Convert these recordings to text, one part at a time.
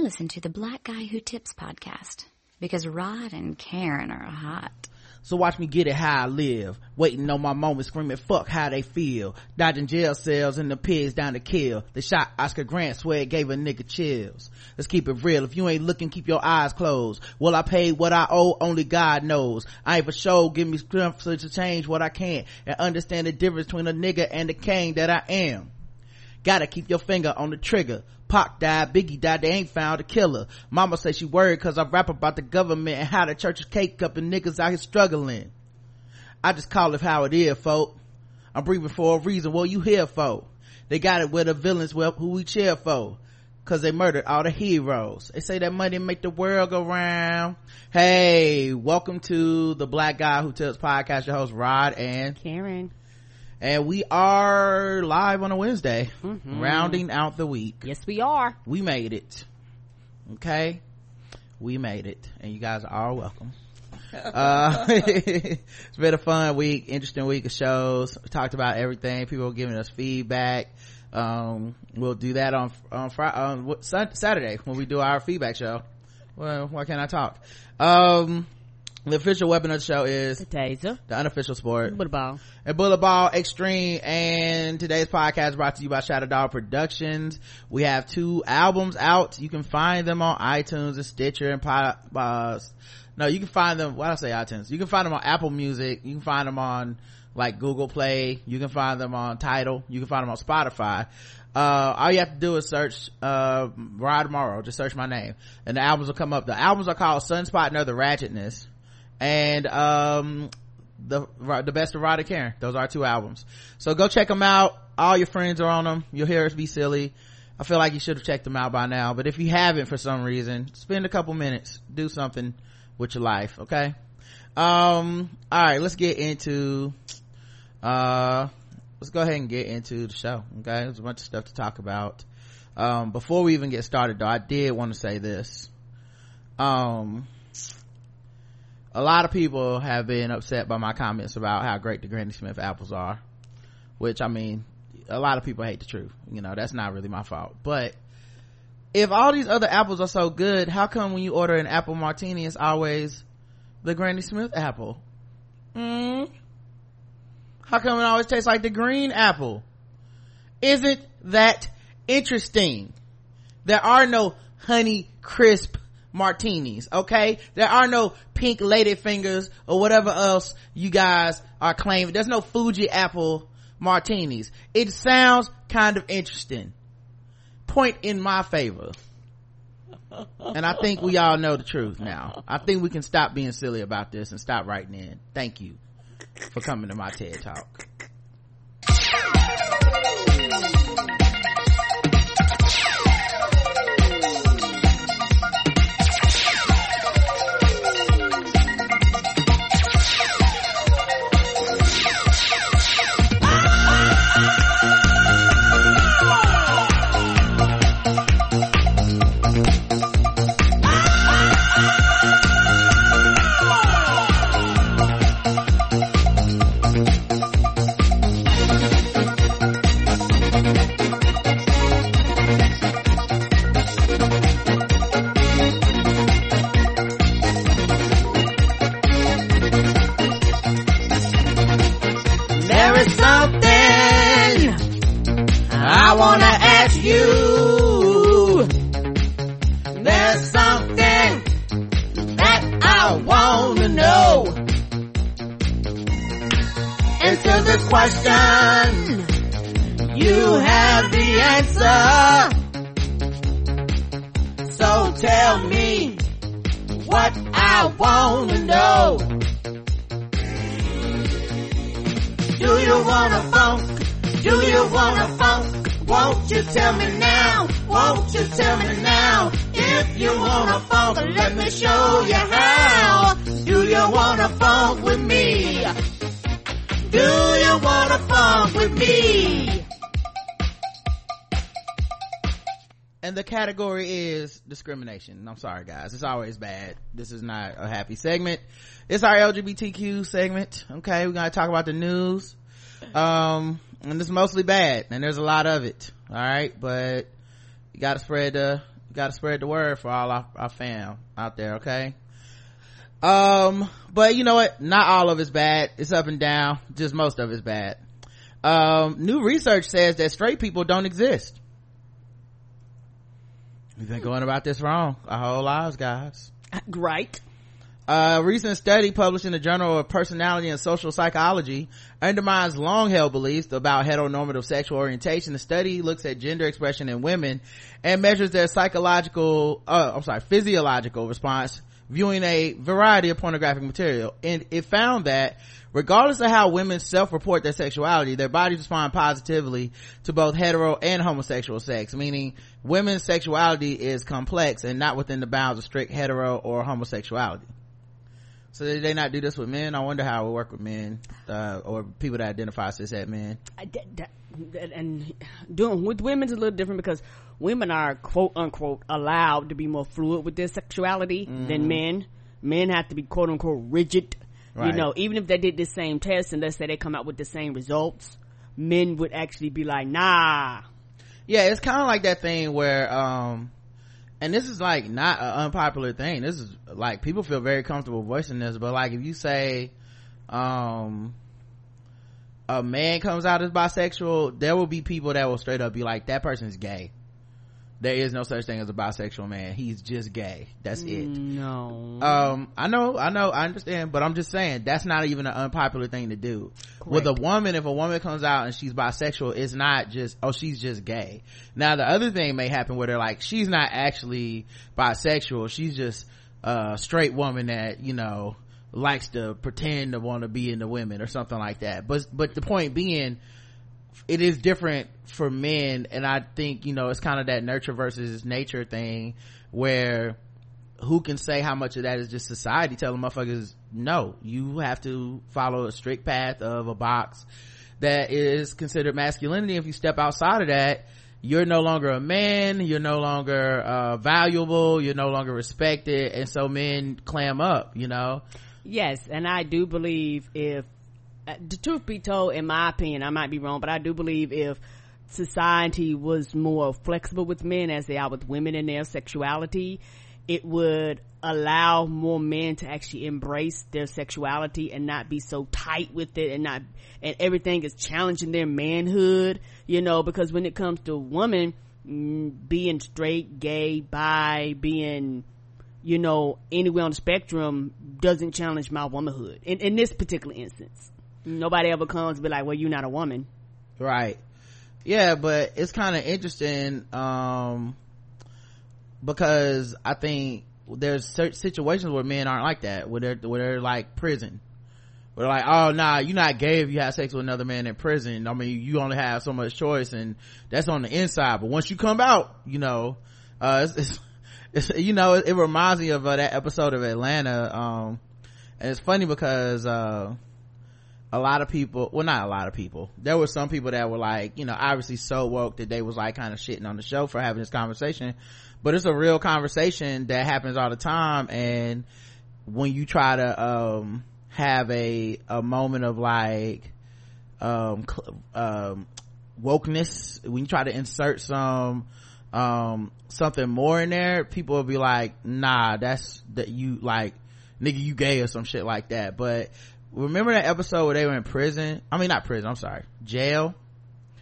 Listen to the Black Guy Who Tips podcast because Rod and Karen are hot. So watch me get it how I live. Waiting on my moment, screaming fuck how they feel. Dodging jail cells and the pigs down to kill. The shot Oscar Grant swear it gave a nigga chills. Let's keep it real. If you ain't looking, keep your eyes closed. Will I pay what I owe? Only God knows. I ain't for sure. Give me strength to change what I can and understand the difference between a nigga and the king that I am. Gotta keep your finger on the trigger. Pac died, Biggie died, they ain't found a killer. Mama say she worried cause I rap about the government and how the church is cake up and niggas out here struggling. I just call it how it is, folk. I'm breathing for a reason. What you here for? They got it where the villains well who we cheer for. Cause they murdered all the heroes. They say that money make the world go round. Hey, welcome to the Black Guy Who Tips Podcast. Your host Rod and Karen and we are live on a wednesday mm-hmm. rounding out the week. Yes we are. We made it. Okay? We made it. And you guys are welcome. Uh, it's been a fun week interesting week of shows. We talked about everything. People are giving us feedback. Um, we'll do that on on friday on saturday when we do our feedback show. Well why can't i talk? Um the official weapon of the show is the taser. The unofficial sport. Bullet ball. And bullet ball extreme. And today's podcast brought to you by Shadow Dog Productions. We have two albums out. You can find them on iTunes and Stitcher and uh, no, you can find them. Why did I say iTunes? You can find them on Apple Music. You can find them on like Google Play. You can find them on Tidal. You can find them on Spotify. Uh, all you have to do is search, uh, Rod Morrow. Just search my name and the albums will come up. The albums are called Sunspot and Other Ratchetness and um the the best of Rod and Karen. Those are two albums. So go check them out. All your friends are on them. You'll hear us be silly. I feel like you should have checked them out by now, but if you haven't for some reason, spend a couple minutes, do something with your life, okay? Um, all right, let's get into, uh, let's go ahead and get into the show, okay? There's a bunch of stuff to talk about. Um, before we even get started though, I did want to say this. Um, a lot of people have been upset by my comments about how great the Granny Smith apples are, which I mean, a lot of people hate the truth. You know, that's not really my fault. But if all these other apples are so good, how come when you order an apple martini, it's always the Granny Smith apple? Mm. How come it always tastes like the green apple? Isn't that interesting? There are no honey crisp martinis okay? There are no pink lady fingers or whatever else you guys are claiming. There's no fuji apple martinis. It sounds kind of interesting. Point in my favor. And i think we all know the truth now. I think we can stop being silly about this and stop writing in. Thank you for coming to my ted talk the question. You have the answer. So tell me what I wanna know. Do you wanna funk? Do you wanna funk? Won't you tell me now? Won't you tell me now? If you wanna funk, let me show you how. Do you wanna funk with me? Discrimination. I'm sorry guys. It's always bad. This is not a happy segment. It's our LGBTQ segment. Okay. We're to talk about the news. Um, and it's mostly bad and there's a lot of it. All right. But you got to spread the, we gotta spread the word for all our, our fam out there okay um but you know what? Not all of it's bad. It's up and down. Just most of it's bad. Um new research says that straight people don't exist. We've been going about this wrong our whole lives guys. Right. A recent study published in the Journal of Personality and Social Psychology undermines long-held beliefs about heteronormative sexual orientation. The study looks at gender expression in women and measures their psychological, uh, I'm sorry, physiological response viewing a variety of pornographic material. And it found that regardless of how women self-report their sexuality, their bodies respond positively to both hetero and homosexual sex, meaning women's sexuality is complex and not within the bounds of strict hetero or homosexuality. So did they not do this with men? I wonder how it would work with men, uh, or people that identify as cis men. And doing with women is a little different because women are quote unquote allowed to be more fluid with their sexuality mm. than men. Men have to be quote unquote rigid. Right. You know, even if they did the same test and let's say they come out with the same results, men would actually be like, nah. Yeah, it's kind of like that thing where, um, and this is like not an unpopular thing. This is like people feel very comfortable voicing this but like if you say um a man comes out as bisexual there will be people that will straight up be like that person's gay there is no such thing as a bisexual man. He's just gay. That's it. No. Um i know i know i understand but i'm just saying that's not even an unpopular thing to do. Correct. with a woman if a woman comes out and she's bisexual it's not just oh she's just gay. Now the other thing may happen where they're like she's not actually bisexual. She's just a straight woman that you know likes to pretend to want to be into women or something like that. But but the point being it is different for men and i think you know it's kind of that nurture versus nature thing where who can say how much of that is just society telling motherfuckers no you have to follow a strict path of a box that is considered masculinity. If you step outside of that you're no longer a man you're no longer uh, valuable you're no longer respected and so men clam up you know? Yes and i do believe if the truth be told, in my opinion, I might be wrong, but I do believe if society was more flexible with men as they are with women in their sexuality, it would allow more men to actually embrace their sexuality and not be so tight with it and not, and everything is challenging their manhood, you know, because when it comes to women, mm, being straight, gay, bi, being, you know, anywhere on the spectrum doesn't challenge my womanhood in, in this particular instance nobody ever comes be like well you're not a woman. Right. Yeah but it's kind of interesting um because i think there's certain situations where men aren't like that where they're where they're like prison. Where they're like oh nah you're not gay if you have sex with another man in prison. I mean you only have so much choice and that's on the inside but once you come out you know uh it's, it's, it's you know it, it, reminds me of uh, that episode of atlanta um and it's funny because uh a lot of people well not a lot of people. There were some people that were like you know obviously so woke that they was like kind of shitting on the show for having this conversation. But it's a real conversation that happens all the time and when you try to um, have a a moment of like um, um, wokeness when you try to insert some um, something more in there people will be like nah that's that you like nigga you gay or some shit like that. But remember that episode where they were in prison i mean not prison i'm sorry jail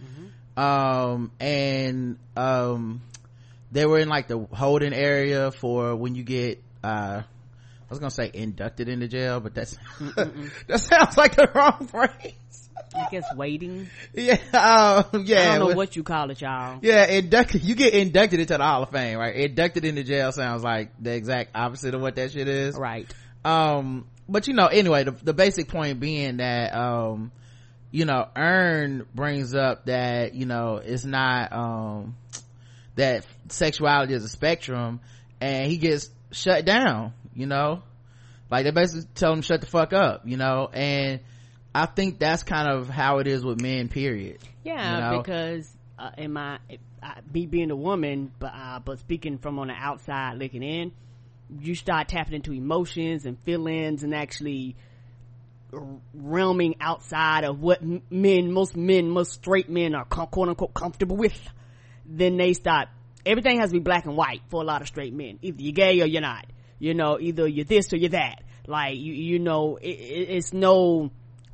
mm-hmm. um and um they were in like the holding area for when you get uh I was gonna say inducted into jail, but that's that sounds like the wrong phrase. I guess waiting. Yeah, um, yeah. I don't know what you call it, y'all. Yeah, inducted. You get inducted into the Hall of Fame, right? Inducted into jail sounds like the exact opposite of what that shit is. Right. Um, but you know anyway the, the basic point being that um you know earn brings up that you know it's not um that sexuality is a spectrum and he gets shut down you know? Like they basically tell him shut the fuck up you know? And i think that's kind of how it is with men period. Yeah you know? because uh, in my uh, me being a woman but uh, but speaking from on the outside looking in you start tapping into emotions and feelings and actually realming outside of what men, most men, most straight men are quote unquote comfortable with, then they start everything has to be black and white for a lot of straight men. Either you're gay or you're not. You know, either you're this or you're that. Like, you, you know, it, it's no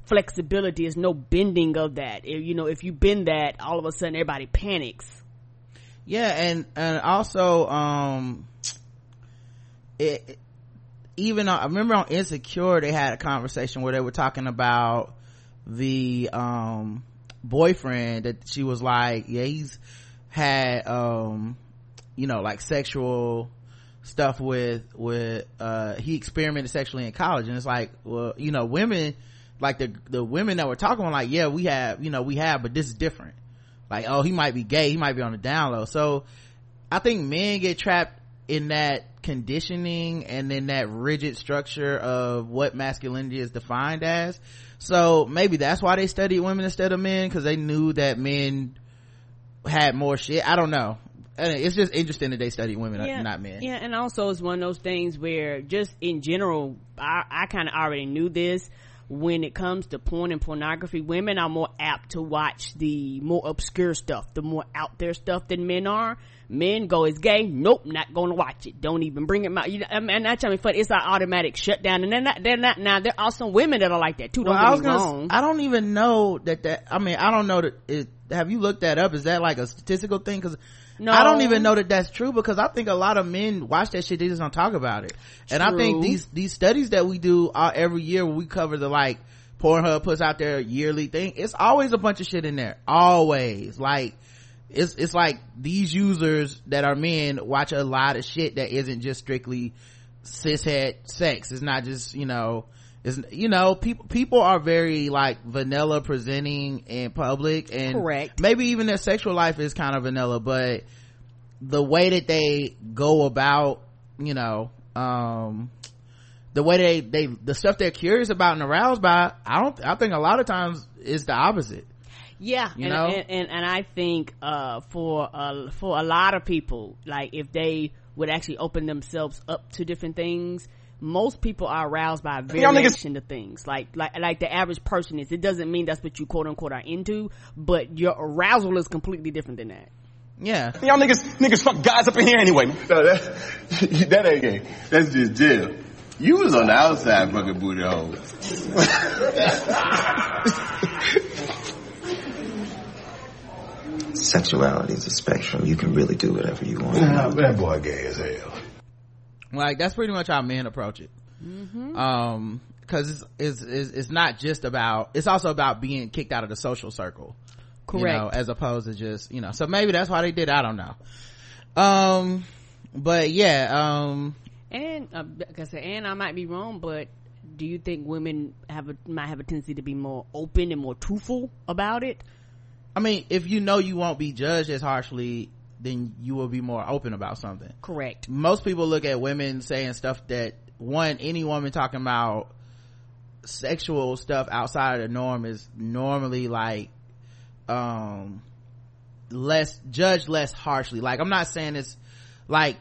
flexibility. It's no bending of that. If, you know, if you bend that, all of a sudden everybody panics. Yeah. And, and also, um, it, even I remember on Insecure they had a conversation where they were talking about the um boyfriend that she was like, yeah, he's had um you know like sexual stuff with with uh he experimented sexually in college. And it's like well you know women like the the women that were talking were like yeah we have you know we have but this is different. Like oh he might be gay. He might be on the down low. So i think men get trapped in that conditioning and in that rigid structure of what masculinity is defined as. So maybe that's why they studied women instead of men because they knew that men had more shit. I don't know. It's just interesting that they study women yeah, not men. Yeah and also it's one of those things where just in general i, I kind of already knew this. When it comes to porn and pornography, women are more apt to watch the more obscure stuff, the more out there stuff than men are. Men go, it's gay. Nope, not going to watch it. Don't even bring it out. You know, and that's me fun. It's an automatic shutdown. And they're not, they're not, now there are some women that are like that too. Don't well, get me wrong. I don't even know that that, I mean, I don't know that it, have you looked that up? Is that like a statistical thing? Cause no. I don't even know that that's true because I think a lot of men watch that shit. They just don't talk about it. True. And I think these, these studies that we do uh, every year we cover the like, Pornhub puts out their yearly thing. It's always a bunch of shit in there. Always. Like, it's, it's like these users that are men watch a lot of shit that isn't just strictly cishet sex. It's not just, you know, is you know people people are very like vanilla presenting in public and correct maybe even their sexual life is kind of vanilla but the way that they go about you know um the way they they the stuff they're curious about and aroused by i don't i think a lot of times is the opposite yeah you and, know and, and, and i think uh for uh for a lot of people like if they would actually open themselves up to different things most people are aroused by a variation of things. Like, like, like the average person is. It doesn't mean that's what you quote unquote are into, but your arousal is completely different than that. Yeah. Y'all niggas, niggas fuck guys up in here anyway. No, that, that ain't gay. That's just jail. You was on the outside fucking booty holes. Sexuality is a spectrum. You can really do whatever you want. Nah, that boy gay as hell like that's pretty much how men approach it mm-hmm. um because it's, it's, it's it's not just about it's also about being kicked out of the social circle correct you know, as opposed to just you know so maybe that's why they did i don't know um but yeah um and uh, like i said and i might be wrong but do you think women have a might have a tendency to be more open and more truthful about it i mean if you know you won't be judged as harshly then you will be more open about something. Correct. Most people look at women saying stuff that one any woman talking about sexual stuff outside of the norm is normally like um less judged less harshly. Like i'm not saying it's like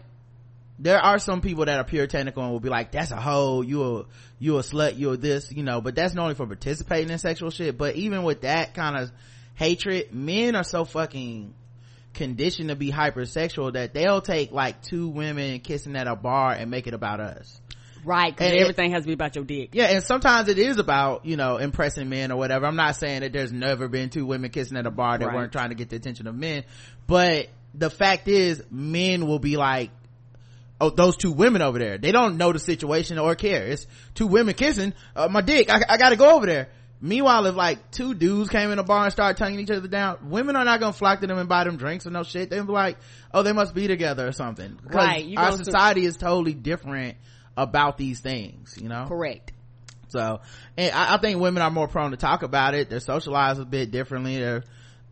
there are some people that are puritanical and will be like that's a hoe. You a you a slut. You a this you know but that's normally for participating in sexual shit. But even with that kind of hatred men are so fucking conditioned to be hypersexual that they'll take like two women kissing at a bar and make it about us. Right and everything it, has to be about your dick. Yeah and sometimes it is about you know impressing men or whatever. I'm not saying that there's never been two women kissing at a bar that right. weren't trying to get the attention of men but the fact is men will be like oh those two women over there. They don't know the situation or care. It's two women kissing uh, my dick. I, I gotta go over there Meanwhile, if like two dudes came in a bar and started tonguing each other down, women are not gonna flock to them and buy them drinks or no shit. They'll be like, oh, they must be together or something. Right. Our society is totally different about these things, you know? Correct. So, and I, I, think women are more prone to talk about it. They're socialized a bit differently. They're,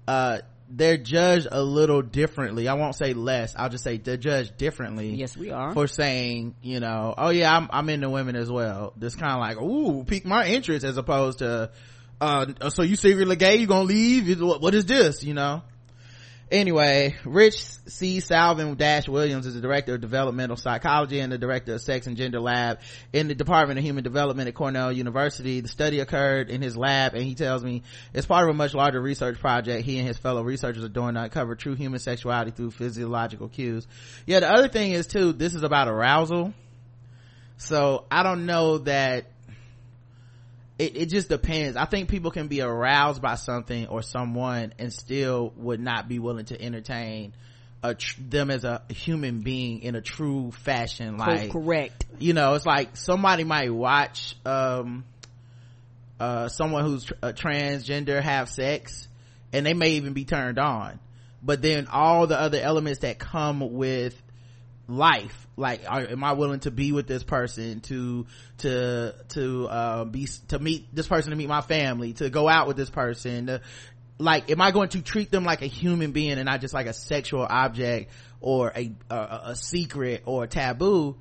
uh, they're judged a little differently. I won't say less. I'll just say they're judged differently. Yes, we are. For saying, you know, oh yeah, I'm, I'm into women as well. This kind of like, ooh, pique my interest as opposed to, uh, so you secretly gay, you gonna leave? What is this, you know? Anyway Ritch c. Savin dash williams is the director of developmental psychology and the director of sex and gender lab in the department of human development at cornell university. The study occurred in his lab and he tells me it's part of a much larger research project he and his fellow researchers are doing to uncover true human sexuality through physiological cues. Yeah the other thing is too this is about arousal. So i don't know that it, it just depends. I think people can be aroused by something or someone and still would not be willing to entertain a tr- them as a human being in a true fashion. Like, correct. you know, it's like somebody might watch, um, uh, someone who's tr- transgender have sex and they may even be turned on. But then all the other elements that come with life like are, am i willing to be with this person to to to uh, be to meet this person to meet my family to go out with this person to, like am i going to treat them like a human being and not just like a sexual object or a a, a secret or a taboo?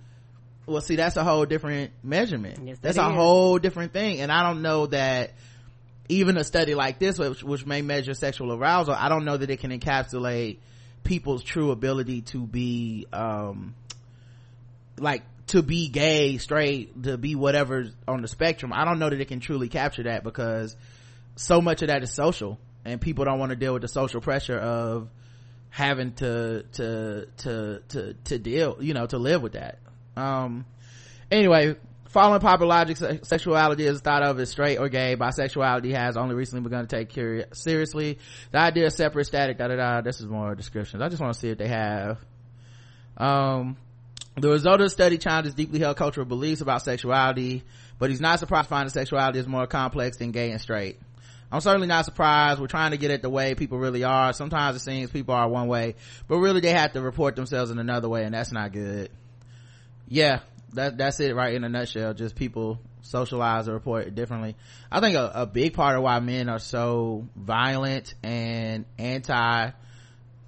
Well see that's a whole different measurement. Yes, that's that a is. whole different thing. And i don't know that even a study like this which, which may measure sexual arousal i don't know that it can encapsulate people's true ability to be um like to be gay straight to be whatever on the spectrum i don't know that it can truly capture that because so much of that is social and people don't want to deal with the social pressure of having to to to to to deal you know to live with that. Um anyway following popular logic sexuality is thought of as straight or gay. Bisexuality has only recently begun to take seriously. The idea of separate static da da da this is more descriptions. I just want to see if they have um the result of the study challenges deeply held cultural beliefs about sexuality but he's not surprised to find that sexuality is more complex than gay and straight I'm certainly not surprised. We're trying to get at the way people really are. Sometimes it seems people are one way, but really they have to report themselves in another way and that's not good. Yeah, that, that's it right in a nutshell. Just people socialize or report differently. I think a, a big part of why men are so violent and anti,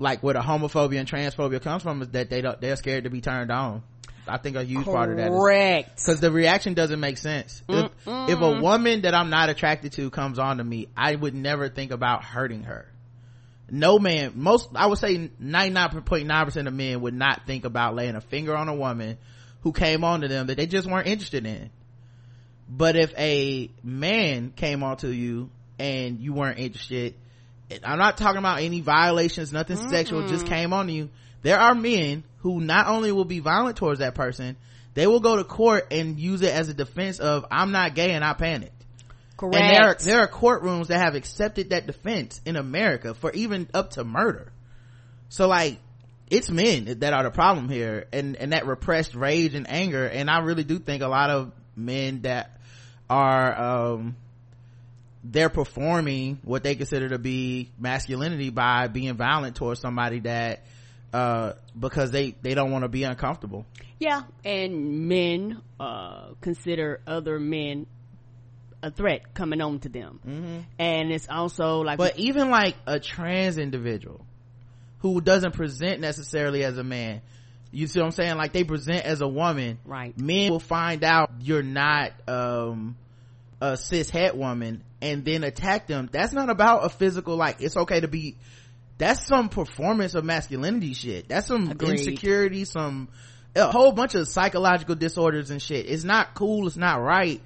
like where the homophobia and transphobia comes from is that they don't, they're scared to be turned on. I think a huge part of that Correct. because the reaction doesn't make sense. If, if a woman that I'm not attracted to comes on to me, I would never think about hurting her. No man, most, I would say 99.9% of men would not think about laying a finger on a woman who came on to them that they just weren't interested in. But if a man came on to you and you weren't interested, I'm not talking about any violations, nothing sexual, just came on you. There are men who not only will be violent towards that person, they will go to court and use it as a defense of I'm not gay and I panicked. Correct. And there are, there are courtrooms that have accepted that defense in America for even up to murder. So like, it's men that are the problem here and, and that repressed rage and anger. And I really do think a lot of men that are, um, they're performing what they consider to be masculinity by being violent towards somebody that, uh, because they, they don't want to be uncomfortable. Yeah, and men uh, consider other men a threat coming on to them, mm-hmm. and it's also like But even like a trans individual who doesn't present necessarily as a man, you see what I'm saying? Like they present as a woman. Right. Men will find out you're not, um, a cis het woman and then attack them. That's not about a physical, like, it's okay to be, that's some performance of masculinity shit. That's some Agreed. insecurity, some, a whole bunch of psychological disorders and shit. It's not cool. It's not right.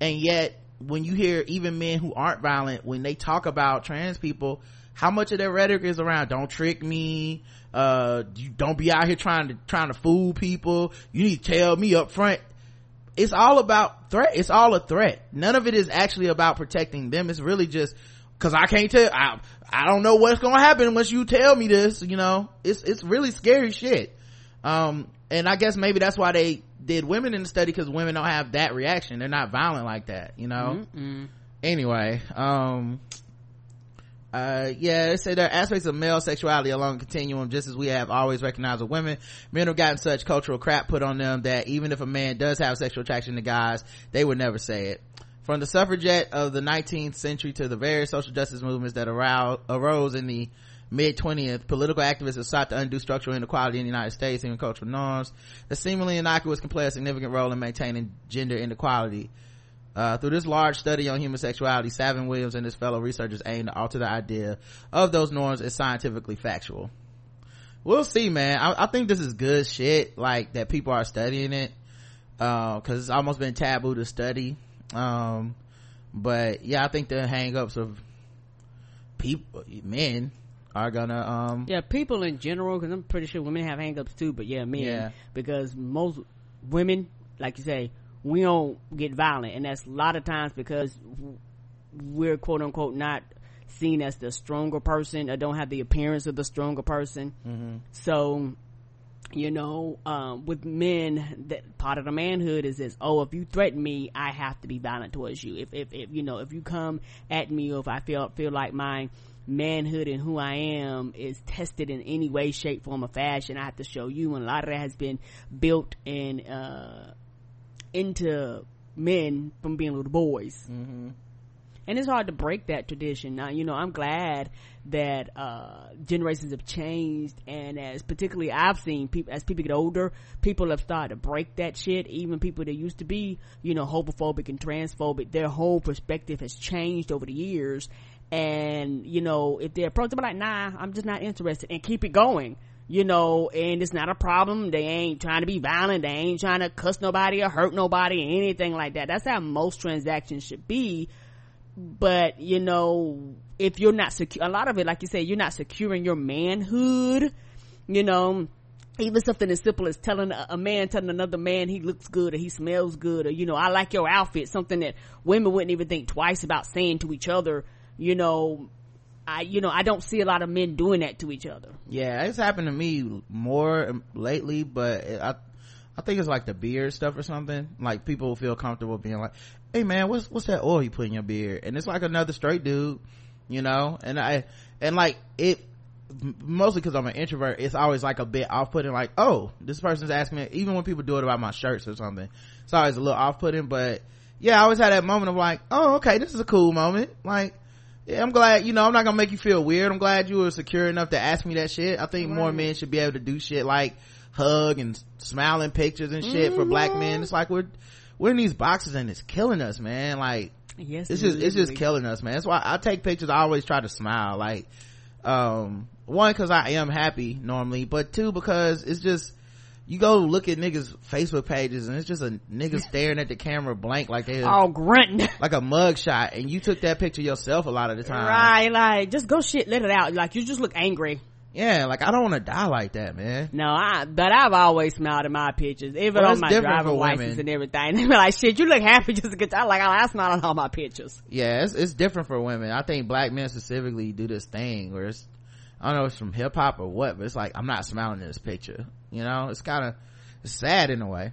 And yet, when you hear even men who aren't violent, when they talk about trans people, how much of their rhetoric is around, don't trick me, uh, you don't be out here trying to, trying to fool people. You need to tell me up front. It's all about threat. It's all a threat. None of it is actually about protecting them. It's really just, cause I can't tell, I, I don't know what's gonna happen unless you tell me this, you know? It's, it's really scary shit. Um, and I guess maybe that's why they did women in the study because women don't have that reaction. They're not violent like that, you know? Anyway, um, uh, yeah, they say there are aspects of male sexuality along the continuum, just as we have always recognized with women. Men have gotten such cultural crap put on them that even if a man does have sexual attraction to guys, they would never say it. From the suffragette of the 19th century to the various social justice movements that arose in the mid 20th, political activists have sought to undo structural inequality in the United States and cultural norms that seemingly innocuous can play a significant role in maintaining gender inequality Uh, through this large study on human sexuality, Savin Williams and his fellow researchers aim to alter the idea of those norms as scientifically factual. We'll see, man. I, I think this is good shit, like, that people are studying it, uh, cause it's almost been taboo to study. Um, but yeah, I think the hangups of people, men, are gonna, um, Yeah, people in general, because I'm pretty sure women have hangups too, but yeah, men. Yeah. Because most women, like you say, we don't get violent, and that's a lot of times because we're quote unquote not seen as the stronger person or don't have the appearance of the stronger person. Mm-hmm. So, you know, um, with men, that part of the manhood is this, oh, if you threaten me, I have to be violent towards you. If, if, if, you know, if you come at me or if I feel, feel like my manhood and who I am is tested in any way, shape, form, or fashion, I have to show you. And a lot of that has been built in, uh, into men from being little boys. Mm-hmm. And it's hard to break that tradition. Now, you know, I'm glad that, uh, generations have changed and as particularly I've seen people, as people get older, people have started to break that shit. Even people that used to be, you know, homophobic and transphobic, their whole perspective has changed over the years. And, you know, if they're approached, I'm like, nah, I'm just not interested and keep it going you know, and it's not a problem. They ain't trying to be violent. They ain't trying to cuss nobody or hurt nobody or anything like that. That's how most transactions should be. But, you know, if you're not secure, a lot of it, like you say, you're not securing your manhood, you know, even something as simple as telling a man telling another man he looks good or he smells good or, you know, I like your outfit, something that women wouldn't even think twice about saying to each other, you know, I, you know, I don't see a lot of men doing that to each other. Yeah, it's happened to me more lately, but I, I think it's like the beard stuff or something. Like people feel comfortable being like, "Hey man, what's what's that oil you put in your beard?" And it's like another straight dude, you know. And I and like it mostly because I'm an introvert. It's always like a bit off putting. Like, oh, this person's asking me. Even when people do it about my shirts or something, it's always a little off putting. But yeah, I always had that moment of like, oh, okay, this is a cool moment. Like yeah, I'm glad, you know, I'm not gonna make you feel weird. I'm glad you were secure enough to ask me that shit. I think right. more men should be able to do shit like hug and smiling pictures and shit mm-hmm. for black men. It's like we're, we're in these boxes and it's killing us, man. Like, yes, it's just, it's just killing us, man. That's why I take pictures. I always try to smile. Like, um, one, cause I am happy normally, but two, because it's just, you go look at niggas Facebook pages and it's just a nigga staring at the camera blank like they all grunting. like a mug shot and you took that picture yourself a lot of the time. Right like just go shit let it out. Like you just look angry. Yeah like i don't want to die like that man. No i but i've always smiled in my pictures even well, on my driver's license and everything. They be like shit you look happy just to get time like i smile on all my pictures. Yeah it's, it's different for women. I think black men specifically do this thing where it's I don't know if it's from hip hop or what, but it's like, I'm not smiling in this picture. You know, it's kind of sad in a way.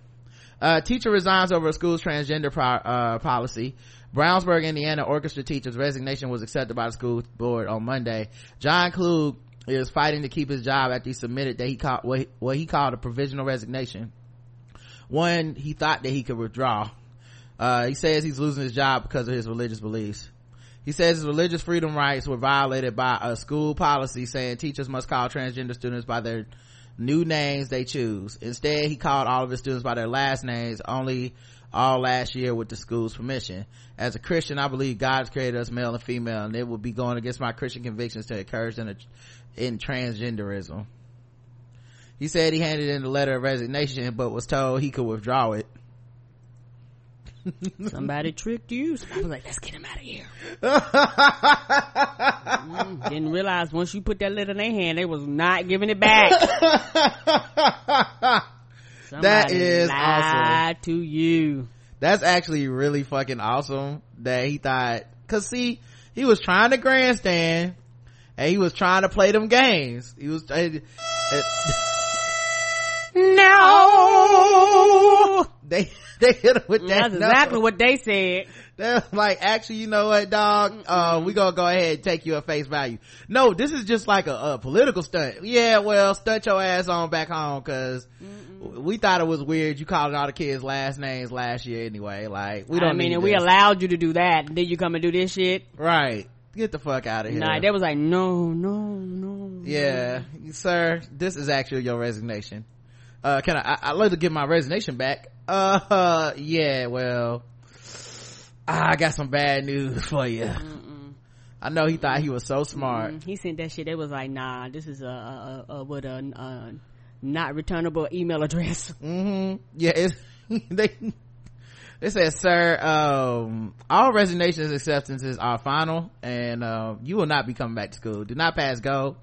Uh, teacher resigns over a school's transgender pro- uh, policy. Brownsburg, Indiana orchestra teacher's resignation was accepted by the school board on Monday. John Klug is fighting to keep his job after he submitted that he called what what he called a provisional resignation. One he thought that he could withdraw. Uh, he says he's losing his job because of his religious beliefs. He says his religious freedom rights were violated by a school policy saying teachers must call transgender students by their new names they choose. Instead, he called all of his students by their last names only all last year with the school's permission. As a Christian, I believe God's created us male and female, and it would be going against my Christian convictions to encourage in, a, in transgenderism. He said he handed in the letter of resignation, but was told he could withdraw it. Somebody tricked you. I was like, let's get him out of here. mm, didn't realize once you put that letter in their hand, they was not giving it back. that is awesome. to you. That's actually really fucking awesome that he thought, cause see, he was trying to grandstand and he was trying to play them games. He was, no! They, they hit him with that. That's exactly what they said. They're like, actually, you know what, dog? Uh, we gonna go ahead and take you at face value. No, this is just like a, a political stunt. Yeah, well, stunt your ass on back home because we thought it was weird. You calling all the kids last names last year anyway. Like, we don't I mean, and we allowed you to do that. Did you come and do this shit. Right. Get the fuck out of here. Nah, they was like, no, no, no. Yeah, no. sir, this is actually your resignation. Uh, can I, I, I'd like to get my resignation back uh yeah well i got some bad news for you i know he thought he was so smart. Mm, he sent that shit. They was like nah this is a, a, a, a what a, a not returnable email address. Hmm yeah it's they they said sir um all resignations acceptances are final and uh, you will not be coming back to school. Do not pass go.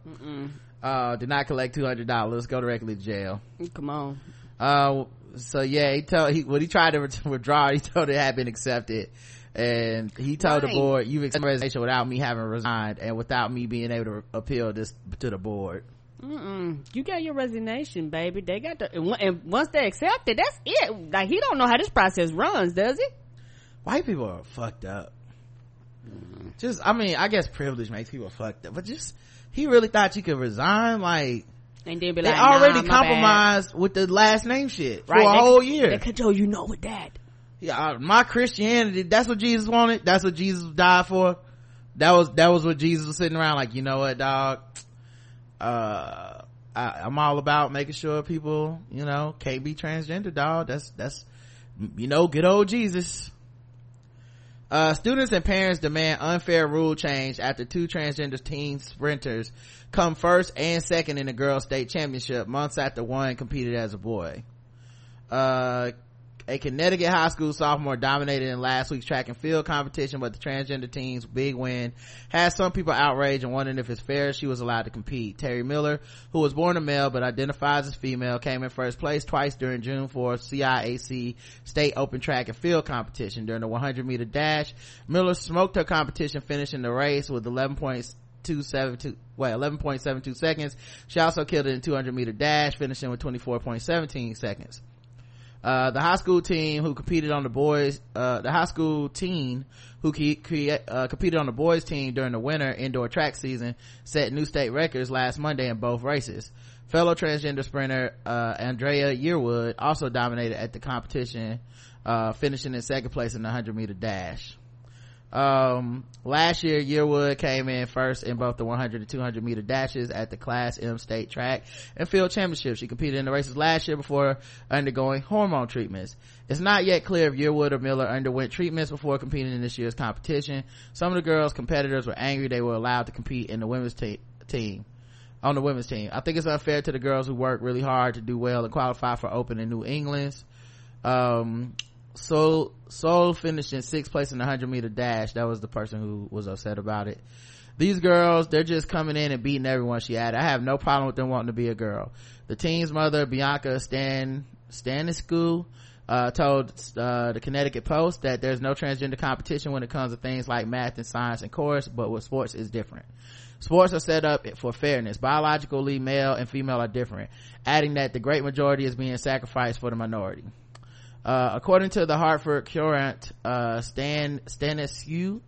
Uh do not collect two hundred dollars. Go directly to jail. Come on. Uh so yeah he told he when he tried to withdraw he told it had been accepted. And he told the board you've accepted my resignation without me having resigned and without me being able to appeal this to the board. Mm-mm. you got your resignation baby. They got the and, and once they accept it that's it. Like he don't know how this process runs does he? White people are fucked up. Just i mean i guess privilege makes people fucked up but just he really thought you could resign? Like and then be they like already nah, my bad. compromised with the last name shit for right a they, whole year they oh you know with that yeah, uh, my Christianity, that's what Jesus wanted. That's what Jesus died for. That was, that was what Jesus was sitting around like, you know what, dog? Uh, I, I'm all about making sure people, you know, can't be transgender, dog. That's, that's, you know, good old Jesus. Uh, students and parents demand unfair rule change after two transgender teen sprinters come first and second in the girls state championship months after one competed as a boy. Uh, a Connecticut high school sophomore dominated in last week's track and field competition, but the transgender team's big win has some people outraged and wondering if it's fair she was allowed to compete. Terry Miller, who was born a male but identifies as female, came in first place twice during June 4th CIAC state open track and field competition. During the 100 meter dash, Miller smoked her competition, finishing the race with 11.272, wait, 11.72 seconds. She also killed it in 200 meter dash, finishing with 24.17 seconds. Uh, the high school team who competed on the boys, uh, the high school team who crea- uh, competed on the boys team during the winter indoor track season set new state records last Monday in both races. Fellow transgender sprinter, uh, Andrea Yearwood also dominated at the competition, uh, finishing in second place in the 100 meter dash. Um, last year, Yearwood came in first in both the 100 and 200 meter dashes at the Class M State Track and Field Championship. She competed in the races last year before undergoing hormone treatments. It's not yet clear if Yearwood or Miller underwent treatments before competing in this year's competition. Some of the girls' competitors were angry they were allowed to compete in the women's te- team. On the women's team. I think it's unfair to the girls who work really hard to do well and qualify for Open in New England's. Um, Soule Soule finished in sixth place in the hundred meter dash. That was the person who was upset about it. These girls, they're just coming in and beating everyone. She added, "I have no problem with them wanting to be a girl." The team's mother, Bianca Stan Stanescu, uh, told uh, the Connecticut Post that there's no transgender competition when it comes to things like math and science and chorus, but with sports is different. Sports are set up for fairness. Biologically, male and female are different. Adding that the great majority is being sacrificed for the minority. Uh, according to the Hartford Courant, uh, Stan, Stanescu,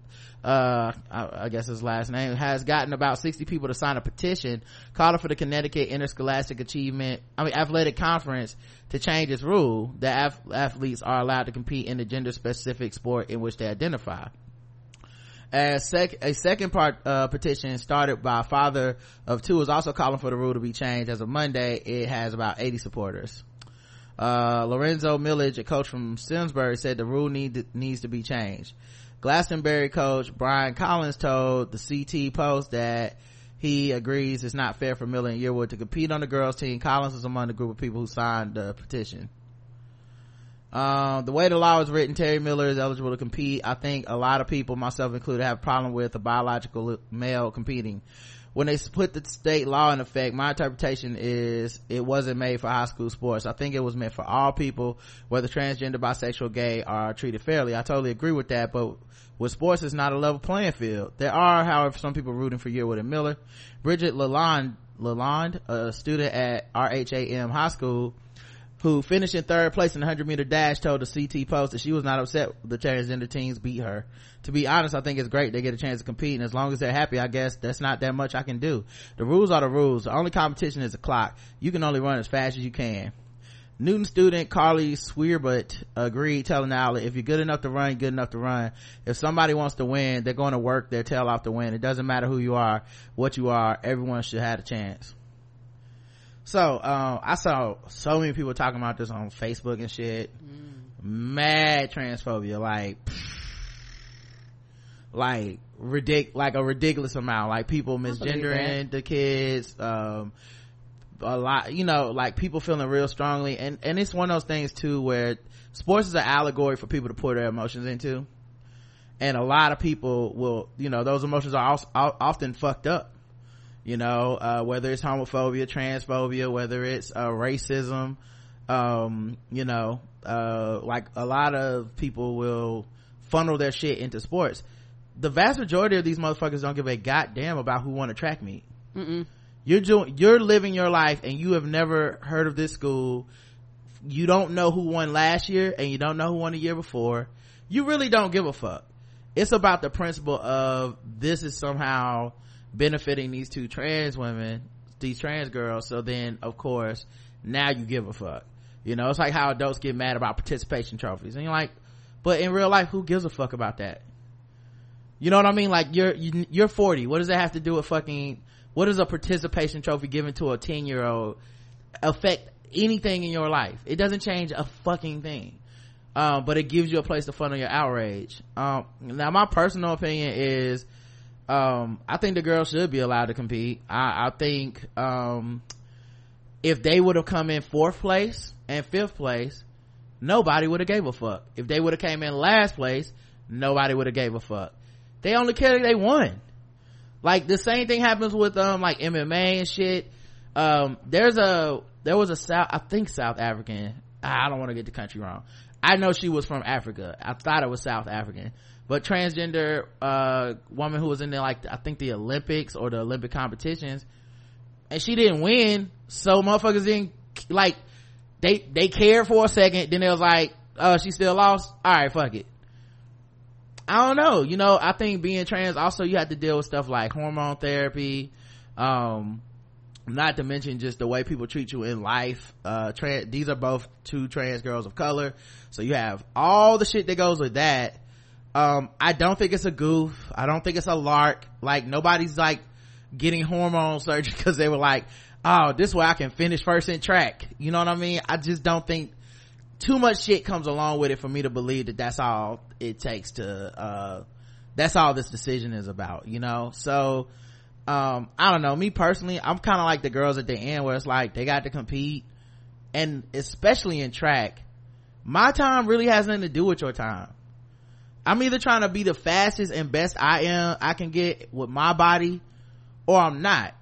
uh, I, I guess his last name, has gotten about 60 people to sign a petition calling for the Connecticut Interscholastic Achievement, I mean, Athletic Conference to change its rule that ath- athletes are allowed to compete in the gender specific sport in which they identify. Sec- a second part uh, petition started by father of two is also calling for the rule to be changed. As of Monday, it has about 80 supporters. Uh, Lorenzo Millage, a coach from Simsbury, said the rule need needs to be changed. Glastonbury coach Brian Collins told the CT Post that he agrees it's not fair for Miller and Yearwood to compete on the girls team. Collins was among the group of people who signed the petition. Um, the way the law is written, Terry Miller is eligible to compete. I think a lot of people, myself included, have a problem with a biological male competing. When they put the state law in effect, my interpretation is it wasn't made for high school sports. I think it was meant for all people, whether transgender, bisexual, gay, are treated fairly. I totally agree with that, but with sports, it's not a level playing field. There are, however, some people rooting for Yearwood and Miller. Bridget Lalonde, Lalonde, a student at RHAM High School, who finished in third place in the 100 meter dash told the CT Post that she was not upset the transgender teams beat her. To be honest, I think it's great they get a chance to compete and as long as they're happy, I guess that's not that much I can do. The rules are the rules. The only competition is the clock. You can only run as fast as you can. Newtown student Carly Swearbut agreed telling the outlet, if you're good enough to run, good enough to run. If somebody wants to win, they're going to work their tail off to win. It doesn't matter who you are, what you are, everyone should have a chance so um, i saw so many people talking about this on facebook and shit. Mad transphobia like like ridic like a ridiculous amount. Like people misgendering the kids um a lot you know like people feeling real strongly. And and it's one of those things too where sports is an allegory for people to pour their emotions into. And a lot of people will you know those emotions are also, often fucked up you know uh, whether it's homophobia transphobia whether it's uh, racism um, you know uh, like a lot of people will funnel their shit into sports. The vast majority of these motherfuckers don't give a goddamn about who won a track meet Mm-mm. you're doing you're living your life and you have never heard of this school. You don't know who won last year and you don't know who won the year before. You really don't give a fuck. It's about the principle of this is somehow benefiting these two trans women these trans girls so then of course now you give a fuck. You know it's like how adults get mad about participation trophies. And you're like but in real life who gives a fuck about that? You know what i mean? Like you're you, are 40 what does that have to do with fucking what does a participation trophy given to a 10 year old affect anything in your life? It doesn't change a fucking thing. Um, but it gives you a place to funnel your outrage. Um, now my personal opinion is um, i think the girls should be allowed to compete. I, I think um, if they would have come in fourth place and fifth place nobody would have gave a fuck. If they would have came in last place nobody would have gave a fuck. They only care they won. Like the same thing happens with um like mma and shit. Um there's a there was a south i think south african. I don't want to get the country wrong. I know she was from africa. I thought it was south african but transgender uh woman who was in there like i think the olympics or the olympic competitions and she didn't win so motherfuckers didn't like they they cared for a second then it was like uh she still lost? All right fuck it. I don't know you know i think being trans also you have to deal with stuff like hormone therapy um not to mention just the way people treat you in life uh trans these are both two trans girls of color so you have all the shit that goes with that um i don't think it's a goof. I don't think it's a lark. Like nobody's like getting hormone surgery because they were like oh this way i can finish first in track. You know what i mean? I just don't think too much shit comes along with it for me to believe that that's all it takes to uh that's all this decision is about you know? So um i don't know. Me personally i'm kind of like the girls at the end where it's like they got to compete. And especially in track my time really has nothing to do with your time i'm either trying to be the fastest and best i am i can get with my body or i'm not.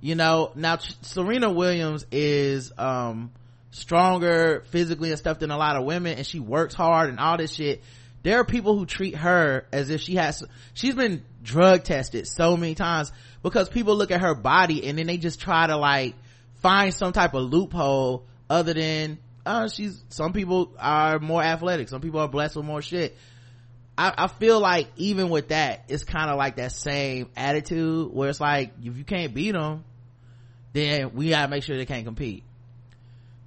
You know now serena williams is um stronger physically and stuff than a lot of women and she works hard and all this shit. There are people who treat her as if she has she's been drug tested so many times because people look at her body and then they just try to like find some type of loophole other than uh she's some people are more athletic some people are blessed with more shit I, I feel like even with that it's kind of like that same attitude where it's like if you can't beat them then we gotta make sure they can't compete.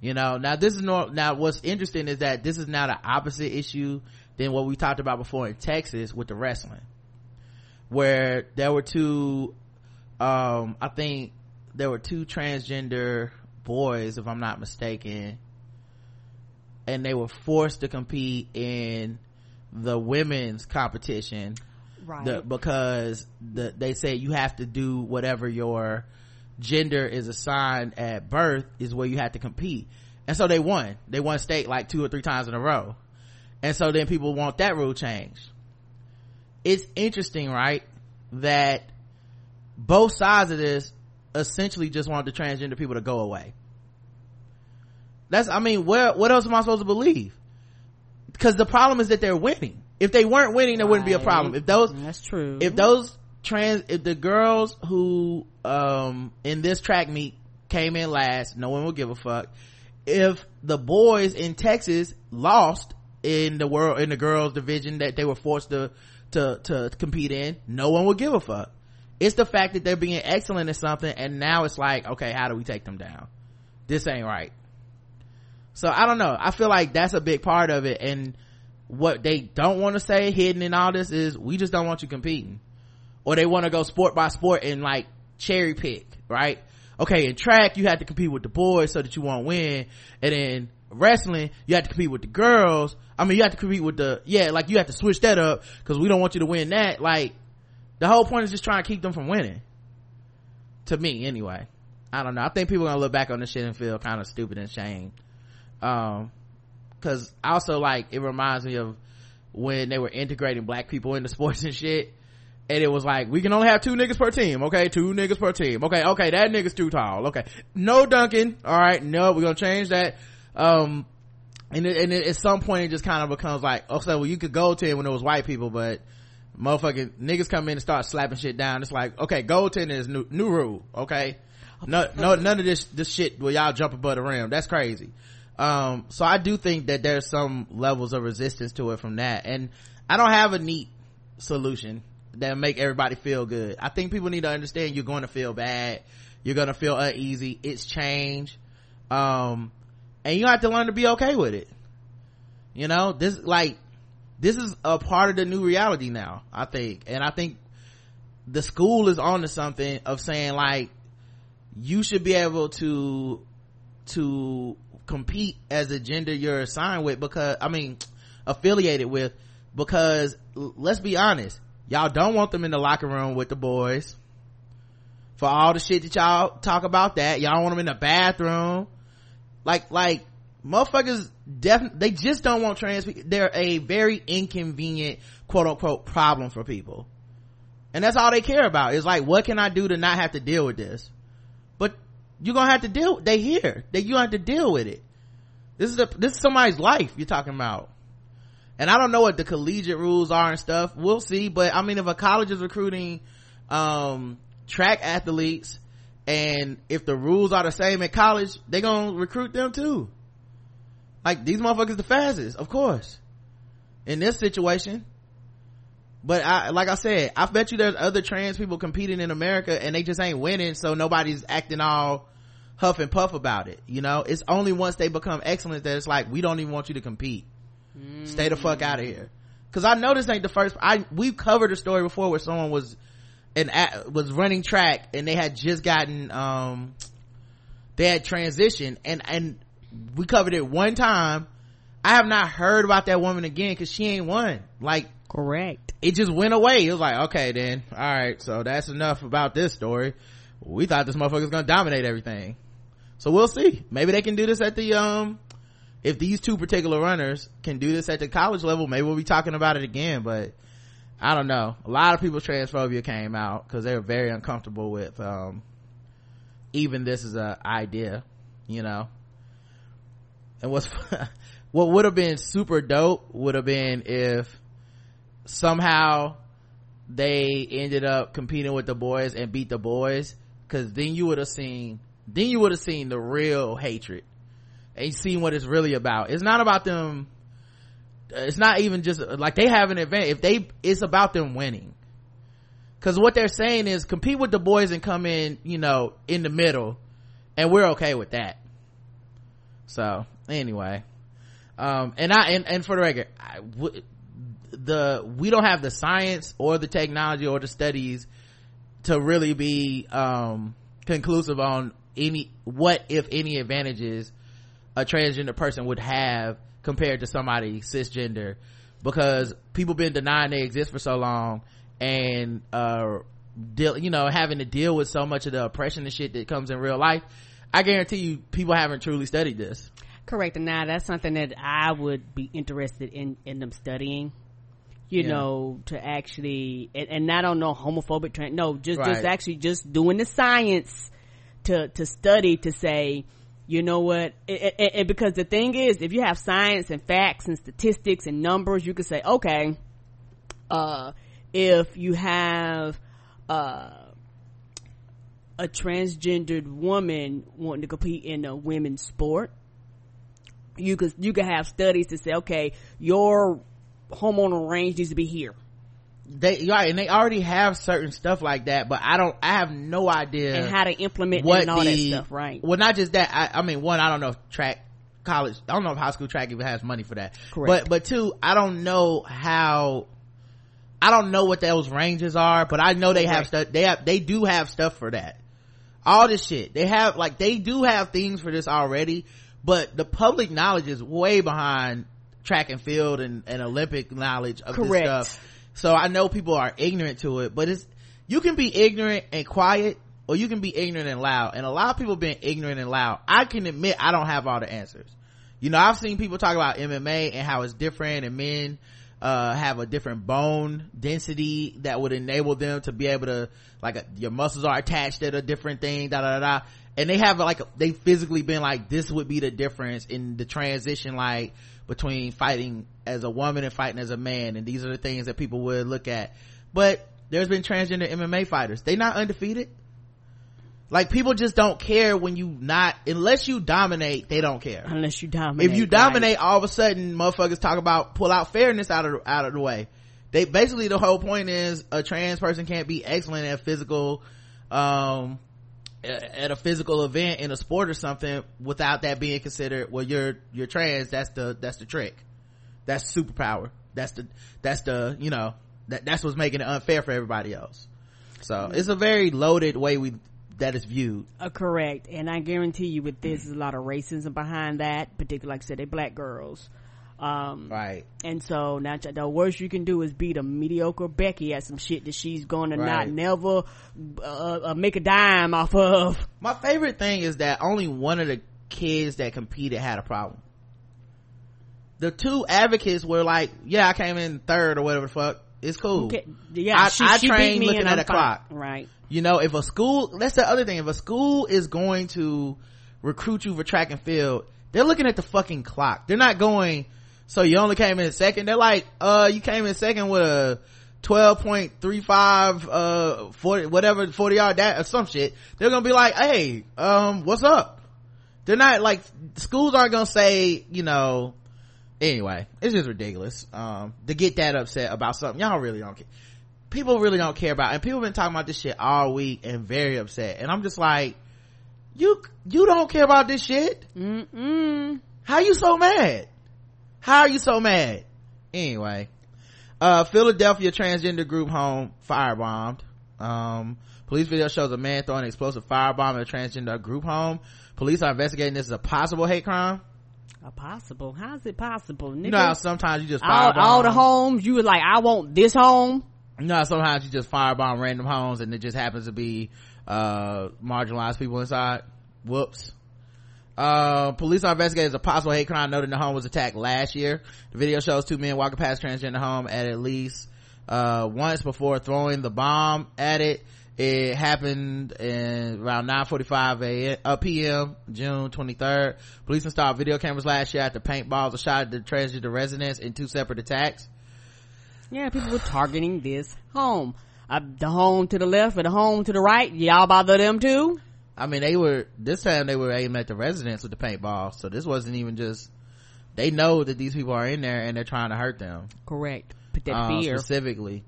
You know now this is not now what's interesting is that this is now the opposite issue than what we talked about before in texas with the wrestling. Where there were two um i think there were two transgender boys if i'm not mistaken and they were forced to compete in the women's competition. Right. the, because the, they say you have to do whatever your gender is assigned at birth is where you have to compete. And so they won. They won state like two or three times in a row. And so then people want that rule changed it's interesting right that both sides of this essentially just want the transgender people to go away. That's i mean where what else am i supposed to believe because the problem is that they're winning. If they weren't winning there right. wouldn't be a problem. If those that's true. if those trans if the girls who um in this track meet came in last no one will give a fuck. If the boys in texas lost in the world in the girls division that they were forced to to to compete in no one would give a fuck. It's the fact that they're being excellent at something and now it's like okay how do we take them down? This ain't right so i don't know. I feel like that's a big part of it. And what they don't want to say hidden in all this is we just don't want you competing. Or they want to go sport by sport and like cherry pick right? Okay in track you have to compete with the boys so that you won't win. And then wrestling you have to compete with the girls. I mean you have to compete with the yeah like you have to switch that up because we don't want you to win that. Like the whole point is just trying to keep them from winning. To me anyway. I don't know. I think people are gonna look back on this shit and feel kind of stupid and shamed um because also like it reminds me of when they were integrating black people into sports and shit and it was like we can only have two niggas per team okay? Two niggas per team. Okay okay that nigga's too tall. Okay. No dunking all right? No we're gonna change that. Um and, it, and it, at some point it just kind of becomes like oh so well you could goaltend when it was white people but motherfucking niggas come in and start slapping shit down. It's like okay goaltending is new, new rule okay? No no none of this this shit where y'all jump above the rim. That's crazy um so i do think that there's some levels of resistance to it from that. And i don't have a neat solution that make everybody feel good. I think people need to understand you're going to feel bad. You're going to feel uneasy. It's change. Um and you have to learn to be okay with it. You know this like this is a part of the new reality now i think. And i think the school is on to something of saying like you should be able to to compete as a gender you're assigned with because i mean affiliated with because let's be honest y'all don't want them in the locker room with the boys. For all the shit that y'all talk about that y'all want them in the bathroom. Like like motherfuckers definitely they just don't want trans people they're a very inconvenient quote unquote problem for people. And that's all they care about. Is like what can i do to not have to deal with this? But you're gonna have to deal they here that you have to deal with it. This is a this is somebody's life you're talking about. And i don't know what the collegiate rules are and stuff. We'll see but i mean if a college is recruiting um track athletes and if the rules are the same at college they gonna recruit them too. Like these motherfuckers the fastest of course. In this situation but I, like I said, I bet you there's other trans people competing in America and they just ain't winning, so nobody's acting all huff and puff about it. You know, it's only once they become excellent that it's like, we don't even want you to compete. Stay the fuck out of here. Cause I know this ain't the first, I, we've covered a story before where someone was, an, was running track and they had just gotten, um, they had transitioned and, and we covered it one time. I have not heard about that woman again cause she ain't won. Like, Correct. It just went away. It was like, okay, then, all right, so that's enough about this story. We thought this motherfucker's gonna dominate everything. So we'll see. Maybe they can do this at the, um, if these two particular runners can do this at the college level, maybe we'll be talking about it again, but I don't know. A lot of people's transphobia came out because they were very uncomfortable with, um, even this is a idea, you know. And what's, what would have been super dope would have been if somehow they ended up competing with the boys and beat the boys because then you would have seen then you would have seen the real hatred. And seen what it's really about. It's not about them it's not even just like they have an event if they it's about them winning. Because what they're saying is compete with the boys and come in you know in the middle and we're okay with that. So anyway. Um and i and, and for the record I w- the we don't have the science or the technology or the studies to really be um conclusive on any what if any advantages a transgender person would have compared to somebody cisgender because people been denying they exist for so long and uh deal you know having to deal with so much of the oppression and shit that comes in real life i guarantee you people haven't truly studied this Correct. And now that's something that I would be interested in, in them studying. You Yeah. know, to actually, and, and not on no homophobic trend. No, just, Right. just actually just doing the science to, to study to say, you know what? And, and- and because the thing is, if you have science and facts and statistics and numbers, you could say, okay, uh, if you have, uh, a transgendered woman wanting to compete in a women's sport, you could you could have studies to say, okay, your hormonal range needs to be here. they right and they already have certain stuff like that but i don't i have no idea And how to implement what and all the that stuff, right? well not just that I, I mean one i don't know if track college i don't know if high school track even has money for that Correct. but but two i don't know how i don't know what those ranges are but i know they have stuff they have they do have stuff for that all this shit they have like they do have things for this already but the public knowledge is way behind track and field and, and olympic knowledge of Correct. this stuff. So i know people are ignorant to it but it's you can be ignorant and quiet or you can be ignorant and loud. And a lot of people being ignorant and loud i can admit i don't have all the answers. You know i've seen people talk about mma and how it's different and men uh, have a different bone density that would enable them to be able to like a, your muscles are attached at a different thing da da da da. And they have like they physically been like this would be the difference in the transition like between fighting as a woman and fighting as a man. And these are the things that people would look at. But there's been transgender mma fighters. They not undefeated. Like people just don't care when you not unless you dominate they don't care. Unless you dominate. if you right. dominate all of a sudden motherfuckers talk about pull out fairness out of out of the way. They basically the whole point is a trans person can't be excellent at physical um at a physical event in a sport or something without that being considered well you're you're trans that's the that's the trick that's superpower that's the that's the you know that that's what's making it unfair for everybody else so it's a very loaded way we that is viewed Uh, correct. And I guarantee you with this, there's a lot of racism behind that, particularly, like I said, they black girls. Um, right and so now the worst you can do is beat a mediocre Becky at some shit that she's going to not never uh, uh, make a dime off of. My favorite thing is that only one of the kids that competed had a problem. The two advocates were like, yeah, I came in third or whatever the fuck. It's cool. Okay, Yeah, I- she, I she me looking at a clock. Right. You know, if a school, that's the other thing. If a school is going to recruit you for track and field, they're looking at the fucking clock. They're not going, so you only came in second. They're like, uh, you came in second with a 12.35, uh, 40, whatever, 40 yard that or some shit. They're gonna be like, hey, um, what's up? They're not like, schools aren't gonna say, you know, anyway, it's just ridiculous. Um, to get that upset about something y'all really don't care. People really don't care about, and people been talking about this shit all week and very upset. And I'm just like, you, you don't care about this shit? Mm-mm. How you so mad? How are you so mad? Anyway, uh, Philadelphia transgender group home firebombed. Um, police video shows a man throwing an explosive firebomb at a transgender group home. Police are investigating this as a possible hate crime. A possible. How's it possible? Nigga? You know how sometimes you just all, firebomb. all the homes, you was like, I want this home. You know how sometimes you just firebomb random homes and it just happens to be, uh, marginalized people inside. Whoops. Uh, police are investigating a possible hate crime noting the home was attacked last year. The video shows two men walking past transgender home at at least, uh, once before throwing the bomb at it. It happened in around 9.45 a.m. Uh, p.m. June 23rd. Police installed video cameras last year after paintballs were shot at the transgender residence in two separate attacks. Yeah, people were targeting this home. Uh, the home to the left or the home to the right, y'all bother them too? I mean, they were, this time they were aiming at the residents with the paintball. So this wasn't even just, they know that these people are in there and they're trying to hurt them. Correct. Put that um, fear. specifically.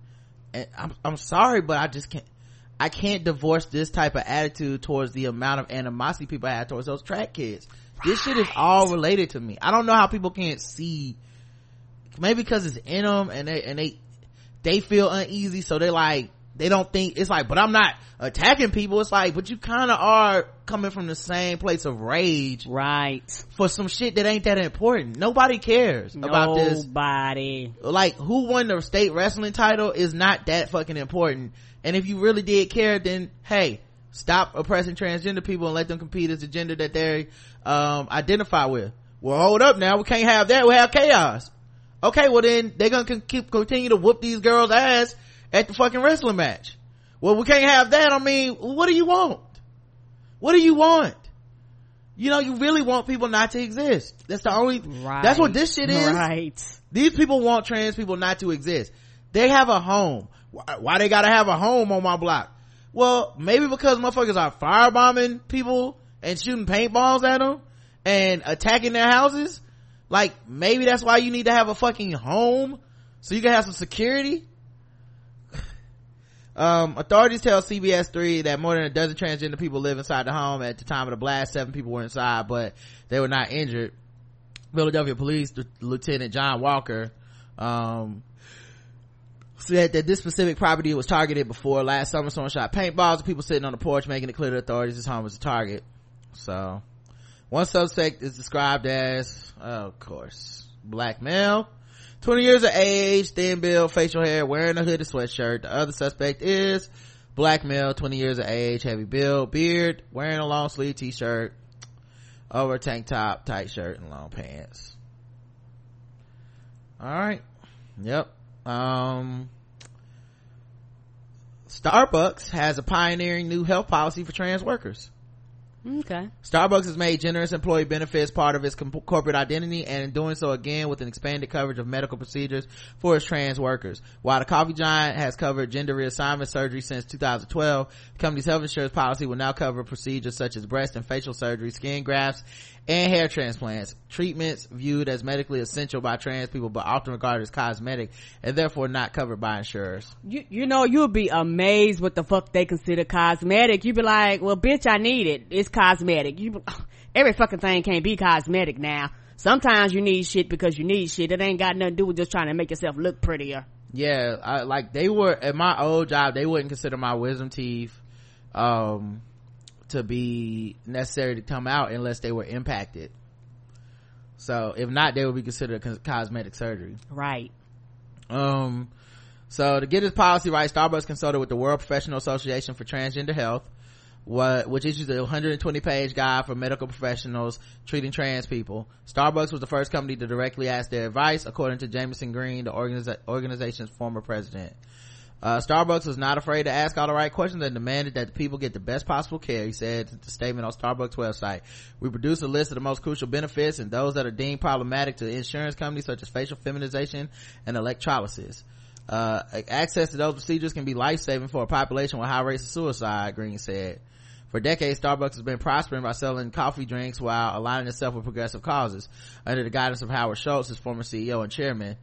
And I'm, I'm sorry, but I just can't, I can't divorce this type of attitude towards the amount of animosity people have towards those track kids. This shit is all related to me. I don't know how people can't see, maybe because it's in them and they, and they, they feel uneasy. So they like, they don't think, it's like, but I'm not attacking people. It's like, but you kind of are coming from the same place of rage right. for some shit that ain't that important. Nobody cares about this Nobody. like who won the state wrestling title is not that fucking important and if you really did care then hey stop oppressing transgender people and let them compete as the gender that they um identify with well hold up now we can't have that we have chaos okay well then they're gonna keep continue to whoop these girls ass at the fucking wrestling match well we can't have that i mean what do you want what do you want you know you really want people not to exist that's the only Right. that's what this shit is Right. these people want trans people not to exist. They have a home. Why, why they gotta have a home on my block? Well, maybe because motherfuckers are firebombing people and shooting paintballs at them and attacking their houses. Like, maybe that's why you need to have a fucking home so you can have some security. Um, authorities tell CBS 3 that more than a dozen transgender people live inside the home. At the time of the blast, seven people were inside, but they were not injured. Philadelphia Police Lieutenant John Walker, um, said that this specific property was targeted before last summer. Someone shot paintballs at people sitting on the porch, making it clear to authorities this home was a target. So, one suspect is described as of course black male 20 years of age thin build facial hair wearing a hooded sweatshirt. The other suspect is black male 20 years of age heavy build beard wearing a long sleeve t-shirt over a tank top tight shirt and long pants. All right yep. Um starbucks has a pioneering new health policy for trans workers Okay. Starbucks has made generous employee benefits part of its corporate identity and in doing so again with an expanded coverage of medical procedures for its trans workers. While the coffee giant has covered gender reassignment surgery since 2012, the company's health insurance policy will now cover procedures such as breast and facial surgery, skin grafts, and hair transplants. Treatments viewed as medically essential by trans people but often regarded as cosmetic and therefore not covered by insurers. You, you know, you'll be amazed what the fuck they consider cosmetic. You'd be like, well, bitch, I need it. It's cosmetic. You, every fucking thing can't be cosmetic now. Sometimes you need shit because you need shit. It ain't got nothing to do with just trying to make yourself look prettier. yeah I, like they were at my old job they wouldn't consider my wisdom teeth um to be necessary to come out unless they were impacted so if not they would be considered cos- cosmetic surgery Right. um so to get this policy right starbucks consulted with the world professional association for transgender health what, which issues a 120 page guide for medical professionals treating trans people. Starbucks was the first company to directly ask their advice, according to Jamison Green, the organiza- organization's former president. Uh, Starbucks was not afraid to ask all the right questions and demanded that the people get the best possible care, he said in the statement on Starbucks website. We produce a list of the most crucial benefits and those that are deemed problematic to insurance companies such as facial feminization and electrolysis. Uh, access to those procedures can be life-saving for a population with high rates of suicide, Green said. For decades, Starbucks has been prospering by selling coffee drinks while aligning itself with progressive causes. Under the guidance of Howard Schultz, its former CEO and chairman,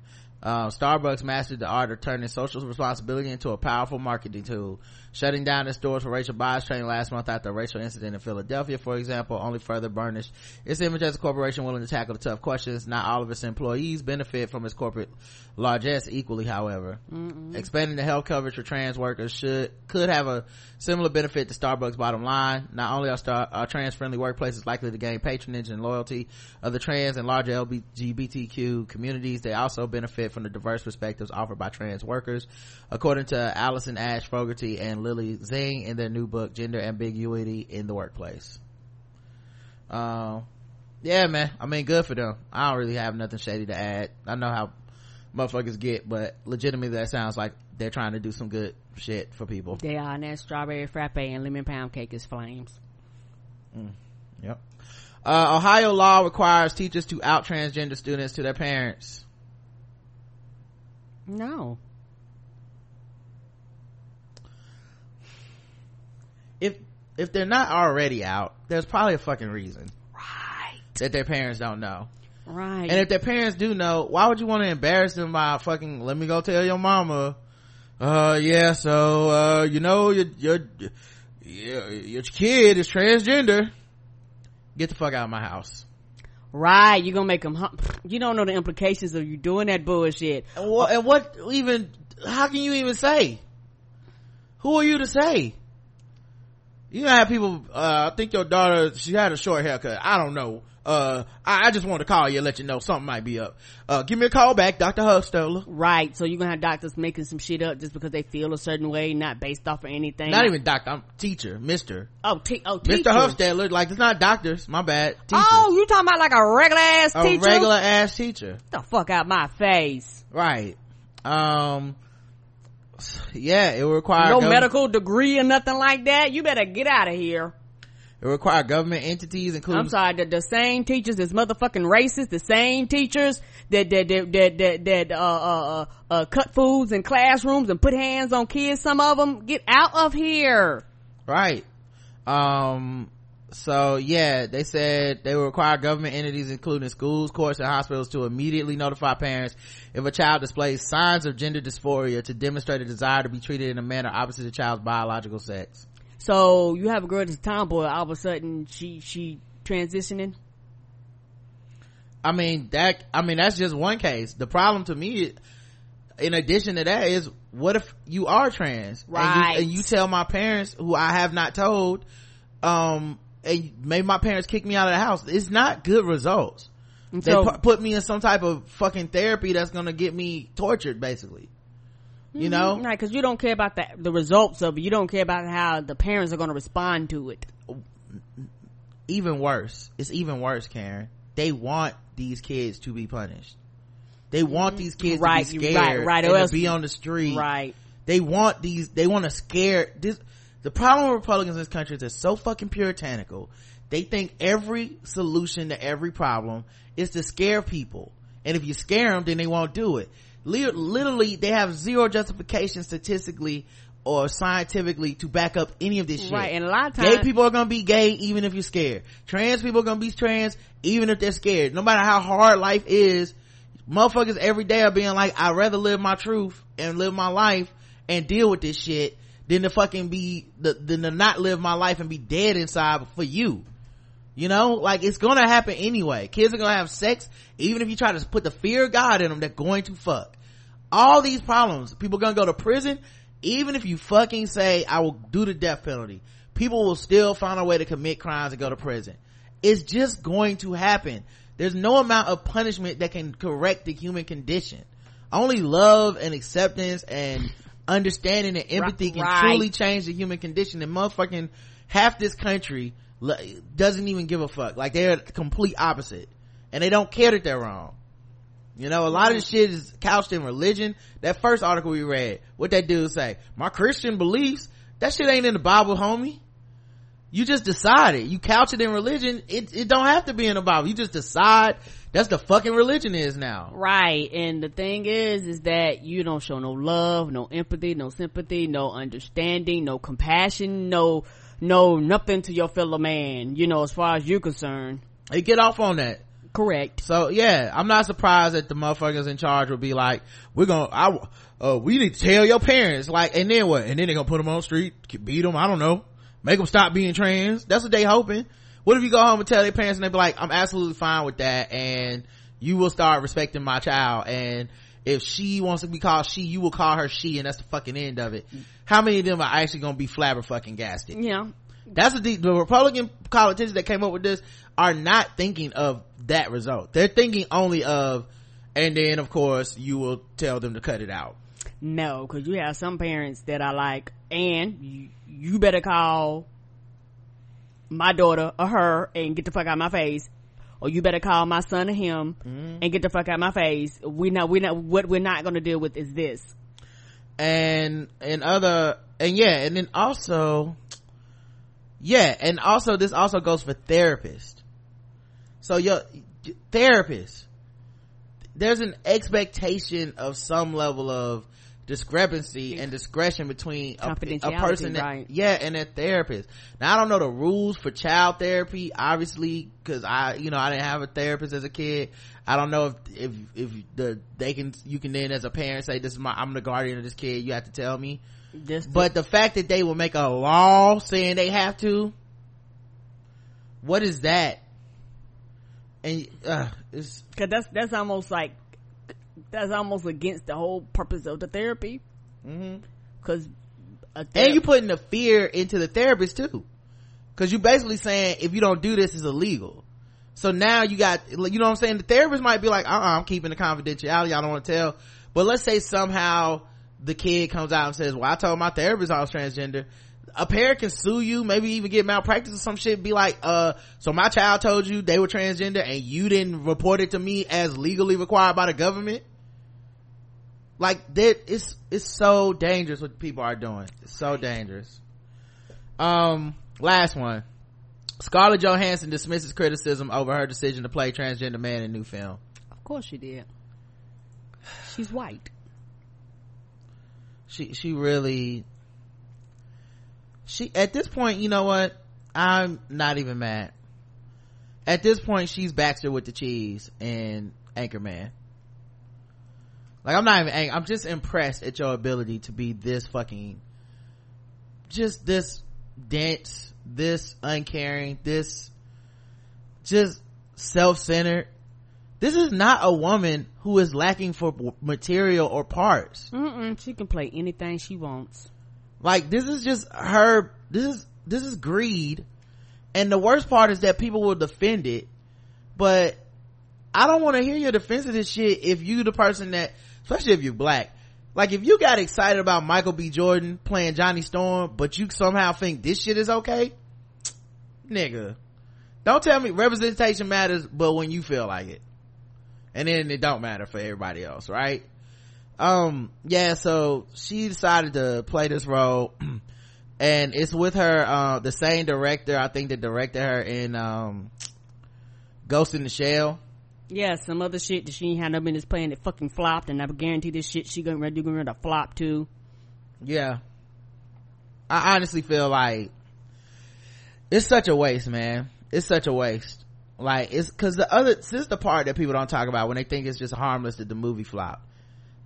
uh, Starbucks mastered the art of turning social responsibility into a powerful marketing tool. Shutting down its doors for racial bias training last month after a racial incident in Philadelphia, for example, only further burnished its image as a corporation willing to tackle the tough questions. Not all of its employees benefit from its corporate largesse equally, however. Expanding the health coverage for trans workers should, could have a similar benefit to Starbucks bottom line. Not only are, star, are trans-friendly workplaces likely to gain patronage and loyalty of the trans and larger LGBTQ communities, they also benefit from the diverse perspectives offered by trans workers. According to Allison Ash Fogarty and Lily Zheng in their new book, Gender Ambiguity in the Workplace. Um, yeah, man. I mean, good for them. I don't really have nothing shady to add. I know how motherfuckers get, but legitimately that sounds like they're trying to do some good shit for people. They are, and that strawberry frappe and lemon pound cake is flames. Yep. Uh, Ohio law requires teachers to out transgender students to their parents. No. If, if they're not already out, there's probably a fucking reason Right. that their parents don't know. Right. And if their parents do know, why would you want to embarrass them by fucking, let me go tell your mama, uh, yeah, so, uh, you know, your, your, your, your kid is transgender. Get the fuck out of my house. right. You're gonna make them, hum- you don't know the implications of you doing that bullshit. And what, and what even, how can you even say? Who are you to say? You gonna have people, uh, I think your daughter, she had a short haircut. I don't know. Uh, I, I just wanted to call you and let you know something might be up. Uh, give me a call back, Dr. Huffstoler. Right. So you're gonna have doctors making some shit up just because they feel a certain way, not based off of anything. Not even doctor, I'm teacher, mister. Oh, te- oh, Mr. Huffstoler, like it's not doctors, my bad. Teachers. Oh, you talking about like a regular ass teacher? a teacher? regular ass teacher. Get the fuck out my face. Right. Um, yeah, it will require no gov- medical degree or nothing like that. You better get out of here. It require government entities, including I'm sorry, the, the same teachers that's motherfucking racist, the same teachers that that that that that, that uh, uh, uh, uh, cut foods in classrooms and put hands on kids. Some of them get out of here. right um so yeah they said they will require government entities including schools courts and hospitals to immediately notify parents if a child displays signs of gender dysphoria to demonstrate a desire to be treated in a manner opposite the child's biological sex So you have a girl that's a tomboy. All of a sudden, she she transitioning. i mean that i mean that's just one case the problem to me in addition to that is what if you are trans and you- and you, tell my parents who i have not told um and maybe my parents kick me out of the house. It's not good results. And they so- put me in some type of fucking therapy that's gonna get me tortured basically. You know? Mm-hmm. Right because you don't care about the the results of it. You don't care about how the parents are going to respond to it. Even worse. It's even worse karen. They want these kids to be punished. They mm-hmm. want these kids Right, to be right, scared right, or and to be on the street. Right. They want these they want to scare this the problem with republicans in this country is they're so fucking puritanical. They think every solution to every problem is to scare people. And if you scare them then they won't do it. Literally they have zero justification statistically or scientifically to back up any of this shit. Right, and a lot of times, gay people are gonna be gay even if you're scared. Trans people are gonna be trans even if they're scared. No matter how hard life is motherfuckers every day are being like i'd rather live my truth and live my life and deal with this shit than to fucking be the than to not live my life and be dead inside for you. You know? Like it's gonna happen anyway. Kids are gonna have sex even if you try to put the fear of god in them they're going to fuck. All these problems people gonna go to prison even if you fucking say i will do the death penalty. People will still find a way to commit crimes and go to prison. It's just going to happen. There's no amount of punishment that can correct the human condition. Only love and acceptance and understanding and empathy can Right. truly change the human condition and motherfucking half this country doesn't even give a fuck like they're the complete opposite and they don't care that they're wrong you know, a lot of this shit is couched in religion. That first article we read, what that dude say? My Christian beliefs, that shit ain't in the Bible, homie. You just decide it. You couch it in religion. It, it don't have to be in the Bible. You just decide that's the fucking religion is now. right and the thing is is that you don't show no love no empathy no sympathy no understanding no compassion no no nothing to your fellow man you know as far as you're concerned Hey, get off on that. correct So yeah, I'm not surprised that the motherfuckers in charge will be like, we're gonna, I, uh, we need to tell your parents, like, and then what? And then they're gonna put them on the street, beat them, I don't know, make them stop being trans. That's what they hoping. What if you go home and tell their parents and they be like, I'm absolutely fine with that and you will start respecting my child and if she wants to be called she, you will call her she and that's the fucking end of it. How many of them are actually gonna be flabberfucking-gasted? you know That's what the, the Republican politicians that came up with this are not thinking of that result. They're thinking only of, and then of course you will tell them to cut it out. no because you have some parents that are like and you, you better call my daughter or her and get the fuck out of my face. Or you better call my son or him mm-hmm. and get the fuck out of my face. We know we know what we're not going to deal with is this. And, and other, and yeah, and then also, yeah, and also this also goes for therapists. So your therapist, there's an expectation of some level of discrepancy and discretion between a, a person that, right. yeah, and a therapist. Now I don't know the rules for child therapy, obviously, cause I, you know, I didn't have a therapist as a kid. I don't know if, if, if the, they can, you can then as a parent say, this is my, I'm the guardian of this kid, you have to tell me. just But the fact that they will make a law saying they have to, what is that? And, uh, it's, Cause that's that's almost like that's almost against the whole purpose of the therapy. Mm-hmm. Cause a and you putting the fear into the therapist too. Because you're basically saying if you don't do this it's illegal. So now you got you know what i'm saying? The therapist might be like uh-uh i'm keeping the confidentiality. I don't want to tell. But let's say somehow the kid comes out and says well i told my therapist i was transgender a parent can sue you maybe even get malpractice or some shit be like uh so my child told you they were transgender and you didn't report it to me as legally required by the government? Like that it's it's so dangerous what people are doing. It's so dangerous. Um last one. Scarlett johansson dismisses criticism over her decision to play transgender man in new film. Of course she did. She's white. she she really she at this point you know what? I'm not even mad. At this point she's baxter with the cheese and anchorman. Like i'm not even ang- i'm just impressed at your ability to be this fucking just this dense this uncaring this just self-centered. This is not a woman who is lacking for material or parts. Mm-mm, she can play anything she wants. Like this is just her this is this is greed. And the worst part is that people will defend it. But i don't want to hear your defense of this shit if you the person that especially if you're black. Like if you got excited about michael b. Jordan playing johnny storm but you somehow think this shit is okay nigga. Don't tell me representation matters but when you feel like it. And then it don't matter for everybody else right um yeah so she decided to play this role and it's with her uh the same director i think that directed her in um ghost in the shell. Yeah, some other shit that she had no business playing that fucking flopped, and I guarantee this shit she gonna do gonna to flop too. yeah. I honestly feel like it's such a waste man. It's such a waste. Like it's because the other this is the part that people don't talk about when they think it's just harmless that the movie flop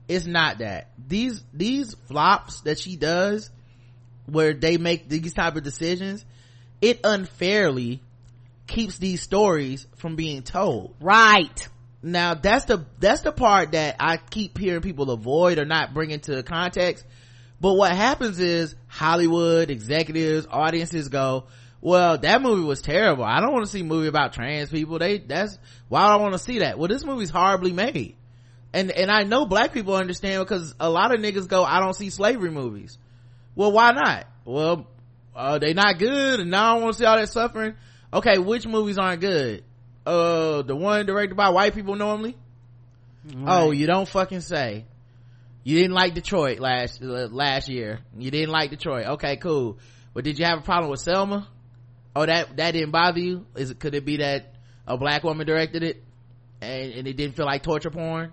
it's not that. These these flops that she does where they make these type of decisions it unfairly keeps these stories from being told. Right. now that's the that's the part that i keep hearing people avoid or not bring into context. But what happens is hollywood executives audiences go well that movie was terrible. I don't want to see a movie about trans people. They that's why do i want to see that? Well this movie's horribly made and and i know black people understand because a lot of niggas go i don't see slavery movies. Well why not? Well uh they not good and now i don't want to see all that suffering. Okay which movies aren't good? Uh the one directed by white people normally? Oh you don't fucking say. You didn't like detroit last uh, last year. You didn't like detroit. Okay cool. But did you have a problem with selma? Oh that that didn't bother you? Is it could it be that a black woman directed it and, and it didn't feel like torture porn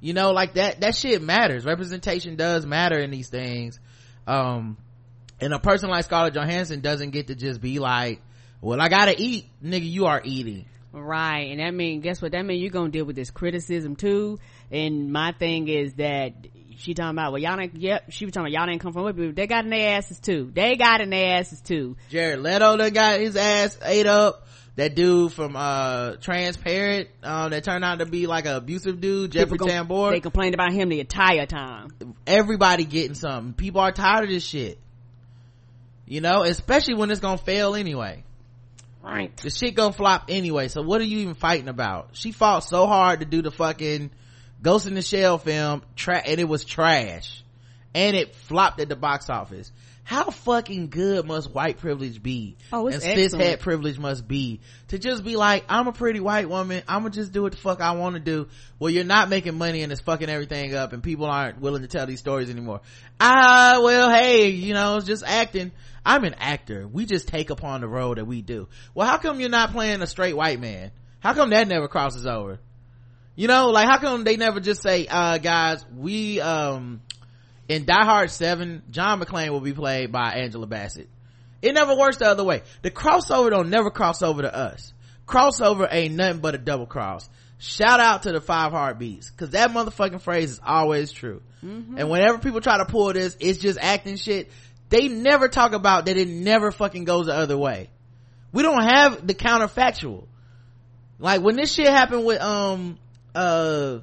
you know like that that shit matters representation does matter in these things um and a person like scarlett johansson doesn't get to just be like well i gotta eat nigga you are eating Right. And that mean, guess what? That mean you're gonna deal with this criticism too. And my thing is that she talking about, well, y'all ain't, yep, she was talking about y'all ain't come from people, they got in their asses too. They got in their asses too. jared leto that got his ass ate up that dude from uh transparent uh, that turned out to be like an abusive dude jeffrey People tambor. They complained about him the entire time. everybody getting something. People are tired of this shit. You know especially when it's gonna fail anyway. Right. the shit gonna flop anyway. So what are you even fighting about? She fought so hard to do the fucking ghost in the shell film tra- and it was trash. And it flopped at the box office how fucking good must white privilege be? Oh, it's and cishet excellent. privilege must be. To just be like i'm a pretty white woman. I'm gonna just do what the fuck i want to do. Well you're not making money and it's fucking everything up and people aren't willing to tell these stories anymore. Ah well hey you know it's just acting. I'm an actor. We just take upon the role that we do. Well how come you're not playing a straight white man? How come that never crosses over? You know like how come they never just say uh guys we um in Die Hard 7, John McClane will be played by Angela Bassett. It never works the other way. The crossover don't never cross over to us. Crossover ain't nothing but a double cross. Shout out to the five heartbeats, cause that motherfucking phrase is always true. And whenever people try to pull this, it's just acting shit. They never talk about that it never fucking goes the other way. We don't have the counterfactual. Like when this shit happened with, um, uh,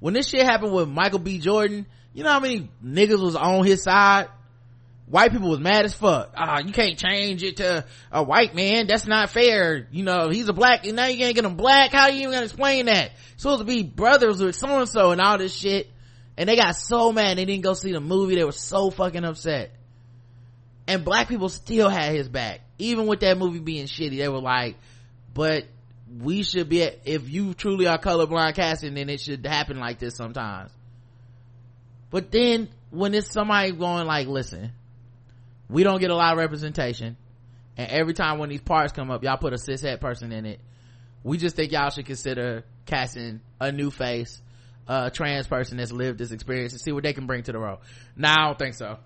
when this shit happened with Michael B. Jordan, you know how many niggas was on his side? White people was mad as fuck. Ah, you can't change it to a white man. That's not fair. You know, he's a black, and now you can't get him black. How you even gonna explain that? Supposed to be brothers with so and so and all this shit. And they got so mad they didn't go see the movie. They were so fucking upset. And black people still had his back. Even with that movie being shitty, they were like, but we should be, if you truly are colorblind casting, then it should happen like this sometimes. But then when it's somebody going like, listen, we don't get a lot of representation. And every time when these parts come up, y'all put a cishet person in it. We just think y'all should consider casting a new face, a trans person that's lived this experience and see what they can bring to the role. No, I don't think so.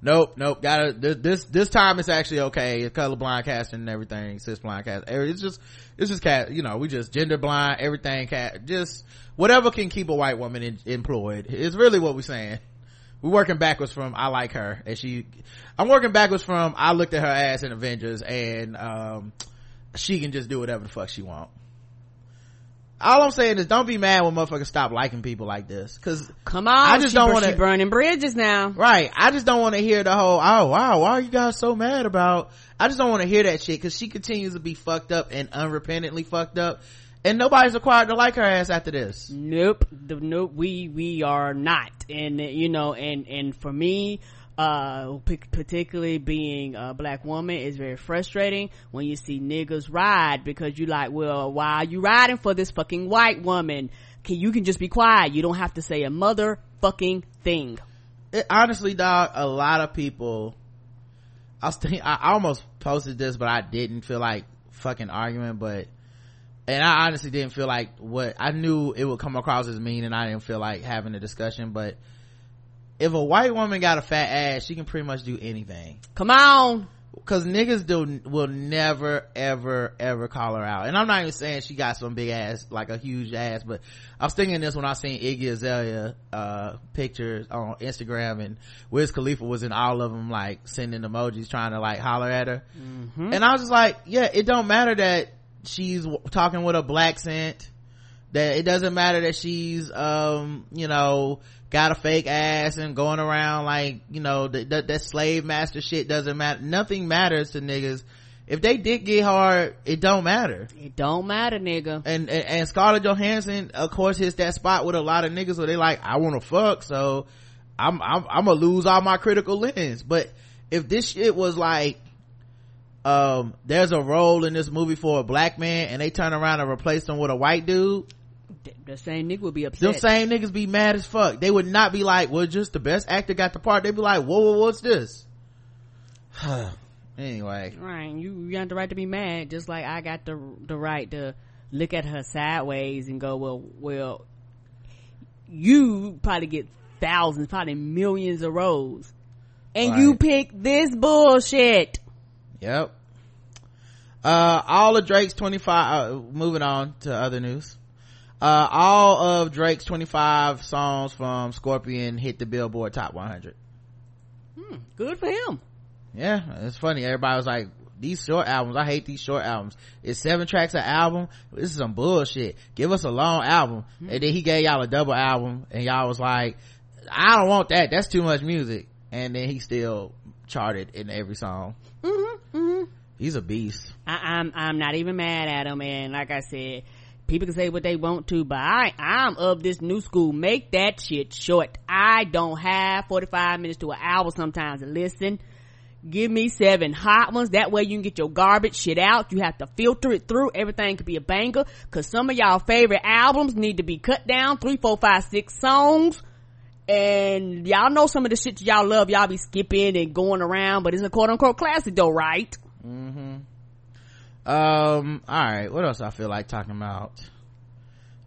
Nope, nope. Gotta this this, time it's actually okay. It's colorblind casting and everything, cisblind cast. It's just it's just cat. You know, we just gender blind, everything. Cat, just whatever can keep a white woman in, employed. Is really what we're saying. We're working backwards from I like her, and she. I'm working backwards from I looked at her ass in Avengers, and um, she can just do whatever the fuck she want. All I'm saying is don't be mad when motherfuckers stop liking people like this. Cause Come on, I just don't want to burning bridges now. Right. I just don't want to hear the whole, oh wow, why are you guys so mad about, I just don't want to hear that shit cause she continues to be fucked up and unrepentantly fucked up. And nobody's required to like her ass after this. Nope, the, nope. We we are not, and you know, and and for me, uh, particularly being a black woman, is very frustrating when you see niggas ride because you like, well, why are you riding for this fucking white woman? Can you can just be quiet? You don't have to say a motherfucking thing. It, honestly, dog, a lot of people, I was thinking, I almost posted this, but I didn't feel like fucking arguing, but, and I honestly didn't feel like what, I knew it would come across as mean and I didn't feel like having a discussion, but if a white woman got a fat ass, she can pretty much do anything. Come on. Cause niggas do, will never, ever, ever call her out. And I'm not even saying she got some big ass, like a huge ass, but I was thinking this when I seen Iggy Azalea, uh, pictures on Instagram and Wiz Khalifa was in all of them, like sending emojis trying to like holler at her. Mm-hmm. And I was just like, yeah, it don't matter that she's w- talking with a black scent. That it doesn't matter that she's, um, you know, got a fake ass and going around like, you know, that, that, that slave master shit doesn't matter. Nothing matters to niggas. If they dick get hard, it don't matter. It don't matter, nigga. And, and, and Scarlett Johansson, of course, hits that spot with a lot of niggas where they like, I want to fuck, so I'm, I'm, I'm gonna lose all my critical lens. But if this shit was like, um, there's a role in this movie for a black man and they turn around and replace him with a white dude, The same nigga would be them upset. same niggas be mad as fuck. They would not be like, well, just the best actor got the part. They'd be like, whoa, whoa what's this? anyway. Right, you you got the right to be mad, just like I got the the right to look at her sideways and go, well, well, you probably get thousands, probably millions of roles, and you pick this bullshit. Yep. Uh, all of Drake's 25, uh, moving on to other news. Uh, all of Drake's 25 songs from Scorpion hit the Billboard Top 100. Hmm, good for him. Yeah, it's funny. Everybody was like, these short albums, I hate these short albums. It's seven tracks an album. This is some bullshit. Give us a long album. And then he gave y'all a double album and y'all was like, I don't want that. That's too much music. And then he still charted in every song. Mm-hmm, mm-hmm. He's a beast. I, I'm I'm not even mad at him, and like I said, people can say what they want to, but I I'm of this new school. Make that shit short. I don't have 45 minutes to an hour sometimes to listen. Give me seven hot ones. That way you can get your garbage shit out. You have to filter it through. Everything could be a banger. Cause some of y'all favorite albums need to be cut down. Three, four, five, six songs. And y'all know some of the shit y'all love. Y'all be skipping and going around, but it's a quote unquote classic though, right? Mm-hmm. Um all right what else i feel like talking about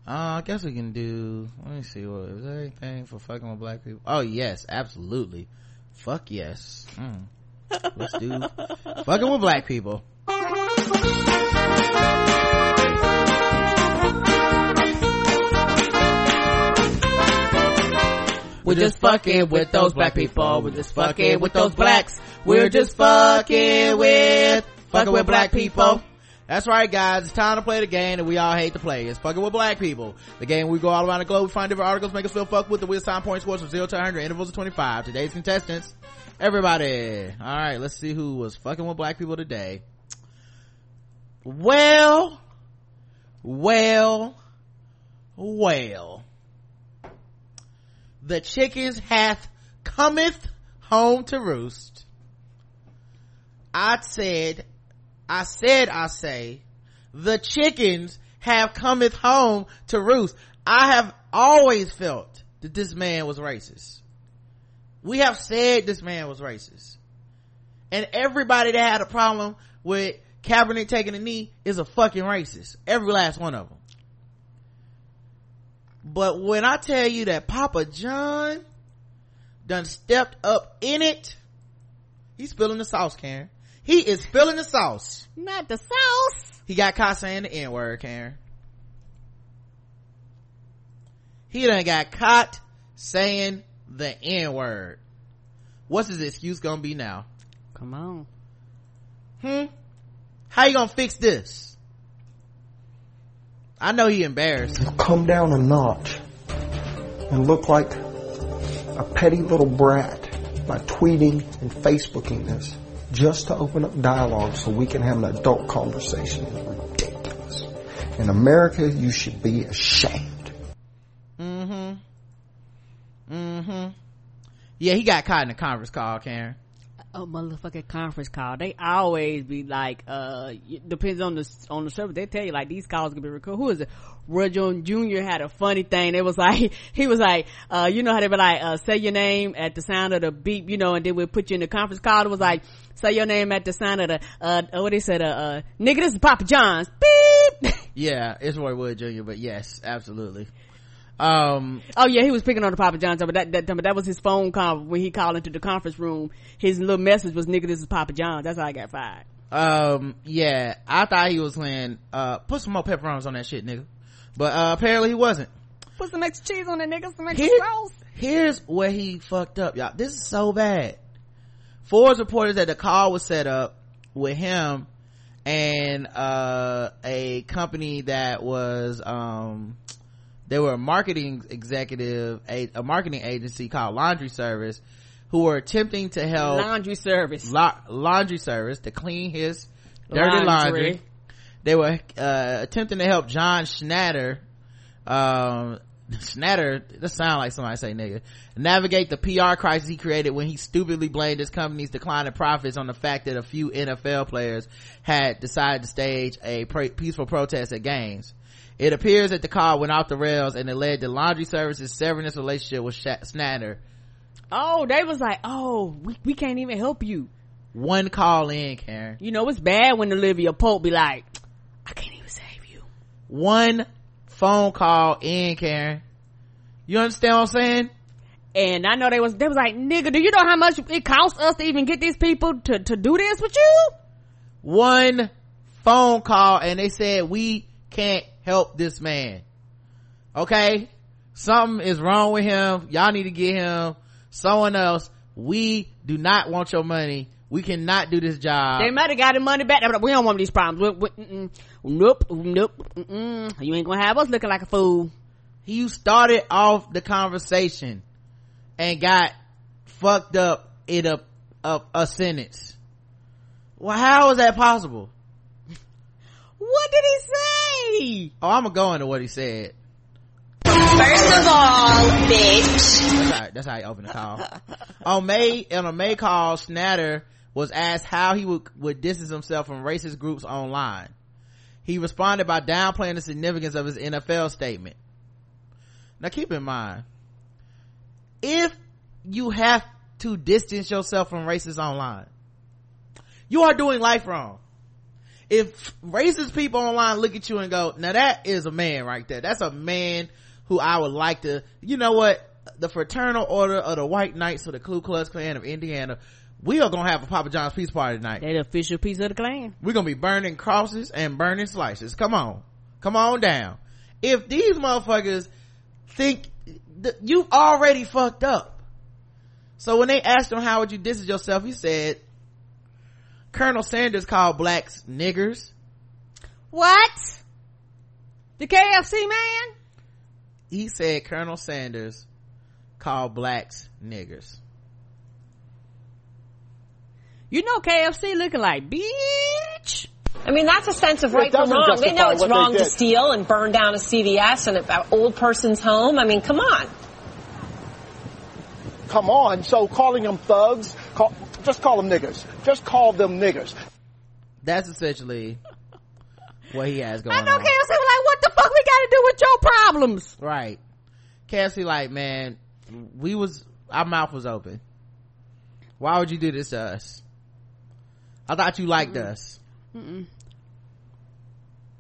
uh i guess we can do let me see what is there anything for fucking with black people oh yes absolutely fuck yes mm. let's do fucking with black people We're just fucking with those black people. We're just fucking with those blacks. We're just fucking with, fucking with black people. That's right, guys. It's time to play the game that we all hate to play. It's fucking with black people. The game we go all around the globe, we find different articles, make us feel fucked with the wheel time point scores from 0 to 100, intervals of 25. Today's contestants, everybody. Alright, let's see who was fucking with black people today. Well, well, well. The chickens hath cometh home to roost. I said, I said, I say, the chickens have cometh home to roost. I have always felt that this man was racist. We have said this man was racist. And everybody that had a problem with Kaepernick taking a knee is a fucking racist. Every last one of them. But when I tell you that Papa John done stepped up in it, he's spilling the sauce, Karen. He is spilling the sauce. not the sauce. He got caught saying the N-word, Karen. He done got caught saying the N-word. What's his excuse gonna be now? Come on. Hmm? How you gonna fix this? I know he embarrassed. come down a notch and look like a petty little brat by tweeting and Facebooking this just to open up dialogue so we can have an adult conversation is ridiculous. In America, you should be ashamed. Mm-hmm. Mm-hmm. Yeah, he got caught in a conference call, Karen. a motherfucking conference call. They always be like, uh, depends on the, on the service. They tell you like these calls can be recorded. Who is it? Roy Jones Jr. had a funny thing. It was like, he was like, uh, you know how they be like, uh, say your name at the sound of the beep, you know, and then we'll put you in the conference call. It was like, say your name at the sign of the, uh, what they said, uh, uh, nigga, this is Papa John's. Beep! Yeah, it's Roy Wood Jr., but yes, absolutely. Um, Oh yeah, he was picking on the Papa John's, but that, that, but that was his phone call when he called into the conference room. His little message was, nigga, this is Papa John's. That's how I got fired. um, yeah, I thought he was saying, uh, put some more pepperonis on that shit, nigga. But, uh, apparently he wasn't. Put some extra cheese on that nigga, some extra Here- sauce. here's where he fucked up, y'all. This is so bad. Forbes reported that the call was set up with him and uh, a company that was um, they were a marketing executive, a, a marketing agency called Laundry Service, who were attempting to help Laundry service. la- laundry service to clean his dirty Laundry. laundry. They were uh, attempting to help John Schnatter, um, Schnatter, that sound like somebody say nigga, navigate the PR crisis he created when he stupidly blamed his company's declining profits on the fact that a few NFL players had decided to stage a pre- peaceful protest at games. It appears that the call went off the rails and it led to laundry services severing its relationship with Schnatter. Oh, they was like, oh, we, we can't even help you. One call in, Karen. You know, it's bad when Olivia Pope be like, I can't even save you. one phone call in, Karen. You understand what I'm saying? And I know they was, they was like, nigga, do you know how much it costs us to even get these people to, to do this with you? One phone call and they said, we can't help this man. Okay? Something is wrong with him. Y'all need to get him someone else. We do not want your money. We cannot do this job. They might have got the money back. but We don't want these problems. We, we, mm-mm. Nope, nope, mm-mm. You ain't gonna have us looking like a fool. you started off the conversation and got fucked up in a, a, a sentence. Well, how is that possible? What did he say? Oh, I'm gonna go into what he said. First of all, bitch. That's how, that's how he opened the call. on May, on a May call, Schnatter was asked how he would, would distance himself from racist groups online. He responded by downplaying the significance of his NFL statement. Now keep in mind, if you have to distance yourself from racists online, you are doing life wrong. If racist people online look at you and go, now that is a man right there. That's a man who I would like to, you know what? The fraternal order of the white knights of the Ku Klux Klan of Indiana, we are gonna have a Papa John's peace party tonight. They the official piece of the Klan. We're gonna be burning crosses and burning slices. Come on. Come on down. If these motherfuckers think th- you've already fucked up. So when they asked him how would you distance yourself, he said, Colonel Sanders called blacks niggers. What? The KFC man? He said Colonel Sanders called blacks niggers. You know KFC looking like, bitch. I mean, that's a sense of right from wrong. They know it's wrong to steal and burn down a CVS and an old person's home. I mean, come on. Come on. So calling them thugs, call, just call them niggers. Just call them niggers. That's essentially what he has going on. I know on. KFC was like, what the fuck we gotta do with your problems? Right. KFC like, man, we was, our mouth was open. Why would you do this to us? I thought you liked us.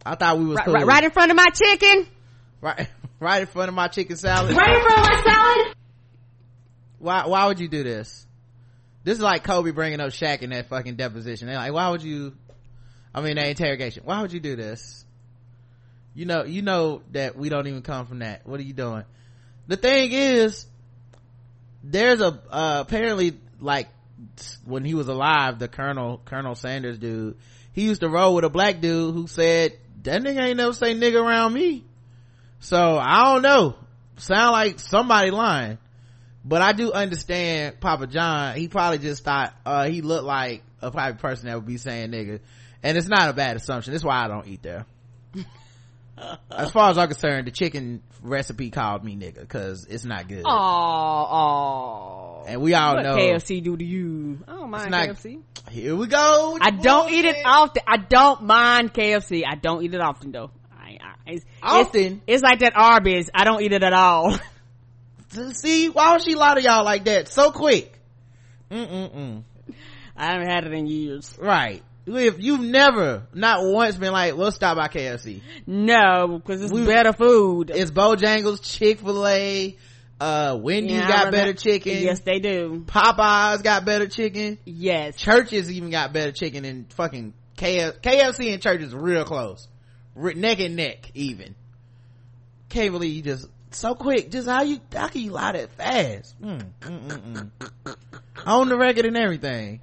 I thought we was Right, cool. right, right in front of my chicken. right, right in front of my chicken salad. Right in front of my salad? Why, why would you do this? This is like Kobe bringing up Shaq in that fucking deposition. They're like, why would you, I mean, that interrogation. Why would you do this? You know, you know that we don't even come from that. What are you doing? The thing is, there's a, uh, apparently like when he was alive, the Colonel, Colonel Sanders dude, he used to roll with a black dude who said that nigga ain't never say nigga around me. So I don't know. Sound like somebody lying. But I do understand Papa John. He probably just thought, uh, he looked like a of person that would be saying nigga. And it's not a bad assumption. That's why I don't eat there. as far as I'm concerned, the chicken recipe called me nigga because it's not good. Oh, oh. And we all what know KFC do to you. I don't mind not- KFC. Here we go. I don't eat it often. I don't mind KFC. I don't eat it often though. I, I, it's, Often? It's, it's like that Arby's. I don't eat it at all. See, why would she lie to y'all like that so quick? Mm-mm-mm. I haven't had it in years. Right. If you've never, not once been like, we'll stop by KFC. No, because it's We- better food. It's Bojangles, Chick-fil-A, uh, Wendy's Yeah, got better chicken. Yes, they do. Popeyes got better chicken. Yes. Church's even got better chicken than fucking KF- KFC and Church's real close. Re- neck and neck even. Can't believe you just, so quick. Just how you, how can you lie that fast? Mm, mm, mm, mm. On the record and everything.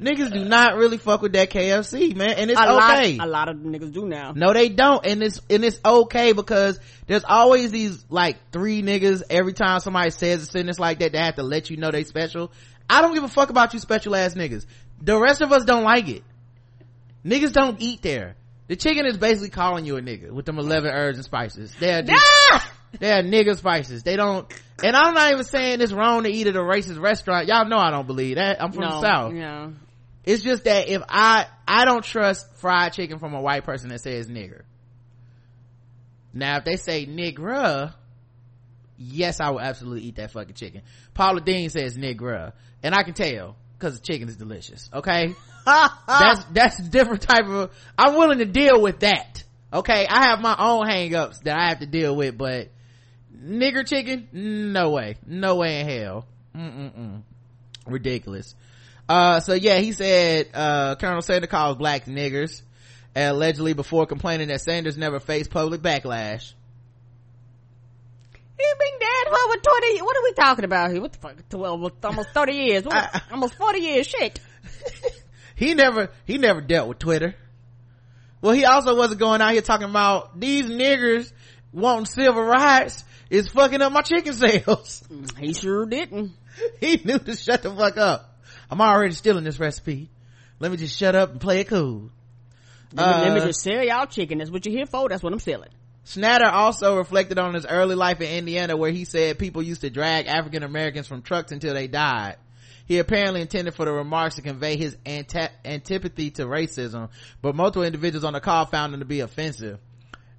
Niggas do not really fuck with that KFC, man. And it's a okay. lot, a lot of niggas do now. No, they don't. And it's, and it's okay because there's always these like three niggas every time somebody says a sentence like that, they have to let you know they special. I don't give a fuck about you special ass niggas. The rest of us don't like it. Niggas don't eat there. The chicken is basically calling you a nigga with them 11 herbs and spices. They're just, Ah! they're nigga spices. They don't, and I'm not even saying it's wrong to eat at a racist restaurant. Y'all know I don't believe that. I'm from no, the South. Yeah. It's just that if I, I don't trust fried chicken from a white person that says nigger. Now, if they say nigger, yes, I will absolutely eat that fucking chicken. Paula Deen says nigger, and I can tell because the chicken is delicious. Okay, that's that's a different type of. I'm willing to deal with that. Okay, I have my own hangups that I have to deal with, but nigger chicken, no way, no way in hell. Mm-mm-mm. Ridiculous. Uh, so yeah, he said, uh, Colonel Sanders calls blacks niggers, allegedly before complaining that Sanders never faced public backlash. He been dead for over 20 What are we talking about here? What the fuck? 12, almost 30 years. What, I- almost 40 years. Shit. He never, he never dealt with Twitter. Well, he also wasn't going out here talking about these niggers wanting civil rights is fucking up my chicken sales. He sure didn't. he knew to shut the fuck up. I'm already stealing this recipe. Let me just shut up and play it cool. Let me, let me Uh, just sell y'all chicken. That's what you're here for. That's what I'm selling. Schnatter also reflected on his early life in Indiana where he said people used to drag African Americans from trucks until they died. He apparently intended for the remarks to convey his anta- antipathy to racism, but multiple individuals on the call found them to be offensive.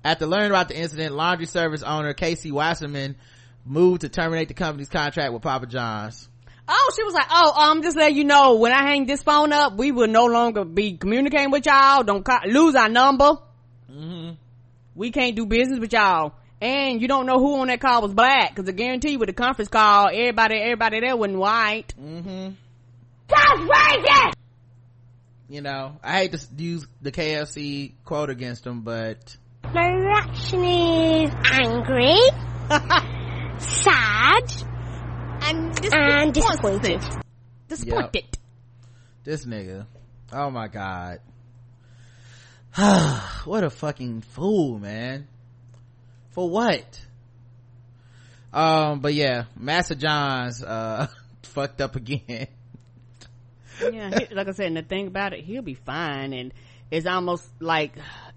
After learning about the incident, laundry service owner Casey Wasserman moved to terminate the company's contract with Papa John's. Oh, she was like, oh, um, just let you know, when I hang this phone up, we will no longer be communicating with y'all. Don't ca- lose our number. Mm-hmm. We can't do business with y'all. And you don't know who on that call was black, cause I guarantee you with the conference call, everybody, everybody there wasn't white. Mm-hmm. That's racist! You know, I hate to use the KFC quote against them, but My reaction is angry, sad, and and disappointed. Disappointed. this nigga, oh my god. what a fucking fool, man. For what? Um, but yeah, Master Johns, uh, fucked up again. yeah, he- like I said, and the thing about it, he'll be fine. And it's almost like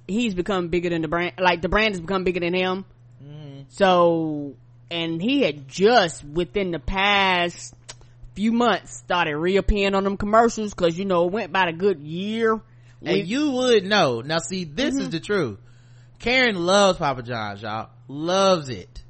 he's become bigger than the brand. Like the brand has become bigger than him. So, and he had just within the past few months started reappearing on them commercials because you know it went about a good year. And you would know. Now see, this is mm-hmm. the truth. Karen loves Papa John's, y'all. Loves it.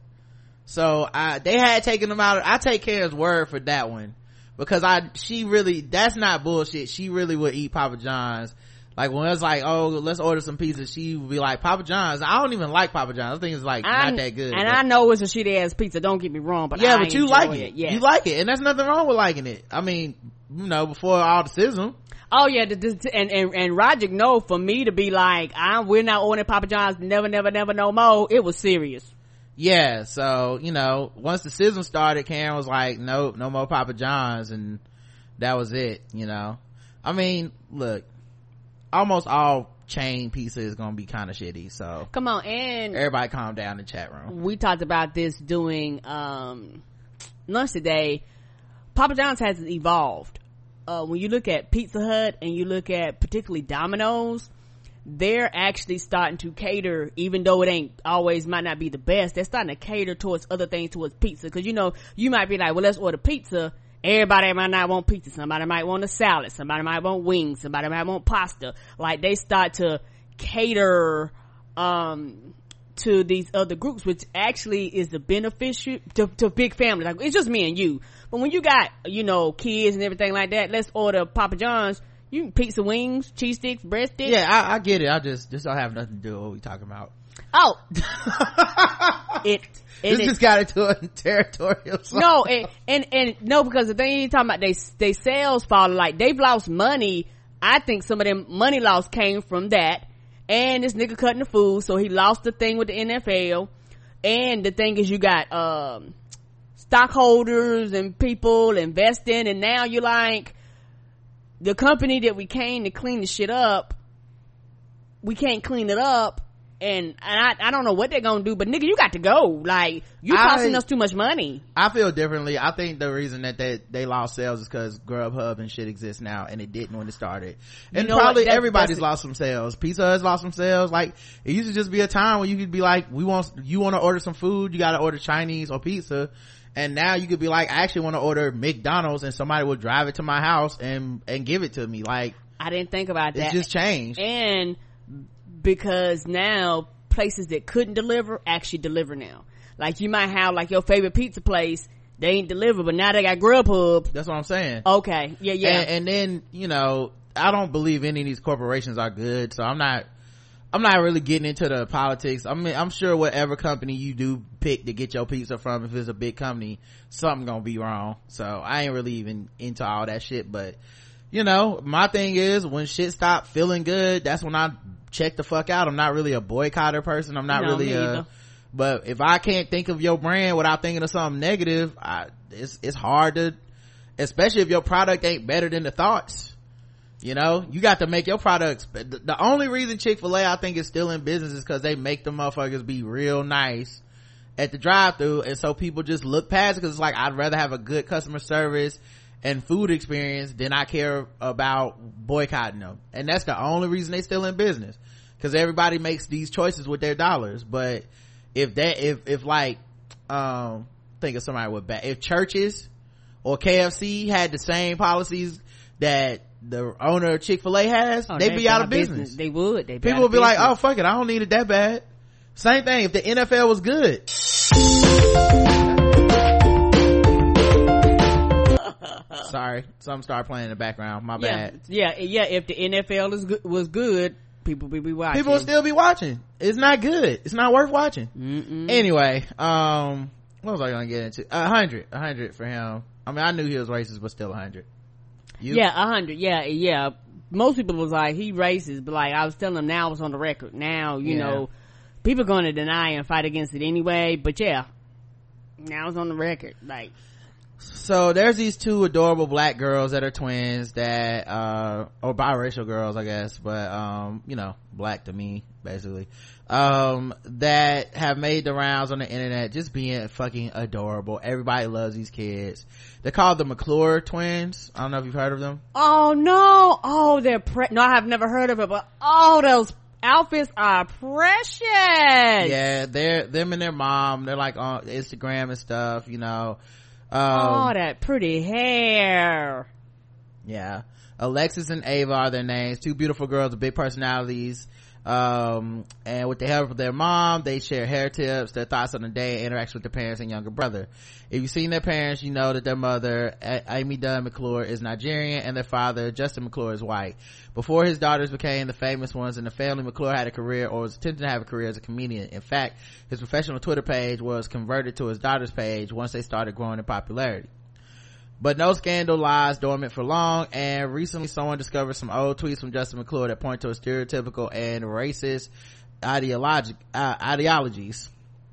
So I, they had taken them out. I take Karen's word for that one. Because I, she really, that's not bullshit. She really would eat Papa John's. Like when it's like, oh, let's order some pizza, she would be like, Papa John's. I don't even like Papa John's. I think it's like I- not that good. And but- I know it's a shitty ass pizza. Don't get me wrong, but yeah, I but you like it. it. Yeah, You like it. And there's nothing wrong with liking it. I mean, you know, before all the sizzle. Oh yeah, the, the, and and and Roger know for me to be like, I we're not ordering Papa John's, never, never, never, no more. It was serious. yeah so you know once the season started karen was like nope, no more papa john's and that was it you know i mean look almost all chain pizza is gonna be kind of shitty so. Come on and everybody calm down in the chat room. we talked about this doing um lunch today. Papa john's has evolved. Uh when you look at pizza hut and you look at particularly domino's they're actually starting to cater even though it ain't always might not be the best they're starting to cater towards other things towards pizza. Because you know you might be like well let's order pizza everybody might not want pizza. Somebody might want a salad. Somebody might want wings. Somebody might want pasta. Like they start to cater um to these other groups which actually is the beneficial to, to big families. Like it's just me and you. But when you got you know kids and everything like that let's order papa john's. You can pizza wings, cheese sticks, breast sticks. Yeah, I, I, get it. I just just don't have nothing to do with what we talking about. Oh, it. This it, just got into a territorial. Song. No, and, and and no, because the thing you talking about, they they sales fall like they've lost money. I think some of them money loss came from that, and this nigga cutting the food, so he lost the thing with the NFL. And the thing is, you got um stockholders and people investing, and now you're like the company that we came to clean the shit up, we can't clean it up. And, and I, I don't know what they're gonna do, but nigga, you got to go. Like, you costing I, us too much money. I feel differently. I think the reason that they, they lost sales is because Grubhub and shit exists now, and it didn't when it started. And you know probably that, everybody's lost some sales. Pizza has lost some sales. Like, it used to just be a time when you could be like, we want, you want to order some food, you gotta order Chinese or pizza and now you could be like i actually want to order mcdonald's and somebody will drive it to my house and and give it to me like i didn't think about that it just changed and because now places that couldn't deliver actually deliver now like you might have like your favorite pizza place they ain't deliver but now they got grubhub that's what i'm saying okay yeah yeah and, and then you know i don't believe any of these corporations are good so i'm not I'm not really getting into the politics. I mean, I'm sure whatever company you do pick to get your pizza from, if it's a big company, something gonna be wrong. So I ain't really even into all that shit. But you know, my thing is when shit stop feeling good, that's when I check the fuck out. I'm not really a boycotter person. I'm not no, really a. But if I can't think of your brand without thinking of something negative, I, it's it's hard to, especially if your product ain't better than the thoughts you know you got to make your products the only reason chick-fil-a i think is still in business is because they make the motherfuckers be real nice at the drive-through and so people just look past it because it's like i'd rather have a good customer service and food experience than i care about boycotting them and that's the only reason they still in business because everybody makes these choices with their dollars but if that if if like um think of somebody with bad if Church's or kfc had the same policies that the owner of Chick-fil-A has, oh, they'd be out of business. business. They would. They'd People would be business. like, oh fuck it, I don't need it that bad. Same thing if the NFL was good. Sorry, something started playing in the background. My yeah, bad. Yeah, yeah. If the NFL is good, was good, people would be watching. People would still be watching. It's not good. It's not worth watching. Mm-mm. Anyway, um, what was I gonna get into? A hundred, a hundred for him. I mean, I knew he was racist, but still a hundred. Yeah, a hundred. Yeah, yeah. Most people was like, he racist, but like I was telling them now it's on the record. Now, you yeah. know, people going to deny and fight against it anyway, but yeah, now it's on the record. Like, so there's these two adorable black girls that are twins that uh or biracial girls i guess but um you know black to me basically. Um that have made the rounds on the internet just being fucking adorable. Everybody loves these kids. They're called the mcclure twins. I don't know if you've heard of them. Oh no. Oh they're pre- no i have never heard of it but oh those outfits are precious. Yeah they're them and their mom they're like on instagram and stuff you know um, oh that pretty hair. Yeah. Alexis and ava are their names. Two beautiful girls with big personalities um, and with the help of their mom they share hair tips their thoughts on the day interaction with their parents and younger brother. If you've seen their parents you know that their mother amy dunn mcclure is nigerian and their father justin mcclure is white. Before his daughters became the famous ones in the family mcclure had a career or was attempting to have a career as a comedian. In fact his professional twitter page was converted to his daughter's page once they started growing in popularity but no scandal lies dormant for long, and recently someone discovered some old tweets from Justin McClure that point to a stereotypical and racist uh, ideologies.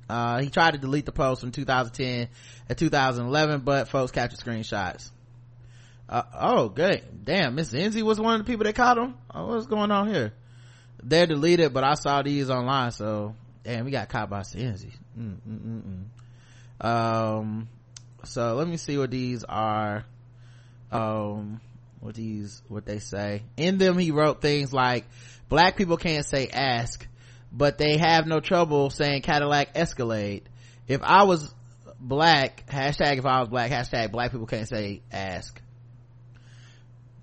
Uh, he tried to delete the post from 2010 and 2011, but folks captured screenshots. Uh, oh, good. Damn, Miss Enzi was one of the people that caught him. Oh, what's going on here? they're deleted but i saw these online so damn we got caught by Senzi. Mm, mm, mm, mm. um so let me see what these are. Um what these what they say. In them he wrote things like black people can't say ask but they have no trouble saying cadillac escalade. If i was black hashtag if i was black hashtag black people can't say ask.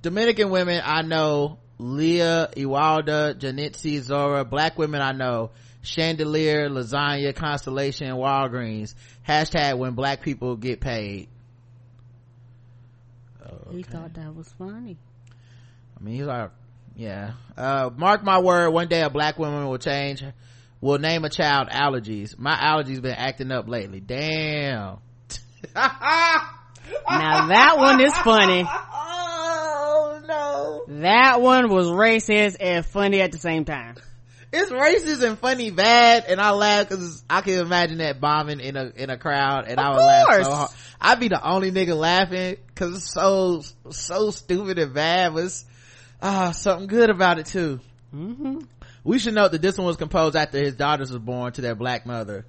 Dominican women i know leah iwalda janitsi zora black women i know chandelier lasagna constellation walgreens hashtag when black people get paid He thought that was funny. I mean, he's like, yeah. Uh, mark my word, one day a black woman will change, will name a child allergies. My allergies been acting up lately. Damn. Now that one is funny. Oh no. That one was racist and funny at the same time. It's racist and funny bad, and I laugh because I can imagine that bombing in a in a crowd, and Of I would laugh so course. hard. I'd be the only nigga laughing because it's so so stupid and bad, but it's ah something good about it too. Mm-hmm. We should note that this one was composed after his daughters was born to their black mother.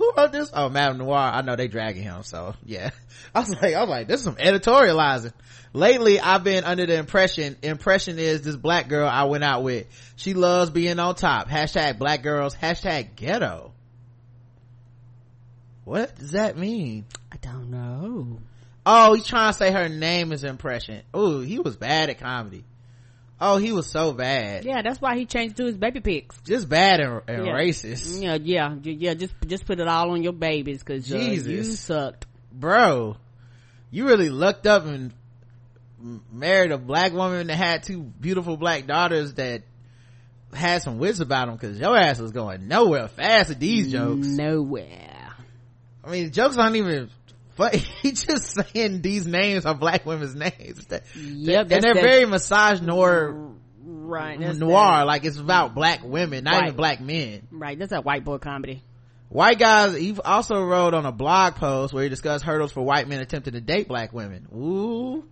Who wrote this? Oh, MadameNoire. I know they dragging him, so yeah. I was like, I was like, this is some editorializing. Lately, I've been under the impression, impression is this black girl I went out with. She loves being on top. Hashtag black girls. Hashtag ghetto. What does that mean? I don't know. Oh, he's trying to say her name is impression. Ooh, he was bad at comedy. Oh, he was so bad. Yeah, that's why he changed to his baby pics. Just bad and, and Yeah. racist. Yeah, yeah, yeah. Just just put it all on your babies because uh, Jesus. you sucked. bro you really looked up and married a black woman that had two beautiful black daughters that had some wits about them because your ass was going nowhere fast with these jokes Nowhere. i mean jokes aren't even funny he's just saying these names are black women's names Yep, and they're very massage noir Right. Noir that- like it's about mm. black women not Right. even black men right. That's a white boy comedy. White guys, he also wrote on a blog post where he discussed hurdles for white men attempting to date black women. Ooh.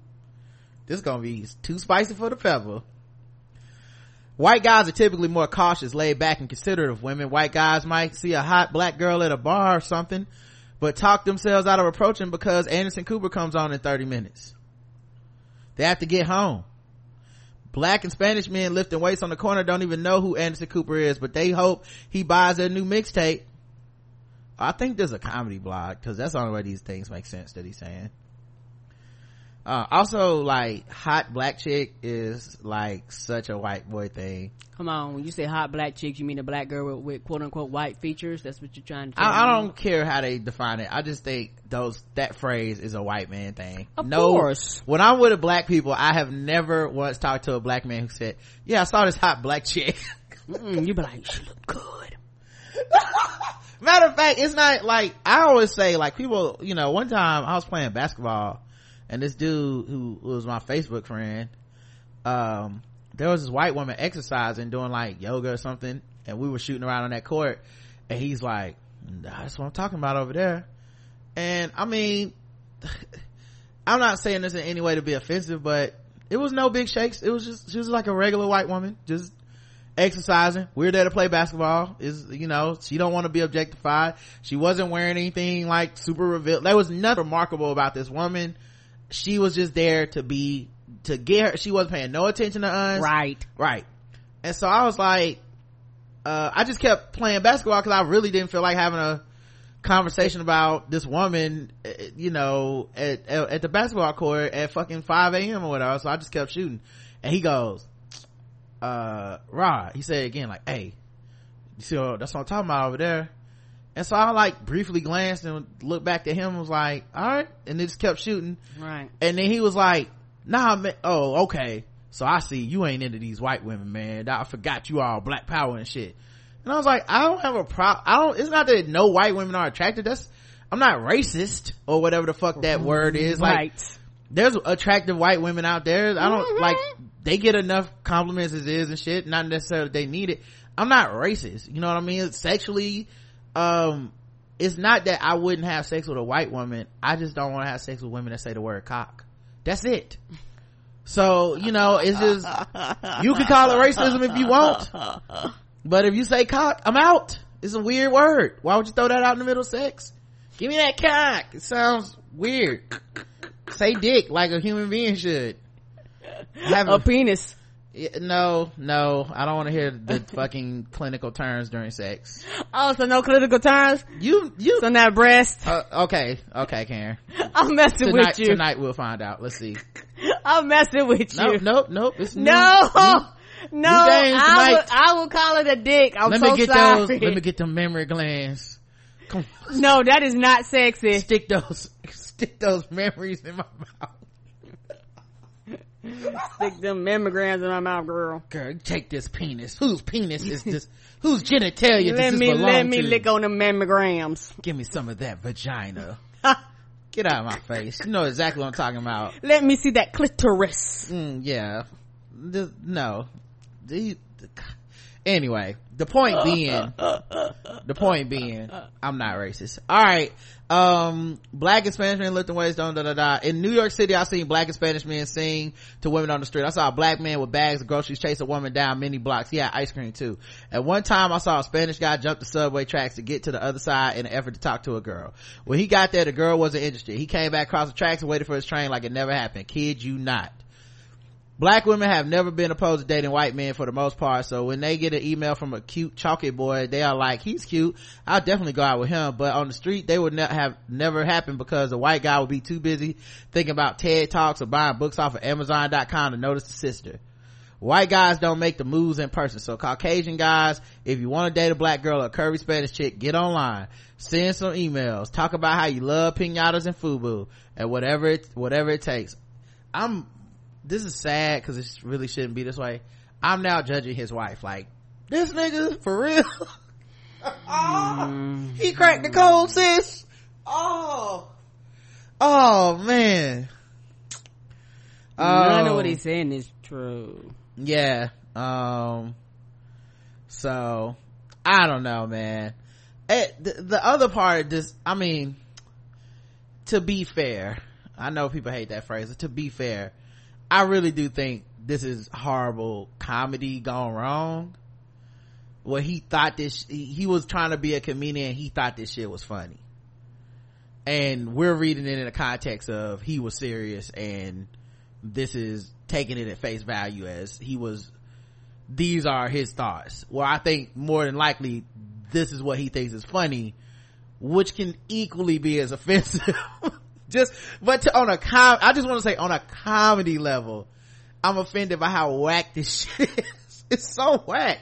This is gonna be too spicy for the pepper. White guys are typically more cautious, laid back, and considerate of women. White guys might see a hot black girl at a bar or something, but talk themselves out of approaching because Anderson Cooper comes on in 30 minutes. They have to get home. Black and Spanish men lifting weights on the corner don't even know who Anderson Cooper is, but they hope he buys their new mixtape. I think there's a comedy blog because that's the only way these things make sense that he's saying. Uh, also like hot black chick is like such a white boy thing. Come on, when you say hot black chicks, you mean a black girl with, with quote unquote white features? That's what you're trying to. I, I don't care how they define it. I just think those that phrase is a white man thing. Of no, course. When I'm with a black people, I have never once talked to a black man who said, "Yeah, I saw this hot black chick." Mm-mm, you be like, she look good. Matter of fact, it's not like I always say like people, you know, one time I was playing basketball and this dude who was my Facebook friend, um, there was this white woman exercising doing like yoga or something and we were shooting around on that court and he's like, that's what I'm talking about over there. And I mean, I'm not saying this in any way to be offensive, but it was no big shakes. It was just, she was like a regular white woman, just exercising. We're there to play basketball. Is you know she don't want to be objectified. She wasn't wearing anything like super reveal. There was nothing remarkable about this woman. She was just there to be to get her. She wasn't paying no attention to us. Right. Right. And so I was like, uh, I just kept playing basketball because I really didn't feel like having a conversation about this woman, uh, you know, at, at, at the basketball court at fucking 5 a.m. or whatever. So I just kept shooting. And he goes, uh, Rod, he said again, like, hey, you see, that's what I'm talking about over there. And so I like briefly glanced and looked back at him and was like, all right. And then just kept shooting. Right. And then he was like, nah, man, oh, okay. So I see you ain't into these white women, man. I forgot you all black power and shit. And I was like, I don't have a problem. I don't, it's not that no white women are attracted. That's, I'm not racist or whatever the fuck that word is. Like, Right. there's attractive white women out there. I don't mm-hmm. like they get enough compliments as is and shit. Not necessarily they need it. I'm not racist. You know what I mean? Sexually, um, it's not that I wouldn't have sex with a white woman. I just don't want to have sex with women that say the word cock. That's it. So, you know, it's just, you can call it racism if you want. But if you say cock, I'm out. It's a weird word. Why would you throw that out in the middle of sex? Give me that cock. It sounds weird. Say dick like a human being should. Have a penis. Yeah, no, no, I don't want to hear the fucking clinical terms during sex. Oh, so no clinical terms? You, you. So not breast? Uh, okay, okay, Karen. I'm messing tonight, with you. Tonight we'll find out. Let's see. I'm messing with you. Nope, nope, nope. It's new, no, new, no. I will, I will call it a dick. I'm let so me get sorry. those. Let me get the mammary glands. Come on. No, that is not sexy. Stick those, stick those mammaries in my mouth. Stick them mammograms in my mouth, girl. Girl, take this penis. Whose penis is this? Whose genitalia let does me let me to? lick on the mammograms. Give me some of that vagina. Get out of my face. You know exactly what I'm talking about. Let me see that clitoris. Mm, yeah. The- no. The- the- anyway, the point uh, being, uh, uh, the point being, I'm not racist. All right. Um, black and Spanish men lifting weights, don't da da da. In New York City, i've seen black and Spanish men sing to women on the street. I saw a black man with bags of groceries chase a woman down many blocks. Had ice cream too. At one time, I saw a Spanish guy jump the subway tracks to get to the other side in an effort to talk to a girl. When he got there, the girl wasn't interested. He came back across the tracks and waited for his train like it never happened. Kid you not. Black women have never been opposed to dating white men for the most part, so when they get an email from a cute chocolate boy, they are like, he's cute, I'll definitely go out with him, but on the street, they would ne- have never happened because the white guy would be too busy thinking about TED Talks or buying books off of Amazon.com to notice the sister. White guys don't make the moves in person, so Caucasian guys, if you want to date a black girl or curvy Spanish chick, get online, send some emails, talk about how you love pinatas and fubu, and whatever it, whatever it takes. I'm this is sad because it really shouldn't be this way. I'm now judging his wife like this nigga for real. oh, he cracked the code, sis. Oh, oh man. None of what he's saying is true. yeah. Um. So I don't know, man. Eh, the, the other part, just I mean, to be fair, I know people hate that phrase. but To be fair, I really do think this is horrible comedy gone wrong. Where he thought this, he, was trying to be a comedian. He thought this shit was funny, and we're reading it in the context of he was serious, and this is taking it at face value as he was. These are his thoughts. Well, I think more than likely this is what he thinks is funny, which can equally be as offensive. Just, but to, on a com, I just want to say on a comedy level, I'm offended by how whack this shit is. It's so whack.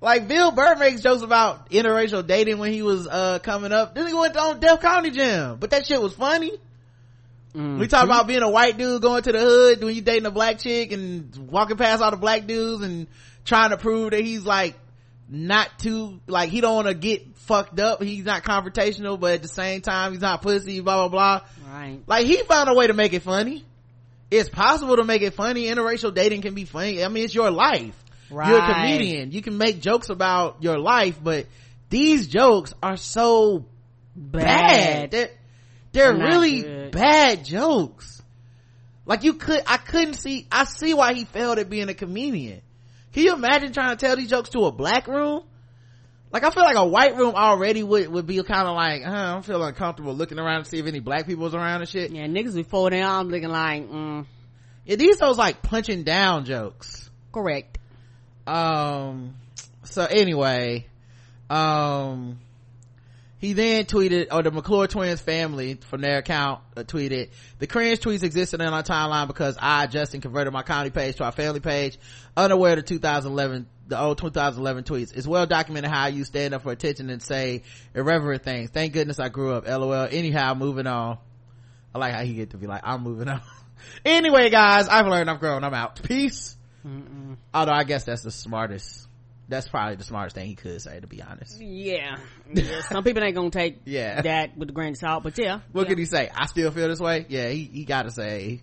Like Bill Burr makes jokes about interracial dating when he was, uh, coming up. Then he went on Def Comedy Jam, but that shit was funny. We talk about being a white dude going to the hood when you dating a black chick and walking past all the black dudes and trying to prove that he's like not too like he don't want to get fucked up. He's not confrontational, but at the same time he's not pussy. Blah blah blah. Right. Like he found a way to make it funny. It's possible to make it funny. Interracial dating can be funny. I mean, it's your life. right. You're a comedian. You can make jokes about your life, but these jokes are so bad. Bad. They're, they're really good. bad jokes. Like you could, I couldn't see, I see why he failed at being a comedian. Can you imagine trying to tell these jokes to a black room? Like I feel like a white room already would, would be kind of like, huh, I don't feel uncomfortable looking around to see if any black people was around and shit. Yeah, niggas before them, I'm looking like, mm, Yeah, these those like punching down jokes. correct. um so anyway um he then tweeted or the mcclure twins family from their account uh, tweeted the cringe tweets existed in our timeline because i justin converted my comedy page to our family page unaware of the 2011 the old 2011 tweets. It's well documented how you stand up for attention and say irreverent things. Thank goodness i grew up. Lol. Anyhow moving on. I like how he get to be like i'm moving on. Anyway guys i've learned i've grown. I'm out. Peace. Although i guess that's the smartest that's probably the smartest thing he could say to be honest Yeah. yeah. Some people ain't gonna take Yeah. that with a grain of salt, but yeah. what yeah. could he say i still feel this way yeah he, he gotta say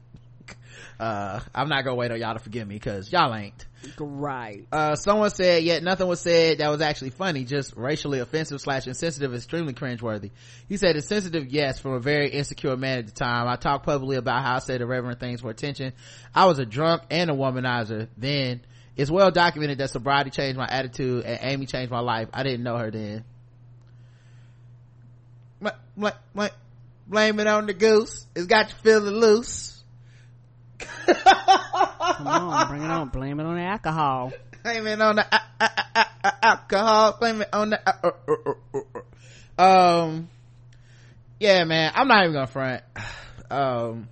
uh i'm not gonna wait on y'all to forgive me because y'all ain't Right. uh someone said yet nothing was said that was actually funny just racially offensive slash insensitive extremely cringeworthy he said it's sensitive yes from a very insecure man at the time i talked publicly about how i said irreverent things for attention i was a drunk and a womanizer then it's well documented that sobriety changed my attitude and amy changed my life. I didn't know her then. Bl- bl- bl- blame it on the goose. It's got you feeling loose. Come on, bring it on. Blame it on the alcohol. blame it on the uh, uh, uh, uh, alcohol. Blame it on the um yeah man. I'm not even gonna front. Um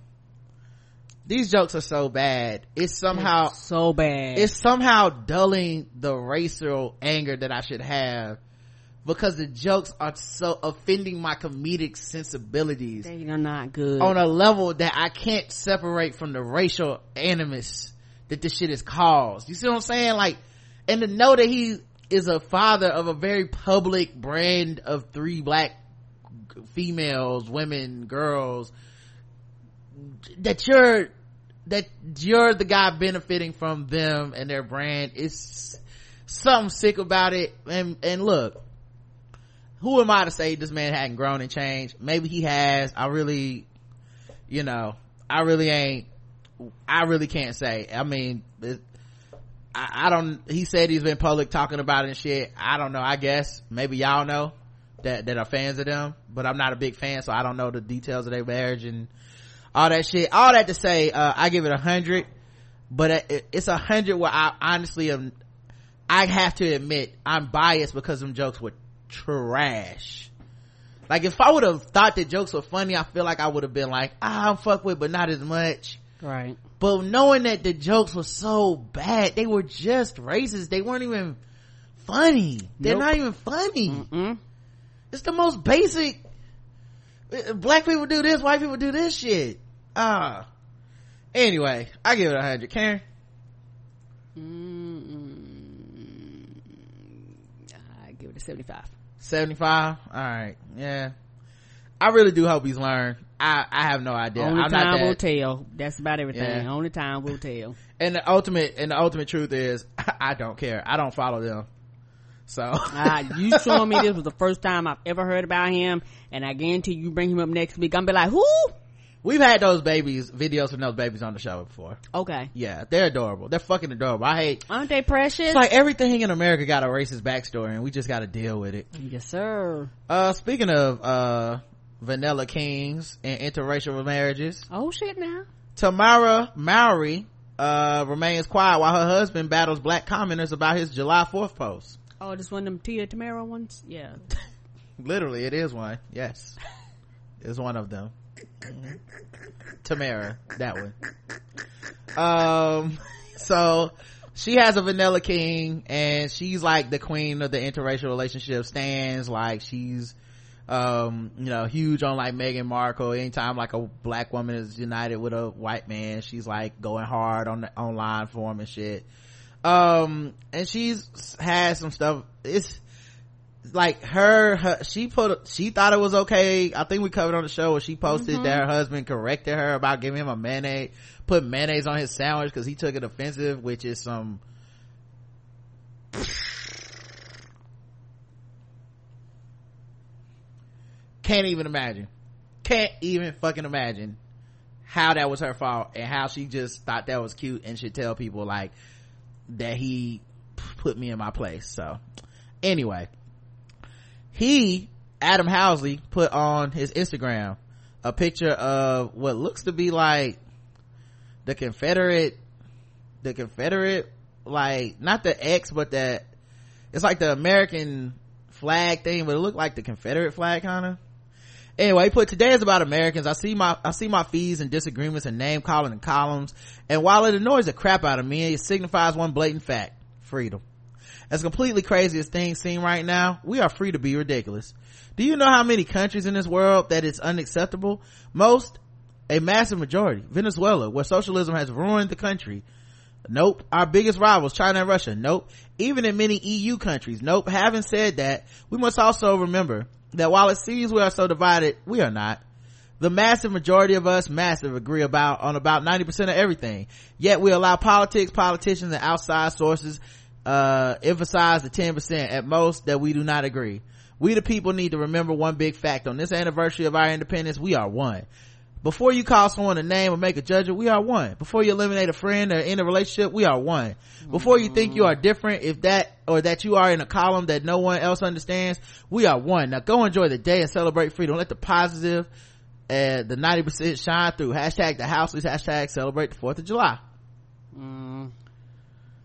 these jokes are so bad it's somehow so bad it's somehow dulling the racial anger that i should have because the jokes are so offending my comedic sensibilities They are not good. on a level that I can't separate from the racial animus that this shit has caused. You see what I'm saying? Like, and to know that he is a father of a very public brand of three black females, women, girls, that you're, that you're the guy benefiting from them and their brand. It's something sick about it. And, and look, who am I to say this man hadn't grown and changed? Maybe he has. I really, you know, I really ain't, I really can't say. I mean, it, I, I don't, he said he's been public talking about it and shit. I don't know. I guess maybe y'all know that, that are fans of them, but I'm not a big fan, so I don't know the details of their marriage and all that shit. All that to say, uh, I give it a hundred, but it's a hundred where I honestly am, I have to admit I'm biased because them jokes were trash. Like if I would have thought the jokes were funny, I feel like I would have been like, ah, I'm fuck with, but not as much. Right. But knowing that the jokes were so bad, they were just racist. They weren't even funny. They're Nope. not even funny. Mm-mm. It's the most basic. Uh, Black people do this, white people do this shit. Ah. Anyway, I give it a hundred. Karen? I give it a 75. 75 all right yeah i really do hope he's learned i i have no idea Only i'm time not will tell. That's about everything. Yeah. Only time will tell. and the ultimate and the ultimate truth is i don't care i don't follow them so Uh, you showing me this was the first time I've ever heard about him, and I guarantee you bring him up next week. I'm be like, who? we've had those babies videos from those babies on the show before Okay. yeah they're adorable they're fucking adorable i hate Aren't they precious? it's like everything in america got a racist backstory and we just got to deal with it yes, sir. uh speaking of uh vanilla kings and interracial marriages Oh shit now. Tamera Mowry uh remains quiet while her husband battles black commenters about his July 4th post. Oh, this one of them Tia Tamera ones? Yeah. Literally, it is one. Yes. It's one of them. Mhm. Tamera, that one. Um, so she has a vanilla king and she's like the queen of the interracial relationship stands like she's um you know huge on like Meghan Markle anytime like a black woman is united with a white man she's like going hard on the online for him and shit um and she's had some stuff. It's like her, her she put she thought it was okay. I think we covered on the show where she posted Mhm. that her husband corrected her about giving him a mayonnaise put mayonnaise on his sandwich because he took it offensive which is some can't even imagine. Can't even fucking imagine how that was her fault and how she just thought that was cute and should tell people like that he put me in my place. So anyway he adam housley put on his instagram a picture of what looks to be like the confederate the confederate like not the x but that it's like the american flag thing but it looked like the confederate flag kind of anyway he put today is about americans i see my i see my fees and disagreements and name calling and columns and while it annoys the crap out of me it signifies one blatant fact freedom as completely crazy as things seem right now we are free to be ridiculous do you know how many countries in this world that it's unacceptable most a massive majority venezuela where socialism has ruined the country Nope. Our biggest rivals, China and Russia. Nope. Even in many EU countries. Nope. Having said that, we must also remember that while it seems we are so divided, we are not. The massive majority of us, massive, agree about on about 90% of everything. Yet we allow politics, politicians, and outside sources, uh, emphasize the 10% at most that we do not agree. We the people need to remember one big fact. On this anniversary of our independence, we are one. Before you call someone a name or make a judgment, we are one. Before you eliminate a friend or end a relationship, we are one. Before you think you are different, if that, or that you are in a column that no one else understands, we are one. Now go enjoy the day and celebrate freedom. Let the positive, uh, the 90% shine through. Hashtag the houseless, hashtag celebrate the 4th of July.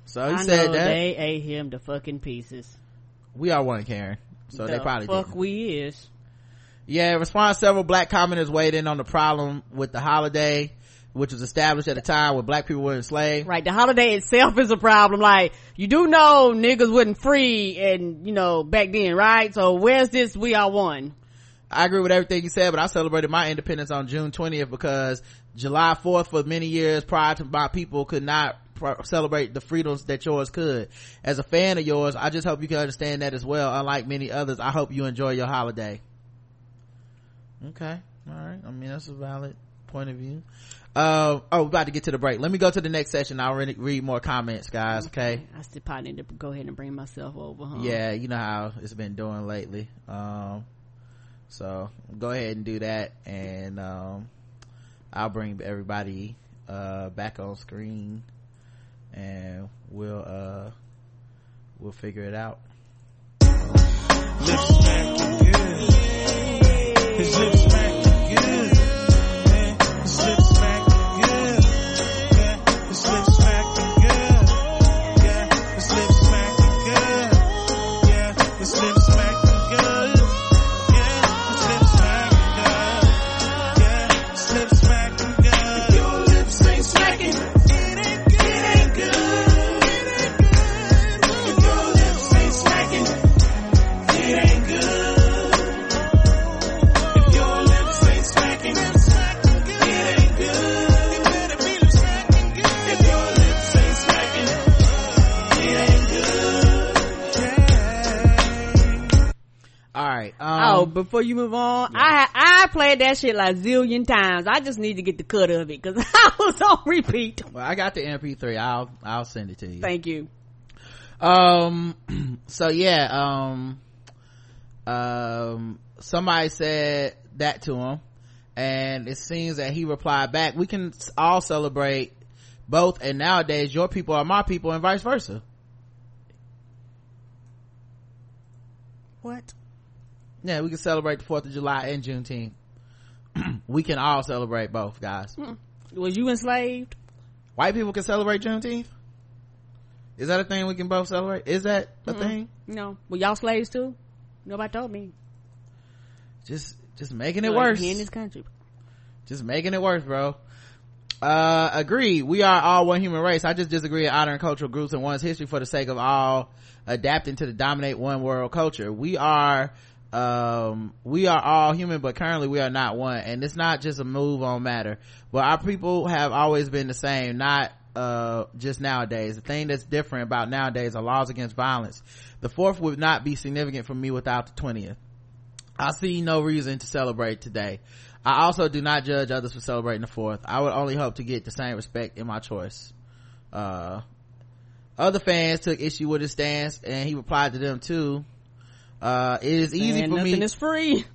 So he I said that. they ate him to fucking pieces. we are one, Karen. So they probably fuck didn't. we is. Yeah, in response, several black commenters weighed in on the problem with the holiday, which was established at a time when black people were enslaved. Right, the holiday itself is a problem. Like, you do know niggas wasn't free and, you know, back then, right? So where's this we are one? I agree with everything you said, but I celebrated my independence on June 20th because July 4th for many years prior to my people could not celebrate the freedoms that yours could. As a fan of yours, I just hope you can understand that as well. Unlike many others, I hope you enjoy your holiday. Okay. All right. I mean, that's a valid point of view. Uh, oh, we're about to get to the break. Let me go to the next session. I'll re- read more comments, guys. Okay. I still probably need to go ahead and bring myself over, huh? Yeah, you know how it's been doing lately. Um, so go ahead and do that and, um, I'll bring everybody, uh, back on screen and we'll, uh, we'll figure it out. Lips smacking good. Yeah, before you move on, I I played that shit like zillion times. I just need to get the cut of it because I was on repeat. well, I got the MP3. I'll, I'll send it to you. Thank you. um so yeah um um somebody said that to him and it seems that he replied back we can all celebrate both and nowadays your people are my people and vice versa What? Yeah we can celebrate the 4th of july and juneteenth. We can all celebrate both guys. Was you enslaved? white people can celebrate juneteenth? Is that a thing we can both celebrate? Is that a thing? No. Were y'all slaves too? Nobody told me. just just making it worse. Here in this country. just making it worse bro. Uh agree. We are all one human race. I just disagree at honoring cultural groups and one's history for the sake of all adapting to the dominate one world culture. We are um we are all human but currently we are not one and it's not just a move on matter but our people have always been the same not uh just nowadays the thing that's different about nowadays are laws against violence the fourth would not be significant for me without the 20th I see no reason to celebrate today. I also do not judge others for celebrating the fourth. I would only hope to get the same respect in my choice. Uh, other fans took issue with his stance and he replied to them too. Uh, it is easy for nothing me. is free.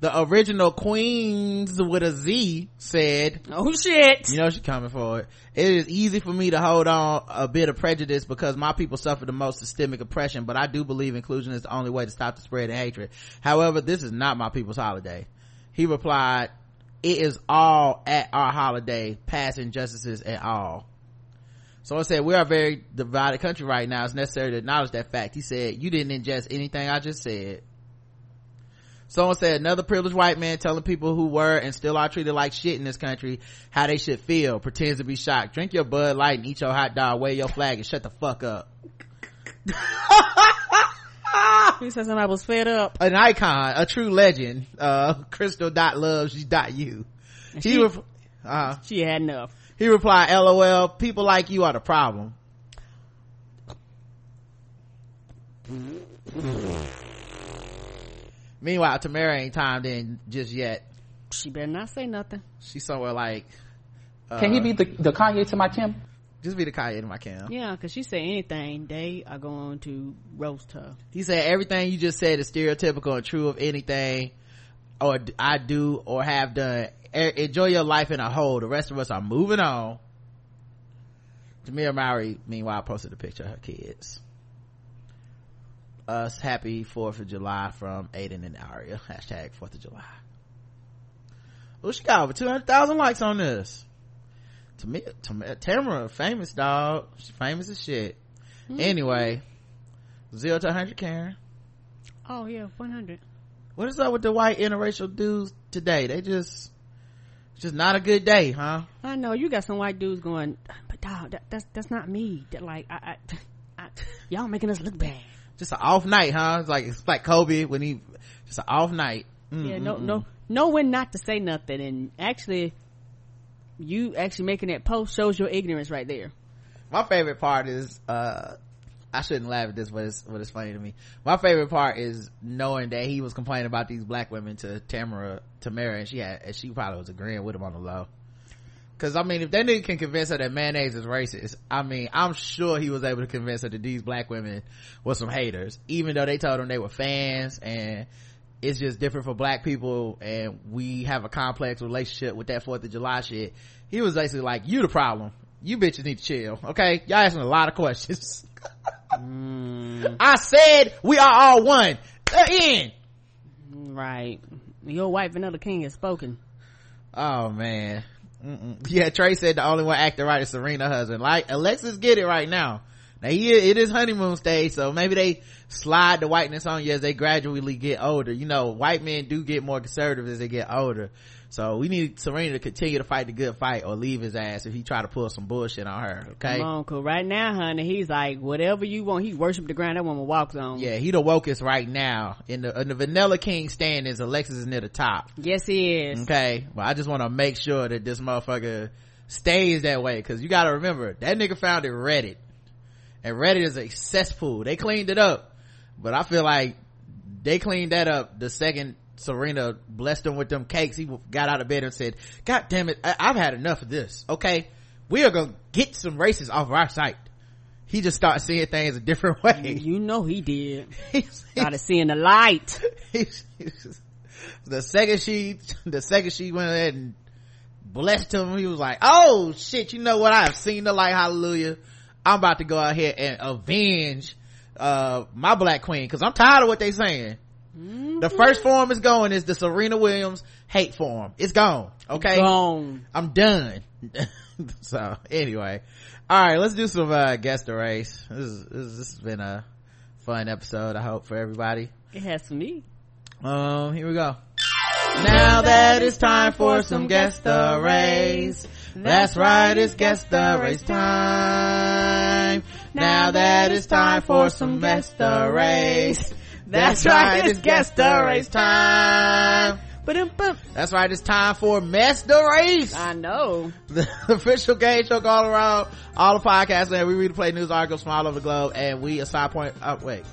the original queens with a Z said, Oh shit. you know she's coming for it. It is easy for me to hold on a bit of prejudice because my people suffer the most systemic oppression, but I do believe inclusion is the only way to stop the spread of hatred. However, this is not my people's holiday. He replied, it is all at our holiday, past injustices and all. Someone said, we are a very divided country right now. It's necessary to acknowledge that fact. He said, you didn't ingest anything I just said. Someone said another privileged white man telling people who were and still are treated like shit in this country how they should feel, pretends to be shocked. Drink your Bud Light and eat your hot dog, wave your flag and shut the fuck up. He said somebody was fed up. An icon, a true legend, uh, Crystal dot loves you dot you. He, she- rep- uh, She had enough. He replied, LOL, people like you are the problem. Meanwhile, Tamera ain't timed in just yet. She better not say nothing. She's somewhere like. Uh, Can he be the, the Kanye to my Kim? Just be the Kanye to my Kim. Yeah, because she say anything, they are going to roast her. He said everything you just said is stereotypical and true of anything or I do or have done. Enjoy your life in a whole. The rest of us are moving on. Jamia Mowry, meanwhile, posted a picture of her kids. Us happy 4th of July from Aden and Ariah. Hashtag 4th of July. Oh, she got over 200,000 likes on this. Tamia, Tamia, Tamera, famous dog. She's famous as shit. Mm-hmm. Anyway, zero to 100 Karen. Oh yeah, 100. What is up with the white interracial dudes today? They just, just not a good day, huh? I know you got some white dudes going, but dog, that, that's that's not me. That like, I, I, I, y'all making us look bad. Just an off night, huh? It's like it's like Kobe when he just an off night. Mm, Yeah, no, mm, no, mm. know when not to say nothing, and actually, you actually making that post shows your ignorance right there. My favorite part is, uh, I shouldn't laugh at this, but it's, but it's funny to me. My favorite part is knowing that he was complaining about these black women to Tamera, Tamera, and she had, and she probably was agreeing with him on the low. Cause I mean, if that nigga can convince her that mayonnaise is racist, I mean, I'm sure he was able to convince her that these black women were some haters, even though they told him they were fans and it's just different for black people and we have a complex relationship with that 4th of July shit. He was basically like, you the problem. You bitches need to chill, okay? Y'all asking a lot of questions. Mm. I said we are all one. The end. Right. Your white vanilla king has spoken. Oh man. Mm-mm. Yeah, Trey said the only one acting right is Serena husband. Like Alexis get it right now. Now he it is honeymoon stage, so maybe they slide the whiteness on you as they gradually get older. You know, white men do get more conservative as they get older. So we need Serena to continue to fight the good fight or leave his ass if he try to pull some bullshit on her. Okay. Come on, cause right now, honey, he's like, whatever you want, he worship the ground that woman walks on. Yeah, he the wokest right now. In the in the Vanilla King standings, Alexis is near the top. Yes, he is. Okay, but I just want to make sure that this motherfucker stays that way because you got to remember that nigga founded Reddit, and Reddit is a cesspool. They cleaned it up, but I feel like they cleaned that up the second Serena blessed him with them cakes. He got out of bed and said, "God damn it, I- I've had enough of this. Okay, we are gonna get some races off of our site." He just started seeing things a different way. You know he did. He started seeing the light. the second she the second she went ahead and blessed him he was like oh shit you know what i have seen the light hallelujah i'm about to go out here and avenge uh my black queen because i'm tired of what they saying the first form is going is the serena williams hate form it's gone okay Gone. i'm done so anyway all right let's do some uh guest race this, is, this, this has been a fun episode i hope for everybody It has to me. um, here we go. Now that it's time for some guess the race. That's right, it's guess the race time. Now that it's time for some guess the race. That's right, it's guess the race time. Ba-dum-bum. That's right, it's time for mess the race. I know. The official game show all around all the podcasts and we read play news articles from all over the globe and we assign point, oh wait.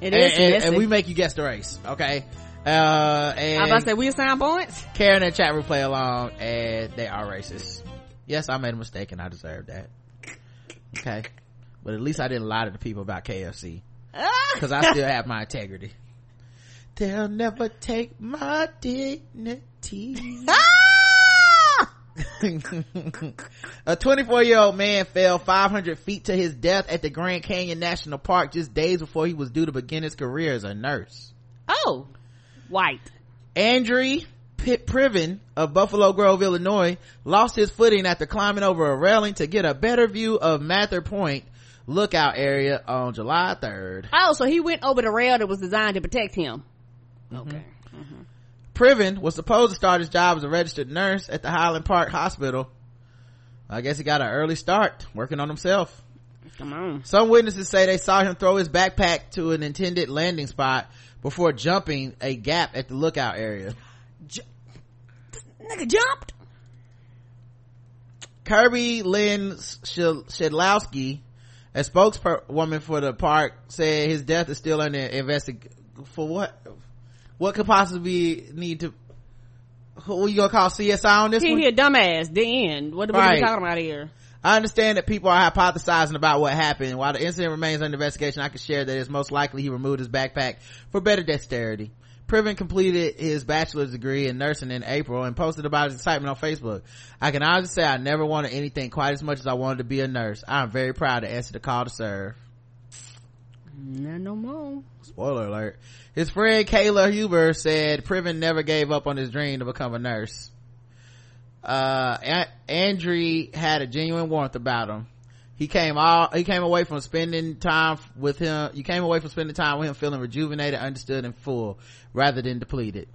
It and, is and, and we make you guess the race, okay? Uh, and I about to say we assign points. Karen and chat room play along and they are racist. Yes, I made a mistake and I deserve that. Okay. But at least I didn't lie to the people about KFC. Ah! Cause I still have my integrity. They'll never take my dignity. Ah! a 24 year old man fell 500 feet to his death at the Grand Canyon National Park just days before he was due to begin his career as a nurse. Oh, white. Andre P- Priven of Buffalo Grove, Illinois, lost his footing after climbing over a railing to get a better view of Mather Point lookout area on July 3rd. Oh, so he went over the rail that was designed to protect him. Mm-hmm. Okay. Priven was supposed to start his job as a registered nurse at the Highland Park Hospital. I guess he got an early start working on himself. Come on. Some witnesses say they saw him throw his backpack to an intended landing spot before jumping a gap at the lookout area. Nigga jumped. Kirby Lynn Sh- Shedlowski, a spokeswoman for the park, said his death is still under investigation. For what? What could possibly need to? who you gonna call CSI on this he, one? he a dumbass. The end. What, what are we talking about here? I understand that people are hypothesizing about what happened. While the incident remains under investigation, I can share that it's most likely he removed his backpack for better dexterity. Priven completed his bachelor's degree in nursing in April and posted about his excitement on Facebook. I can honestly say I never wanted anything quite as much as I wanted to be a nurse. I'm very proud to answer the call to serve. No, no more. Spoiler alert. His friend Kayla Huber said Priven never gave up on his dream to become a nurse. Uh, A- Andre had a genuine warmth about him. He came all, he came away from spending time with him, you came away from spending time with him feeling rejuvenated, understood, and full, rather than depleted.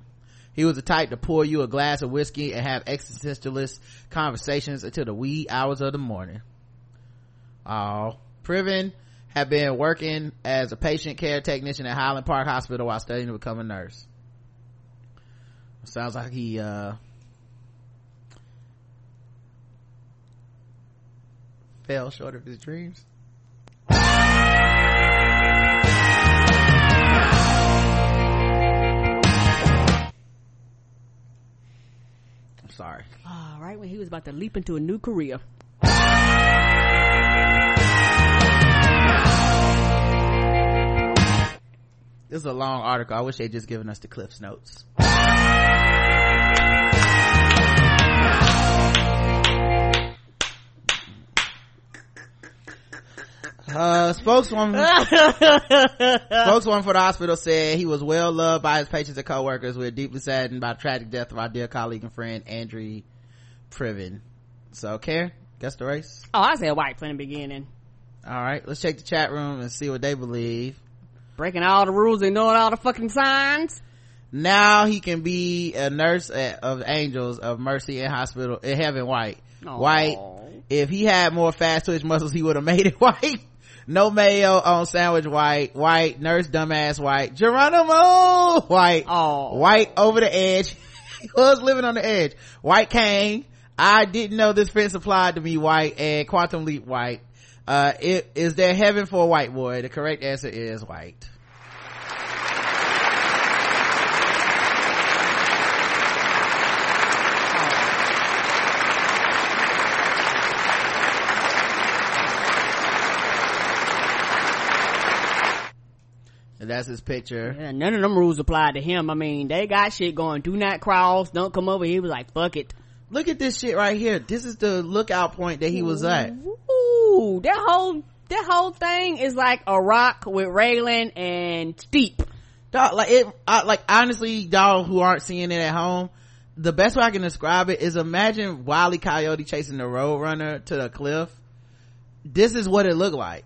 He was the type to pour you a glass of whiskey and have existentialist conversations until the wee hours of the morning. Oh, Priven had been working as a patient care technician at Highland Park Hospital while studying to become a nurse. Sounds like he, uh, fell short of his dreams. I'm sorry. All right, when he was about to leap into a new career. This is a long article. I wish they'd just given us the Cliffs notes. Uh, spokeswoman, spokeswoman for the hospital said he was well loved by his patients and coworkers. We're deeply saddened by the tragic death of our dear colleague and friend, Andrew Priven. So, Karen, guess the race? Oh, I said white from the beginning. All right, let's check the chat room and see what they believe. Breaking all the rules, ignoring all the fucking signs. Now he can be a nurse at, of Angels of Mercy in Hospital in Heaven White. Aw. White. If he had more fast twitch muscles, he would have made it white. No mayo on sandwich white. White. Nurse dumbass white. Geronimo white. Oh. White over the edge. he was living on the edge. White Kane. I didn't know this fence applied to me white and quantum leap white. Uh, it, is there heaven for a white boy? The correct answer is white. That's his picture. Yeah, none of them rules apply to him. I mean, they got shit going. Do not cross. Don't come over. He was like, fuck it. Look at this shit right here. This is the lookout point that he was at. Ooh, that whole, that whole thing is like a rock with railing and steep. Dog, like it, I, like honestly, y'all who aren't seeing it at home, the best way I can describe it is imagine Wile E. Coyote chasing the Roadrunner to the cliff. This is what it looked like.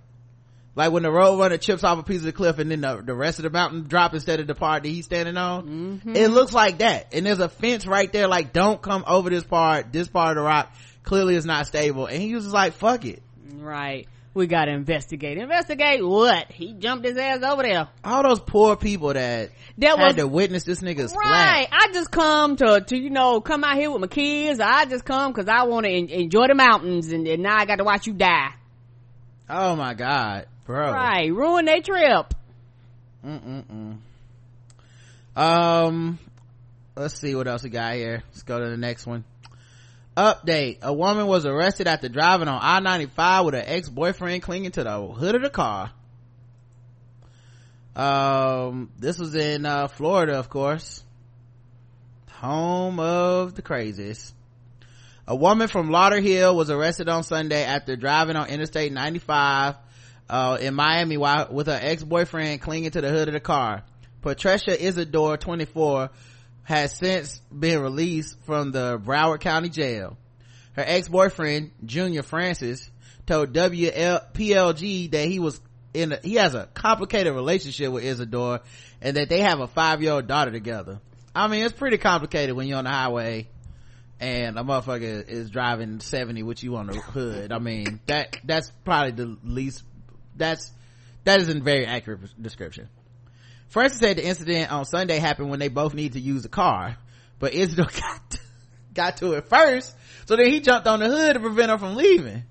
Like when the Roadrunner chips off a piece of the cliff and then the, the rest of the mountain drop instead of the part that he's standing on. Mm-hmm. It looks like that. And there's a fence right there like don't come over this part. This part of the rock clearly is not stable. And he was just like, fuck it. Right. We gotta investigate. Investigate what? He jumped his ass over there. All those poor people that, That had to witness this nigga's Right. I just come to, to, you know, come out here with my kids. I just come cause I want to en- enjoy the mountains and, and now I got to watch you die. Oh my god, bro. Right. Ruin their trip. Mm-mm-mm. Um, let's see what else we got here. Let's go to the next one. Update. A woman was arrested after driving on I-95 with her ex-boyfriend clinging to the hood of the car. Um, this was in, uh, Florida, of course. Home of the crazies. A woman from Lauderhill was arrested on Sunday after driving on Interstate 95 uh, in Miami while with her ex-boyfriend clinging to the hood of the car. Patricia Isidore, 24, has since been released from the Broward County Jail. Her ex-boyfriend, Junior Francis, told WPLG that he was in a, he has a complicated relationship with Isidore and that they have a five-year-old daughter together. I mean, it's pretty complicated when you're on the highway and a motherfucker is driving 70 with you on the hood. I mean, that, that's probably the least, that's, that isn't a very accurate description. Francis said the incident on Sunday happened when they both needed to use the car, but Isidore got, got to it first, so then he jumped on the hood to prevent her from leaving.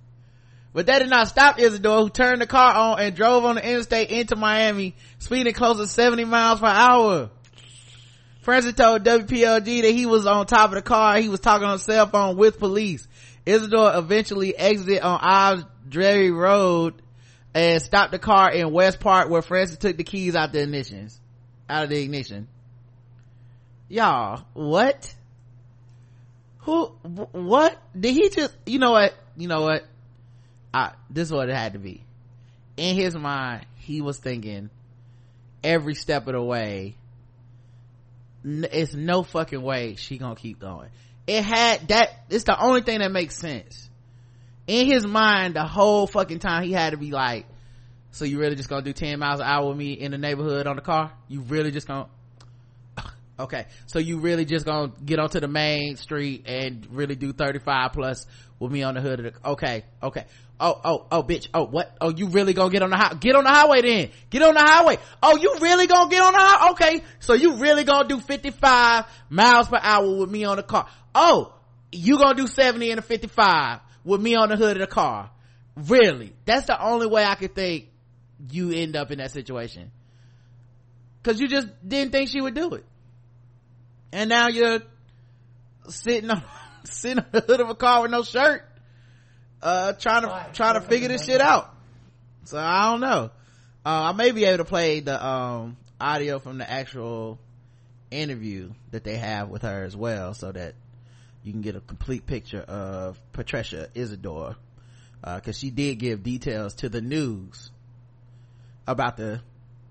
But that did not stop Isidore, who turned the car on and drove on the interstate into Miami, speeding close to 70 miles per hour. Francis told WPLG that he was on top of the car. He was talking on cell phone with police. Isidore eventually exited on Ives Dairy Road and stopped the car in West Park where Francis took the keys out the ignitions, out of the ignition. Y'all, what? Who, what? Did he just, you know what? You know what? I, this is what it had to be. In his mind, he was thinking every step of the way, it's no fucking way she gonna keep going. It had that, it's the only thing that makes sense. In his mind, the whole fucking time he had to be like, so you really just gonna do 10 miles an hour with me in the neighborhood on the car? You really just gonna, okay. So you really just gonna get onto the main street and really do 35 plus with me on the hood of the, okay, okay. Oh, oh, oh, bitch. Oh, what? Oh, you really gonna get on the high, get on the highway then. Get on the highway. Oh, you really gonna get on the highway? Okay. So you really gonna do 55 miles per hour with me on the car. Oh, you gonna do 70 and a 55 with me on the hood of the car. Really? That's the only way I could think you end up in that situation. Cause you just didn't think she would do it. And now you're sitting on, sitting on the hood of a car with no shirt, uh, trying to, trying to figure this shit out. So I don't know. Uh, I may be able to play the, um, audio from the actual interview that they have with her as well so that you can get a complete picture of Patricia Isidore. Uh, cause she did give details to the news about the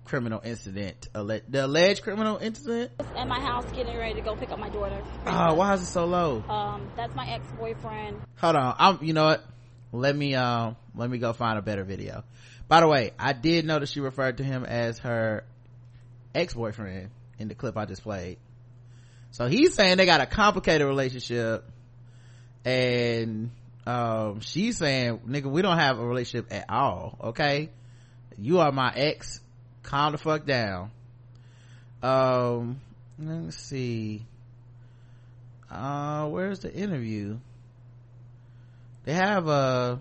criminal incident, the alleged criminal incident. at my house getting ready to go pick up my daughter. Oh, why is it so low? Um, that's my ex-boyfriend. Hold on. I'm, you know what? Let me, um, let me go find a better video. By the way, I did notice she referred to him as her ex-boyfriend in the clip I just played. So he's saying they got a complicated relationship and, um, she's saying, nigga, we don't have a relationship at all, okay? You are my ex. Calm the fuck down. Um, let me see. Uh, where's the interview? They have a,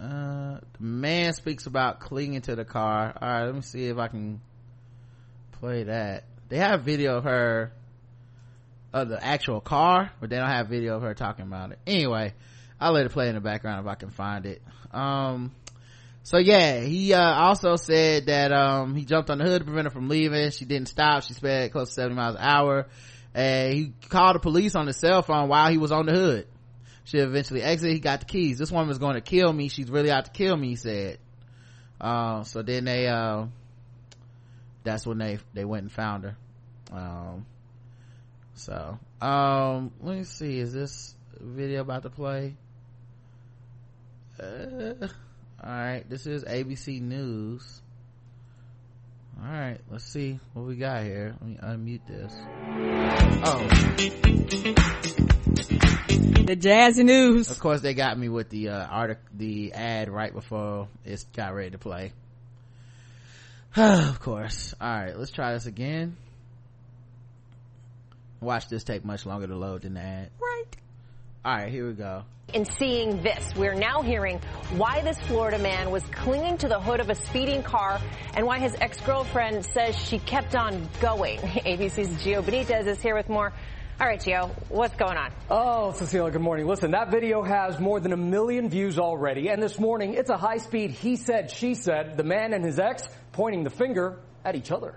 uh, the man speaks about clinging to the car. All right, let me see if I can play that. They have video of her, of the actual car, but they don't have video of her talking about it. Anyway, I'll let it play in the background if I can find it. Um, so yeah, he, uh, also said that, um, he jumped on the hood to prevent her from leaving. She didn't stop. She sped close to 70 miles an hour. And he called the police on his cell phone while he was on the hood. She eventually exited. He got the keys. This woman's going to kill me. She's really out to kill me, he said. Uh, so then they, uh, that's when they, they went and found her. Um, so, um, let me see. Is this video about to play? Uh, all right. This is ABC News. All right. Let's see what we got here. Let me unmute this. Oh. The jazzy news. Of course, they got me with the, uh, article, the ad right before it got ready to play. of course. All right. Let's try this again. Watch this take much longer to load than the ad. Right. All right. Here we go. In seeing this, we're now hearing why this Florida man was clinging to the hood of a speeding car and why his ex-girlfriend says she kept on going. ABC's Gio Benitez is here with more. All right, Gio, what's going on? Oh, Cecilia, good morning. Listen, that video has more than a million views already, and this morning it's a high speed he said, she said, the man and his ex pointing the finger at each other.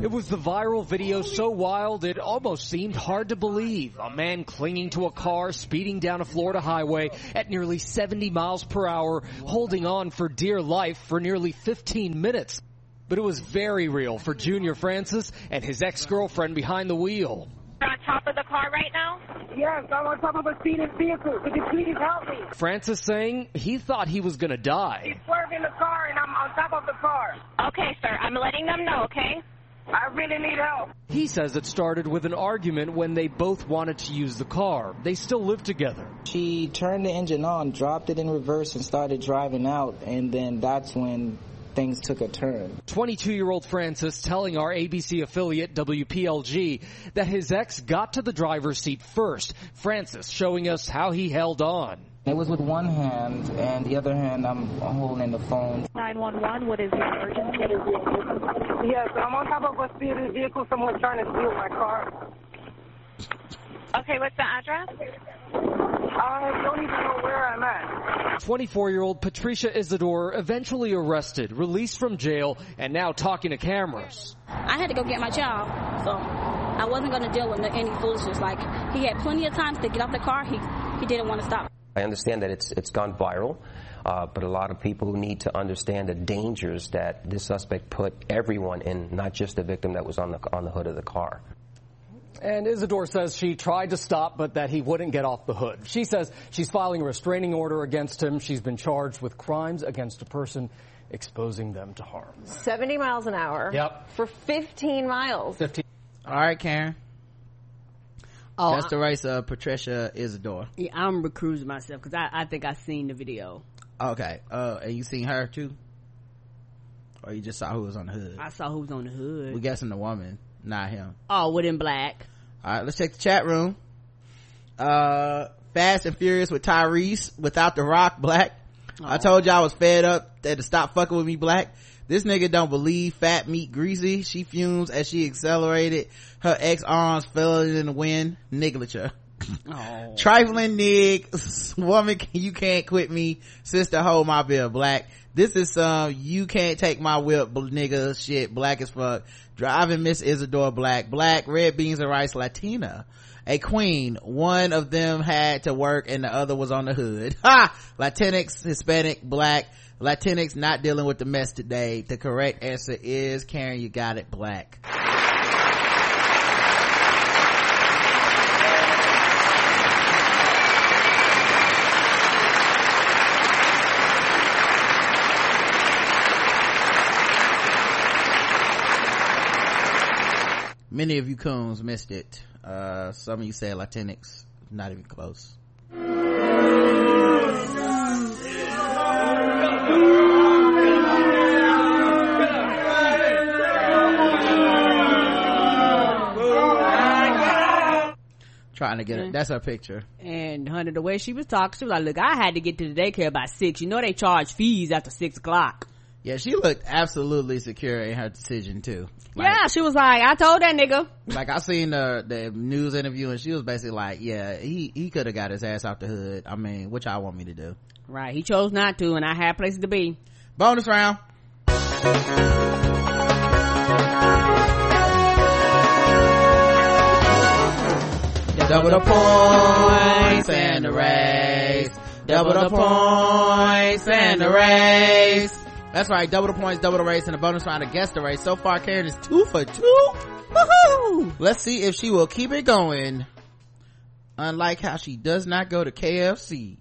It was the viral video so wild it almost seemed hard to believe. A man clinging to a car speeding down a Florida highway at nearly 70 miles per hour, holding on for dear life for nearly 15 minutes. But it was very real for Junior Francis and his ex-girlfriend behind the wheel. You're on top of the car right now? Yes, I'm on top of a speeding vehicle. Could you please help me? Francis saying he thought he was gonna die. He's swerving the car and I'm on top of the car. Okay, sir. I'm letting them know, okay? I really need help. He says it started with an argument when they both wanted to use the car. They still live together. She turned the engine on, dropped it in reverse, and started driving out. And then that's when things took a turn. 22 year old Francis telling our ABC affiliate WPLG that his ex got to the driver's seat first. Francis showing us how he held on. It was with one hand, and the other hand I'm holding the phone. 911, what is your emergency? Yes, I'm on top of a speeding vehicle. Someone's trying to steal my car. Okay, what's the address? I don't even know where I'm at. 24 year old Patricia Isidore eventually arrested, released from jail, and now talking to cameras. I had to go get my child, so I wasn't going to deal with any foolishness. Like he had plenty of times to get out the car. He he didn't want to stop. I understand that it's it's gone viral, uh, but a lot of people need to understand the dangers that this suspect put everyone in, not just the victim that was on the on the hood of the car. And Isidore says she tried to stop, but that he wouldn't get off the hood. She says she's filing a restraining order against him. She's been charged with crimes against a person exposing them to harm. 70 miles an hour. Yep. For 15 miles. 15. All right, Karen. Oh, That's I- the race of Patricia Isidore. Yeah, I'm recruiting myself because I, I think I've seen the video. Okay. Uh, and you seen her too? Or you just saw who was on the hood? I saw who was on the hood. We guessing the woman, not him. Oh, with in black. All right, let's check the chat room. Uh, Fast and Furious with Tyrese without the Rock Black. I told y'all I was fed up that to stop fucking with me Black. This nigga don't believe fat meat greasy. She fumes as she accelerated. Her ex arms fell in the wind. Niglature. Oh. Trifling nig, woman, you can't quit me. Sister, hold my bill, black. This is some, you can't take my whip, nigga, shit, black as fuck. Driving Miss Isadora Black, black, red beans and rice, Latina. A queen, one of them had to work and the other was on the hood. Ha! Latinx, Hispanic, black, Latinx not dealing with the mess today. The correct answer is, Karen, you got it, black. Many of you coons missed it. Uh, some of you said Latinx. Not even close. Trying to get it. That's her picture. And honey, the way she was talking, she was like, "Look, I had to get to the daycare by six. You know they charge fees after six o'clock." Yeah, she looked absolutely secure in her decision too. Like, yeah, she was like, "I told that nigga." like I seen the the news interview and she was basically like, yeah, he he could have got his ass out the hood. I mean, what y'all want me to do? Right, he chose not to, and I had places to be. Bonus round. Double the points and the race. Double the points and the race. That's right, double the points, double the race, and a bonus round against the race. So far, Karen is two for two. Woohoo! Let's see if she will keep it going. Unlike how she does not go to KFC.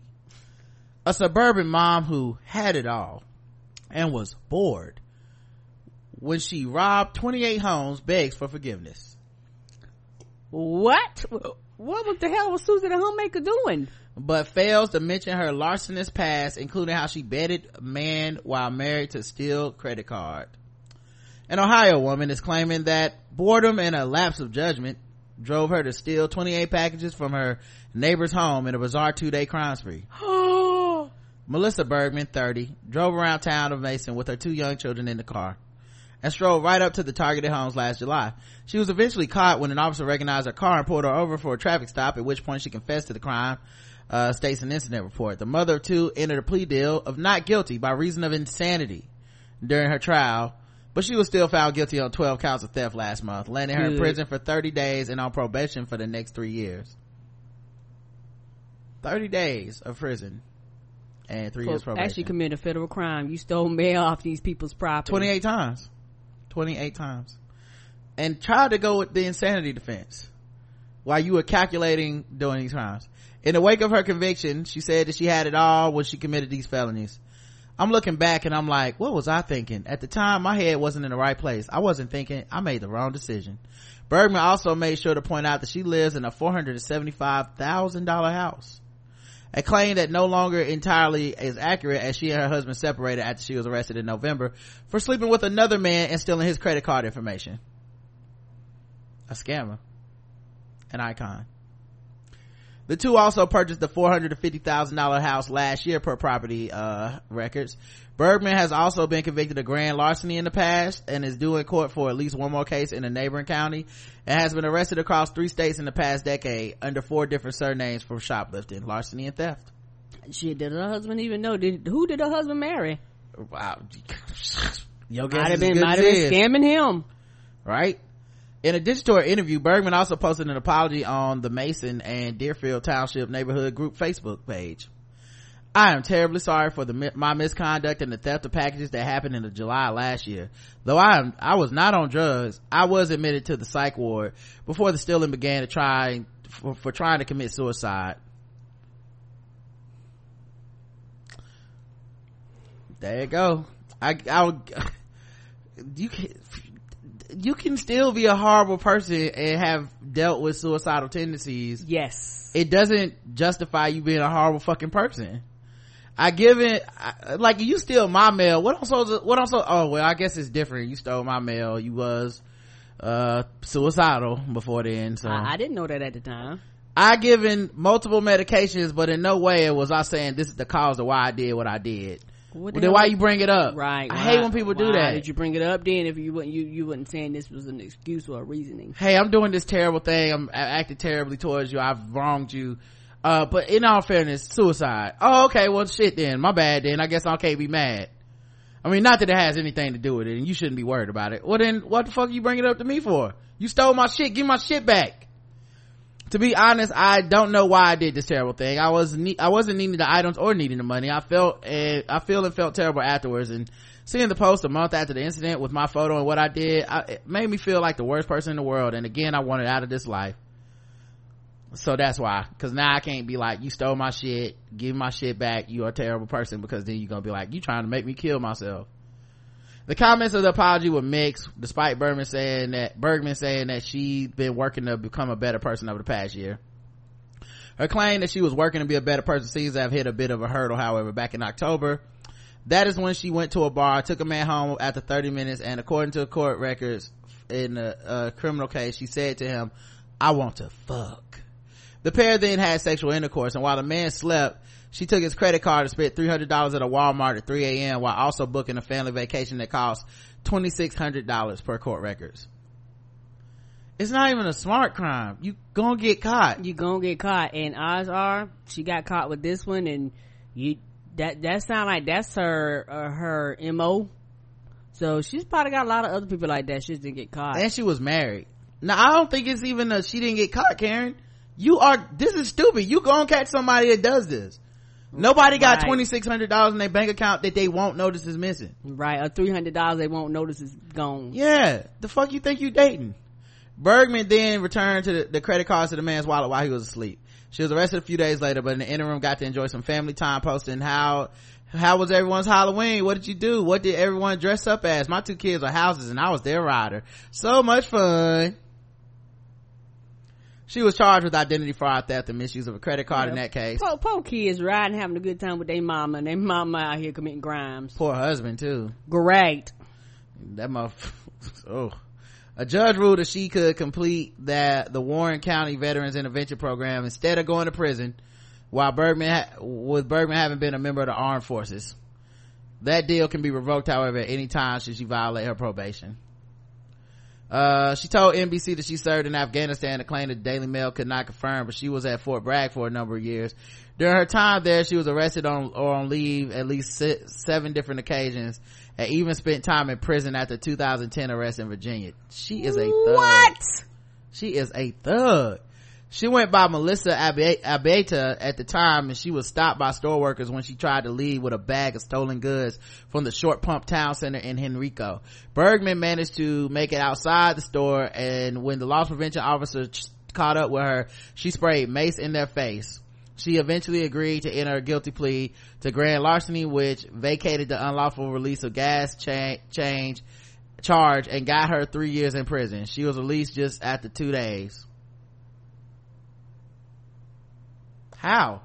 A suburban mom who had it all and was bored when she robbed 28 homes begs for forgiveness. What? What the hell was Susan the homemaker doing? But fails to mention her larcenous past, including how she bedded a man while married to steal credit card. An Ohio woman is claiming that boredom and a lapse of judgment drove her to steal 28 packages from her neighbor's home in a bizarre two-day crime spree. Melissa Bergman, 30, drove around town of Mason with her two young children in the car and strolled right up to the targeted homes last July. She was eventually caught when an officer recognized her car and pulled her over for a traffic stop, at which point she confessed to the crime, uh, states an incident report. The mother of two entered a plea deal of not guilty by reason of insanity during her trial, but she was still found guilty on 12 counts of theft last month, landing her in prison for 30 days and on probation for the next three years. 30 days of prison and three years probation. actually committed a federal crime. You stole mail off these people's property. 28 times 28 times and tried to go with the insanity defense while you were calculating doing these crimes in the wake of her conviction she said that she had it all when she committed these felonies i'm looking back and i'm like what was i thinking at the time my head wasn't in the right place i wasn't thinking i made the wrong decision bergman also made sure to point out that she lives in a $475000 house a claim that no longer entirely is accurate as she and her husband separated after she was arrested in November for sleeping with another man and stealing his credit card information. A scammer. An icon. The two also purchased the $450,000 house last year per property, uh, records. Bergman has also been convicted of grand larceny in the past and is due in court for at least one more case in a neighboring county and has been arrested across three states in the past decade under four different surnames for shoplifting, larceny, and theft. Shit, did her husband even know? Did who did her husband marry? Wow. Your guess Might have been, might have been scamming him. right? In addition to her interview, Bergman also posted an apology on the Mason and Deerfield Township Neighborhood Group Facebook page. I am terribly sorry for the my misconduct and the theft of packages that happened in July last year. Though I am, I was not on drugs, I was admitted to the psych ward before the stealing began to try for, for trying to commit suicide. There you go. I, I would, you can, you can still be a horrible person and have dealt with suicidal tendencies. Yes. It doesn't justify you being a horrible fucking person. I give it, I, like you steal my mail. What I'm supposed what I'm supposed, oh well, I guess it's different. You stole my mail. You was, uh, suicidal before then, so. I, I didn't know that at the time. I given multiple medications, but in no way was I saying this is the cause of why I did what I did. What Well, then why you bring it up? Right. I why- hate when people do that. Did you bring it up then if you wouldn't you you wasn't saying this was an excuse or a reasoning? hey i'm doing this terrible thing. I'm I acted terribly towards you. I've wronged you. Uh but in all fairness suicide. Oh okay. Well shit then. My bad then. I guess i can't be mad. I mean not that it has anything to do with it and you shouldn't be worried about it. Well then what the fuck are you bring it up to me for? You stole my shit. Give my shit back to be honest i don't know why i did this terrible thing. I was ne- i wasn't needing the items or needing the money. I felt uh, i feel and felt terrible afterwards. And seeing the post a month after the incident with my photo and what i did I, it made me feel like the worst person in the world. And again i wanted out of this life. So that's why. Because now i can't be like you stole my shit. Give my shit back. You're a terrible person. Because then you're gonna be like you trying to make me kill myself the comments of the apology were mixed, despite Bergman saying that Bergman saying that she'd been working to become a better person over the past year. Her claim that she was working to be a better person seems to have hit a bit of a hurdle, however, back in October. That is when she went to a bar, took a man home after 30 minutes, and according to court records in a, a criminal case, she said to him, I want to fuck. The pair then had sexual intercourse, and while the man slept, she took his credit card and spent $300 at a Walmart at 3 a.m. while also booking a family vacation that cost $2,600 per court records. It's not even a smart crime. You gonna get caught. You gonna get caught, and odds are she got caught with this one, and you that that sound like that's her uh, her mo. So she's probably got a lot of other people like that. She just didn't get caught. And she was married. Now I don't think it's even a she didn't get caught, Karen. You are, this is stupid. You gonna catch somebody that does this. Nobody got Right. $2,600 in their bank account that they won't notice is missing. right, or three hundred dollars they won't notice is gone. Yeah. The fuck you think you dating? Bergman then returned to the, the credit cards to the man's wallet while he was asleep. She was arrested a few days later, but in the interim got to enjoy some family time posting how, how was everyone's Halloween? What did you do? What did everyone dress up as? My two kids are houses and I was their rider. So much fun. She was charged with identity fraud, theft, and misuse of a credit card in that case. Poor, poor kids riding, having a good time with their mama, and their mama out here committing crimes. Poor husband too. Great. That motherfucker. Oh. A judge ruled that she could complete that the Warren County Veterans Intervention Program instead of going to prison, while Bergman ha- with Bergman having been a member of the armed forces. That deal can be revoked, however, at any time should she violate her probation. Uh, she told NBC that she served in Afghanistan and claimed the Daily Mail could not confirm, but she was at Fort Bragg for a number of years. During her time there, she was arrested on or on leave at least si- seven different occasions and even spent time in prison after 2010 arrest in Virginia. She is a thug. What? She is a thug. She went by Melissa Abe- Abeta at the time and she was stopped by store workers when she tried to leave with a bag of stolen goods from the Short Pump Town Center in Henrico. Bergman managed to make it outside the store and when the loss prevention officer caught up with her, she sprayed mace in their face. She eventually agreed to enter a guilty plea to grand larceny, which vacated the unlawful release of gas cha- change charge and got her three years in prison. She was released just after two days. How?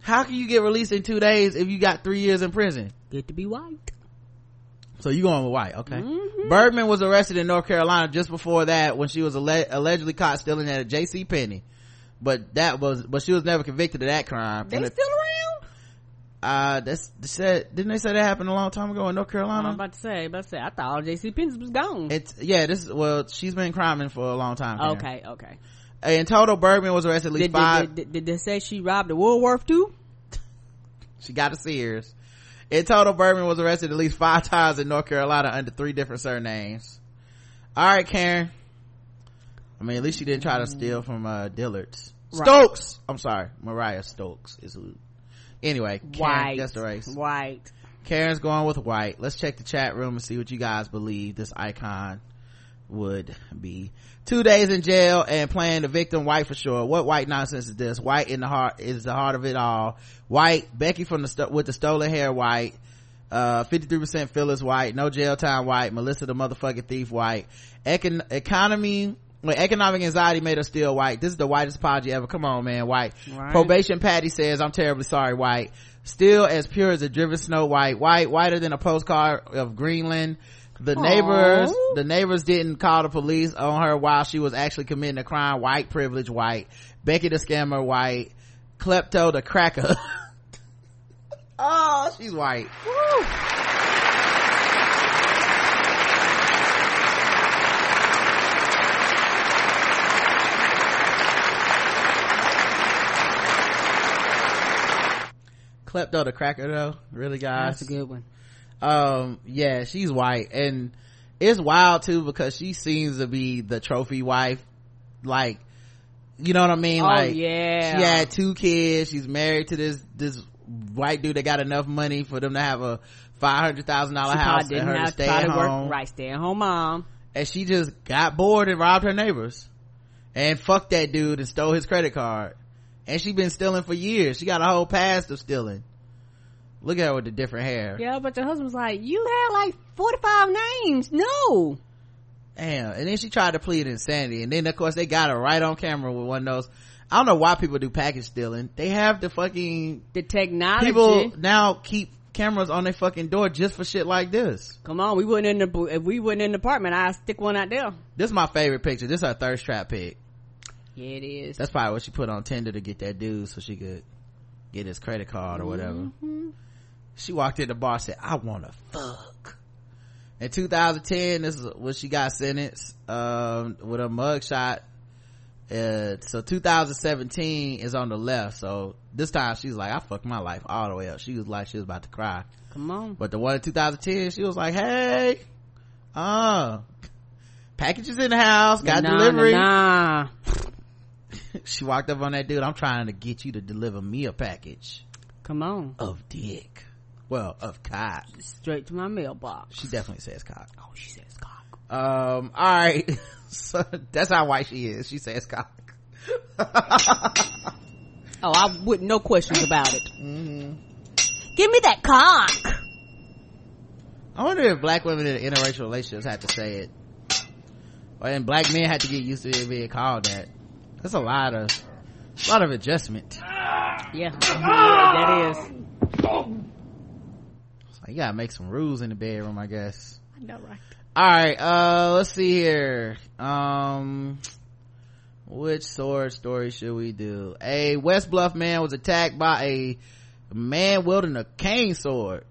How can you get released in two days if you got three years in prison? Good to be white. So you going with white, okay? Mm-hmm. Bergman was arrested in North Carolina just before that when she was alle- allegedly caught stealing at a J.C. Penney. but that was but she was never convicted of that crime They And still around? uh that's they said didn't they say that happened a long time ago in north Carolina? I'm about to say, about to say, I thought all JC Penney's was gone. it's yeah this well she's been criming for a long time okay, okay. In total bergman was arrested at least Did, five did, did, did they say she robbed a Woolworth too? She got a Sears. In total, Bergman was arrested at least five times in North Carolina under three different surnames. All right, Karen. I mean, at least she didn't try to steal from uh, Dillard's. Right. Stokes. I'm sorry, Mariah Stokes is who. Anyway, Karen, White. That's the race. White. Karen's going with white. Let's check the chat room and see what you guys believe this icon would be. Two days in jail and playing the victim white for sure. What white nonsense is this? White in the heart is the heart of it all. White, Becky from the, sto- with the stolen hair white. Uh, 53% Phyllis white. No jail time white. Melissa the motherfucking thief white. Econ- economy, well, economic anxiety made her still white. This is the whitest apology ever. Come on, man. White. Right. Probation Patty says, I'm terribly sorry, white. Still as pure as a driven snow white. White, whiter than a postcard of Greenland. The Aw. neighbors, the neighbors didn't call the police on her while she was actually committing a crime. White privilege, white. Becky the scammer, white. Klepto the cracker. oh, she's white. Klepto the cracker though, really guys? That's a good one. Um yeah she's white. And it's wild too because she seems to be the trophy wife. Like you know what i mean? Oh, like yeah. she had two kids. She's married to this this white dude that got enough money for them to have a five hundred thousand dollar house and her to stay at home. work. Right, stay at home mom. and she just got bored and robbed her neighbors and fucked that dude and stole his credit card. And she been stealing for years. She got a whole past of stealing look at her with the different hair Yeah, but the husband was like, you had like 45 names. No. Damn. And then she tried to plead insanity. And then of course they got her right on camera with one of those. I don't know why people do package stealing. They have the fucking The technology. people now keep cameras on their fucking door just for shit like this. Come on, we wouldn't in the, if we wouldn't in the apartment, I'd stick one out there. This is my favorite picture. This is her thirst trap pic. Yeah, it is. That's probably what she put on Tinder to get that dude so she could get his credit card or whatever. Mm-hmm. She walked in the bar and said, I wanna fuck. In 2010, this is when she got sentenced, um, with a mugshot. Uh, so 2017 is on the left. So this time she's like, I fucked my life all the way up. She was like, she was about to cry. Come on. But the one in 2010, she was like, hey, uh, packages in the house, got Nah, delivery. Nah, nah. she walked up on that dude. I'm trying to get you to deliver me a package Come on. of dick. Well, of cock. Straight to my mailbox. She definitely says cock. Oh, she says cock. Um, all right. so that's how white she is. She says cock. Oh, I wouldn't, no questions about it. Mm-hmm. Give me that cock. I wonder if black women in interracial relationships had to say it. Or and black men had to get used to it being called that. That's a lot of, a lot of adjustment. Yeah, yeah that is. So you gotta make some rules in the bedroom, I guess. I know, right? all right uh let's see here. Um which sword story should we do? A west bluff man was attacked by a man wielding a cane sword.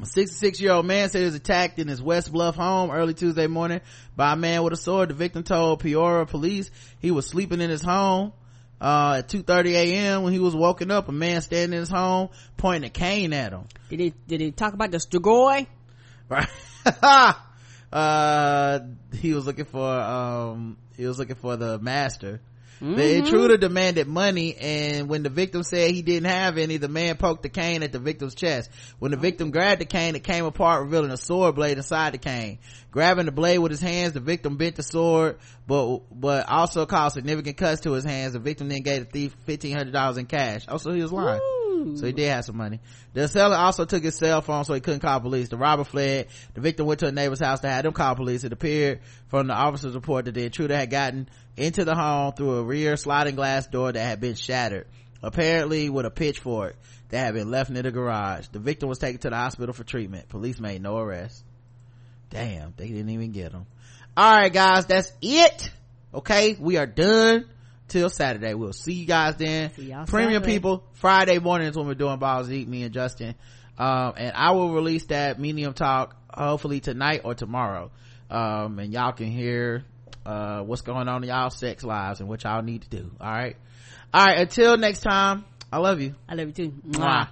A 66 year old man said he was attacked in his west bluff home early tuesday morning by a man with a sword. The victim told peoria police he was sleeping in his home uh at 2:30 a.m. when he was woken up a man standing in his home pointing a cane at him Did he, did he talk about the Strigoi? right uh he was looking for um he was looking for the master the Mhm. intruder demanded money and when the victim said he didn't have any the man poked the cane at the victim's chest. When the victim grabbed the cane it came apart revealing a sword blade inside the cane. Grabbing the blade with his hands the victim bent the sword but but also caused significant cuts to his hands. The victim then gave the thief $1500 in cash. Also he was lying so he did have some money. The seller also took his cell phone so he couldn't call police. The robber fled. The victim went to a neighbor's house to have them call police. It appeared from the officer's report that the intruder had gotten into the home through a rear sliding glass door that had been shattered, apparently with a pitchfork that had been left near the garage. The victim was taken to the hospital for treatment. Police made no arrest. Damn, they didn't even get him. All right, guys, that's it. Okay, we are done. Till saturday. We'll see you guys then. Premium people friday mornings when we're doing balls eat me and justin. Um and i will release that medium talk hopefully tonight or tomorrow. Um and y'all can hear uh what's going on in y'all sex lives and what y'all need to do. All right. All right. Until next time i love you. I love you too. Mwah.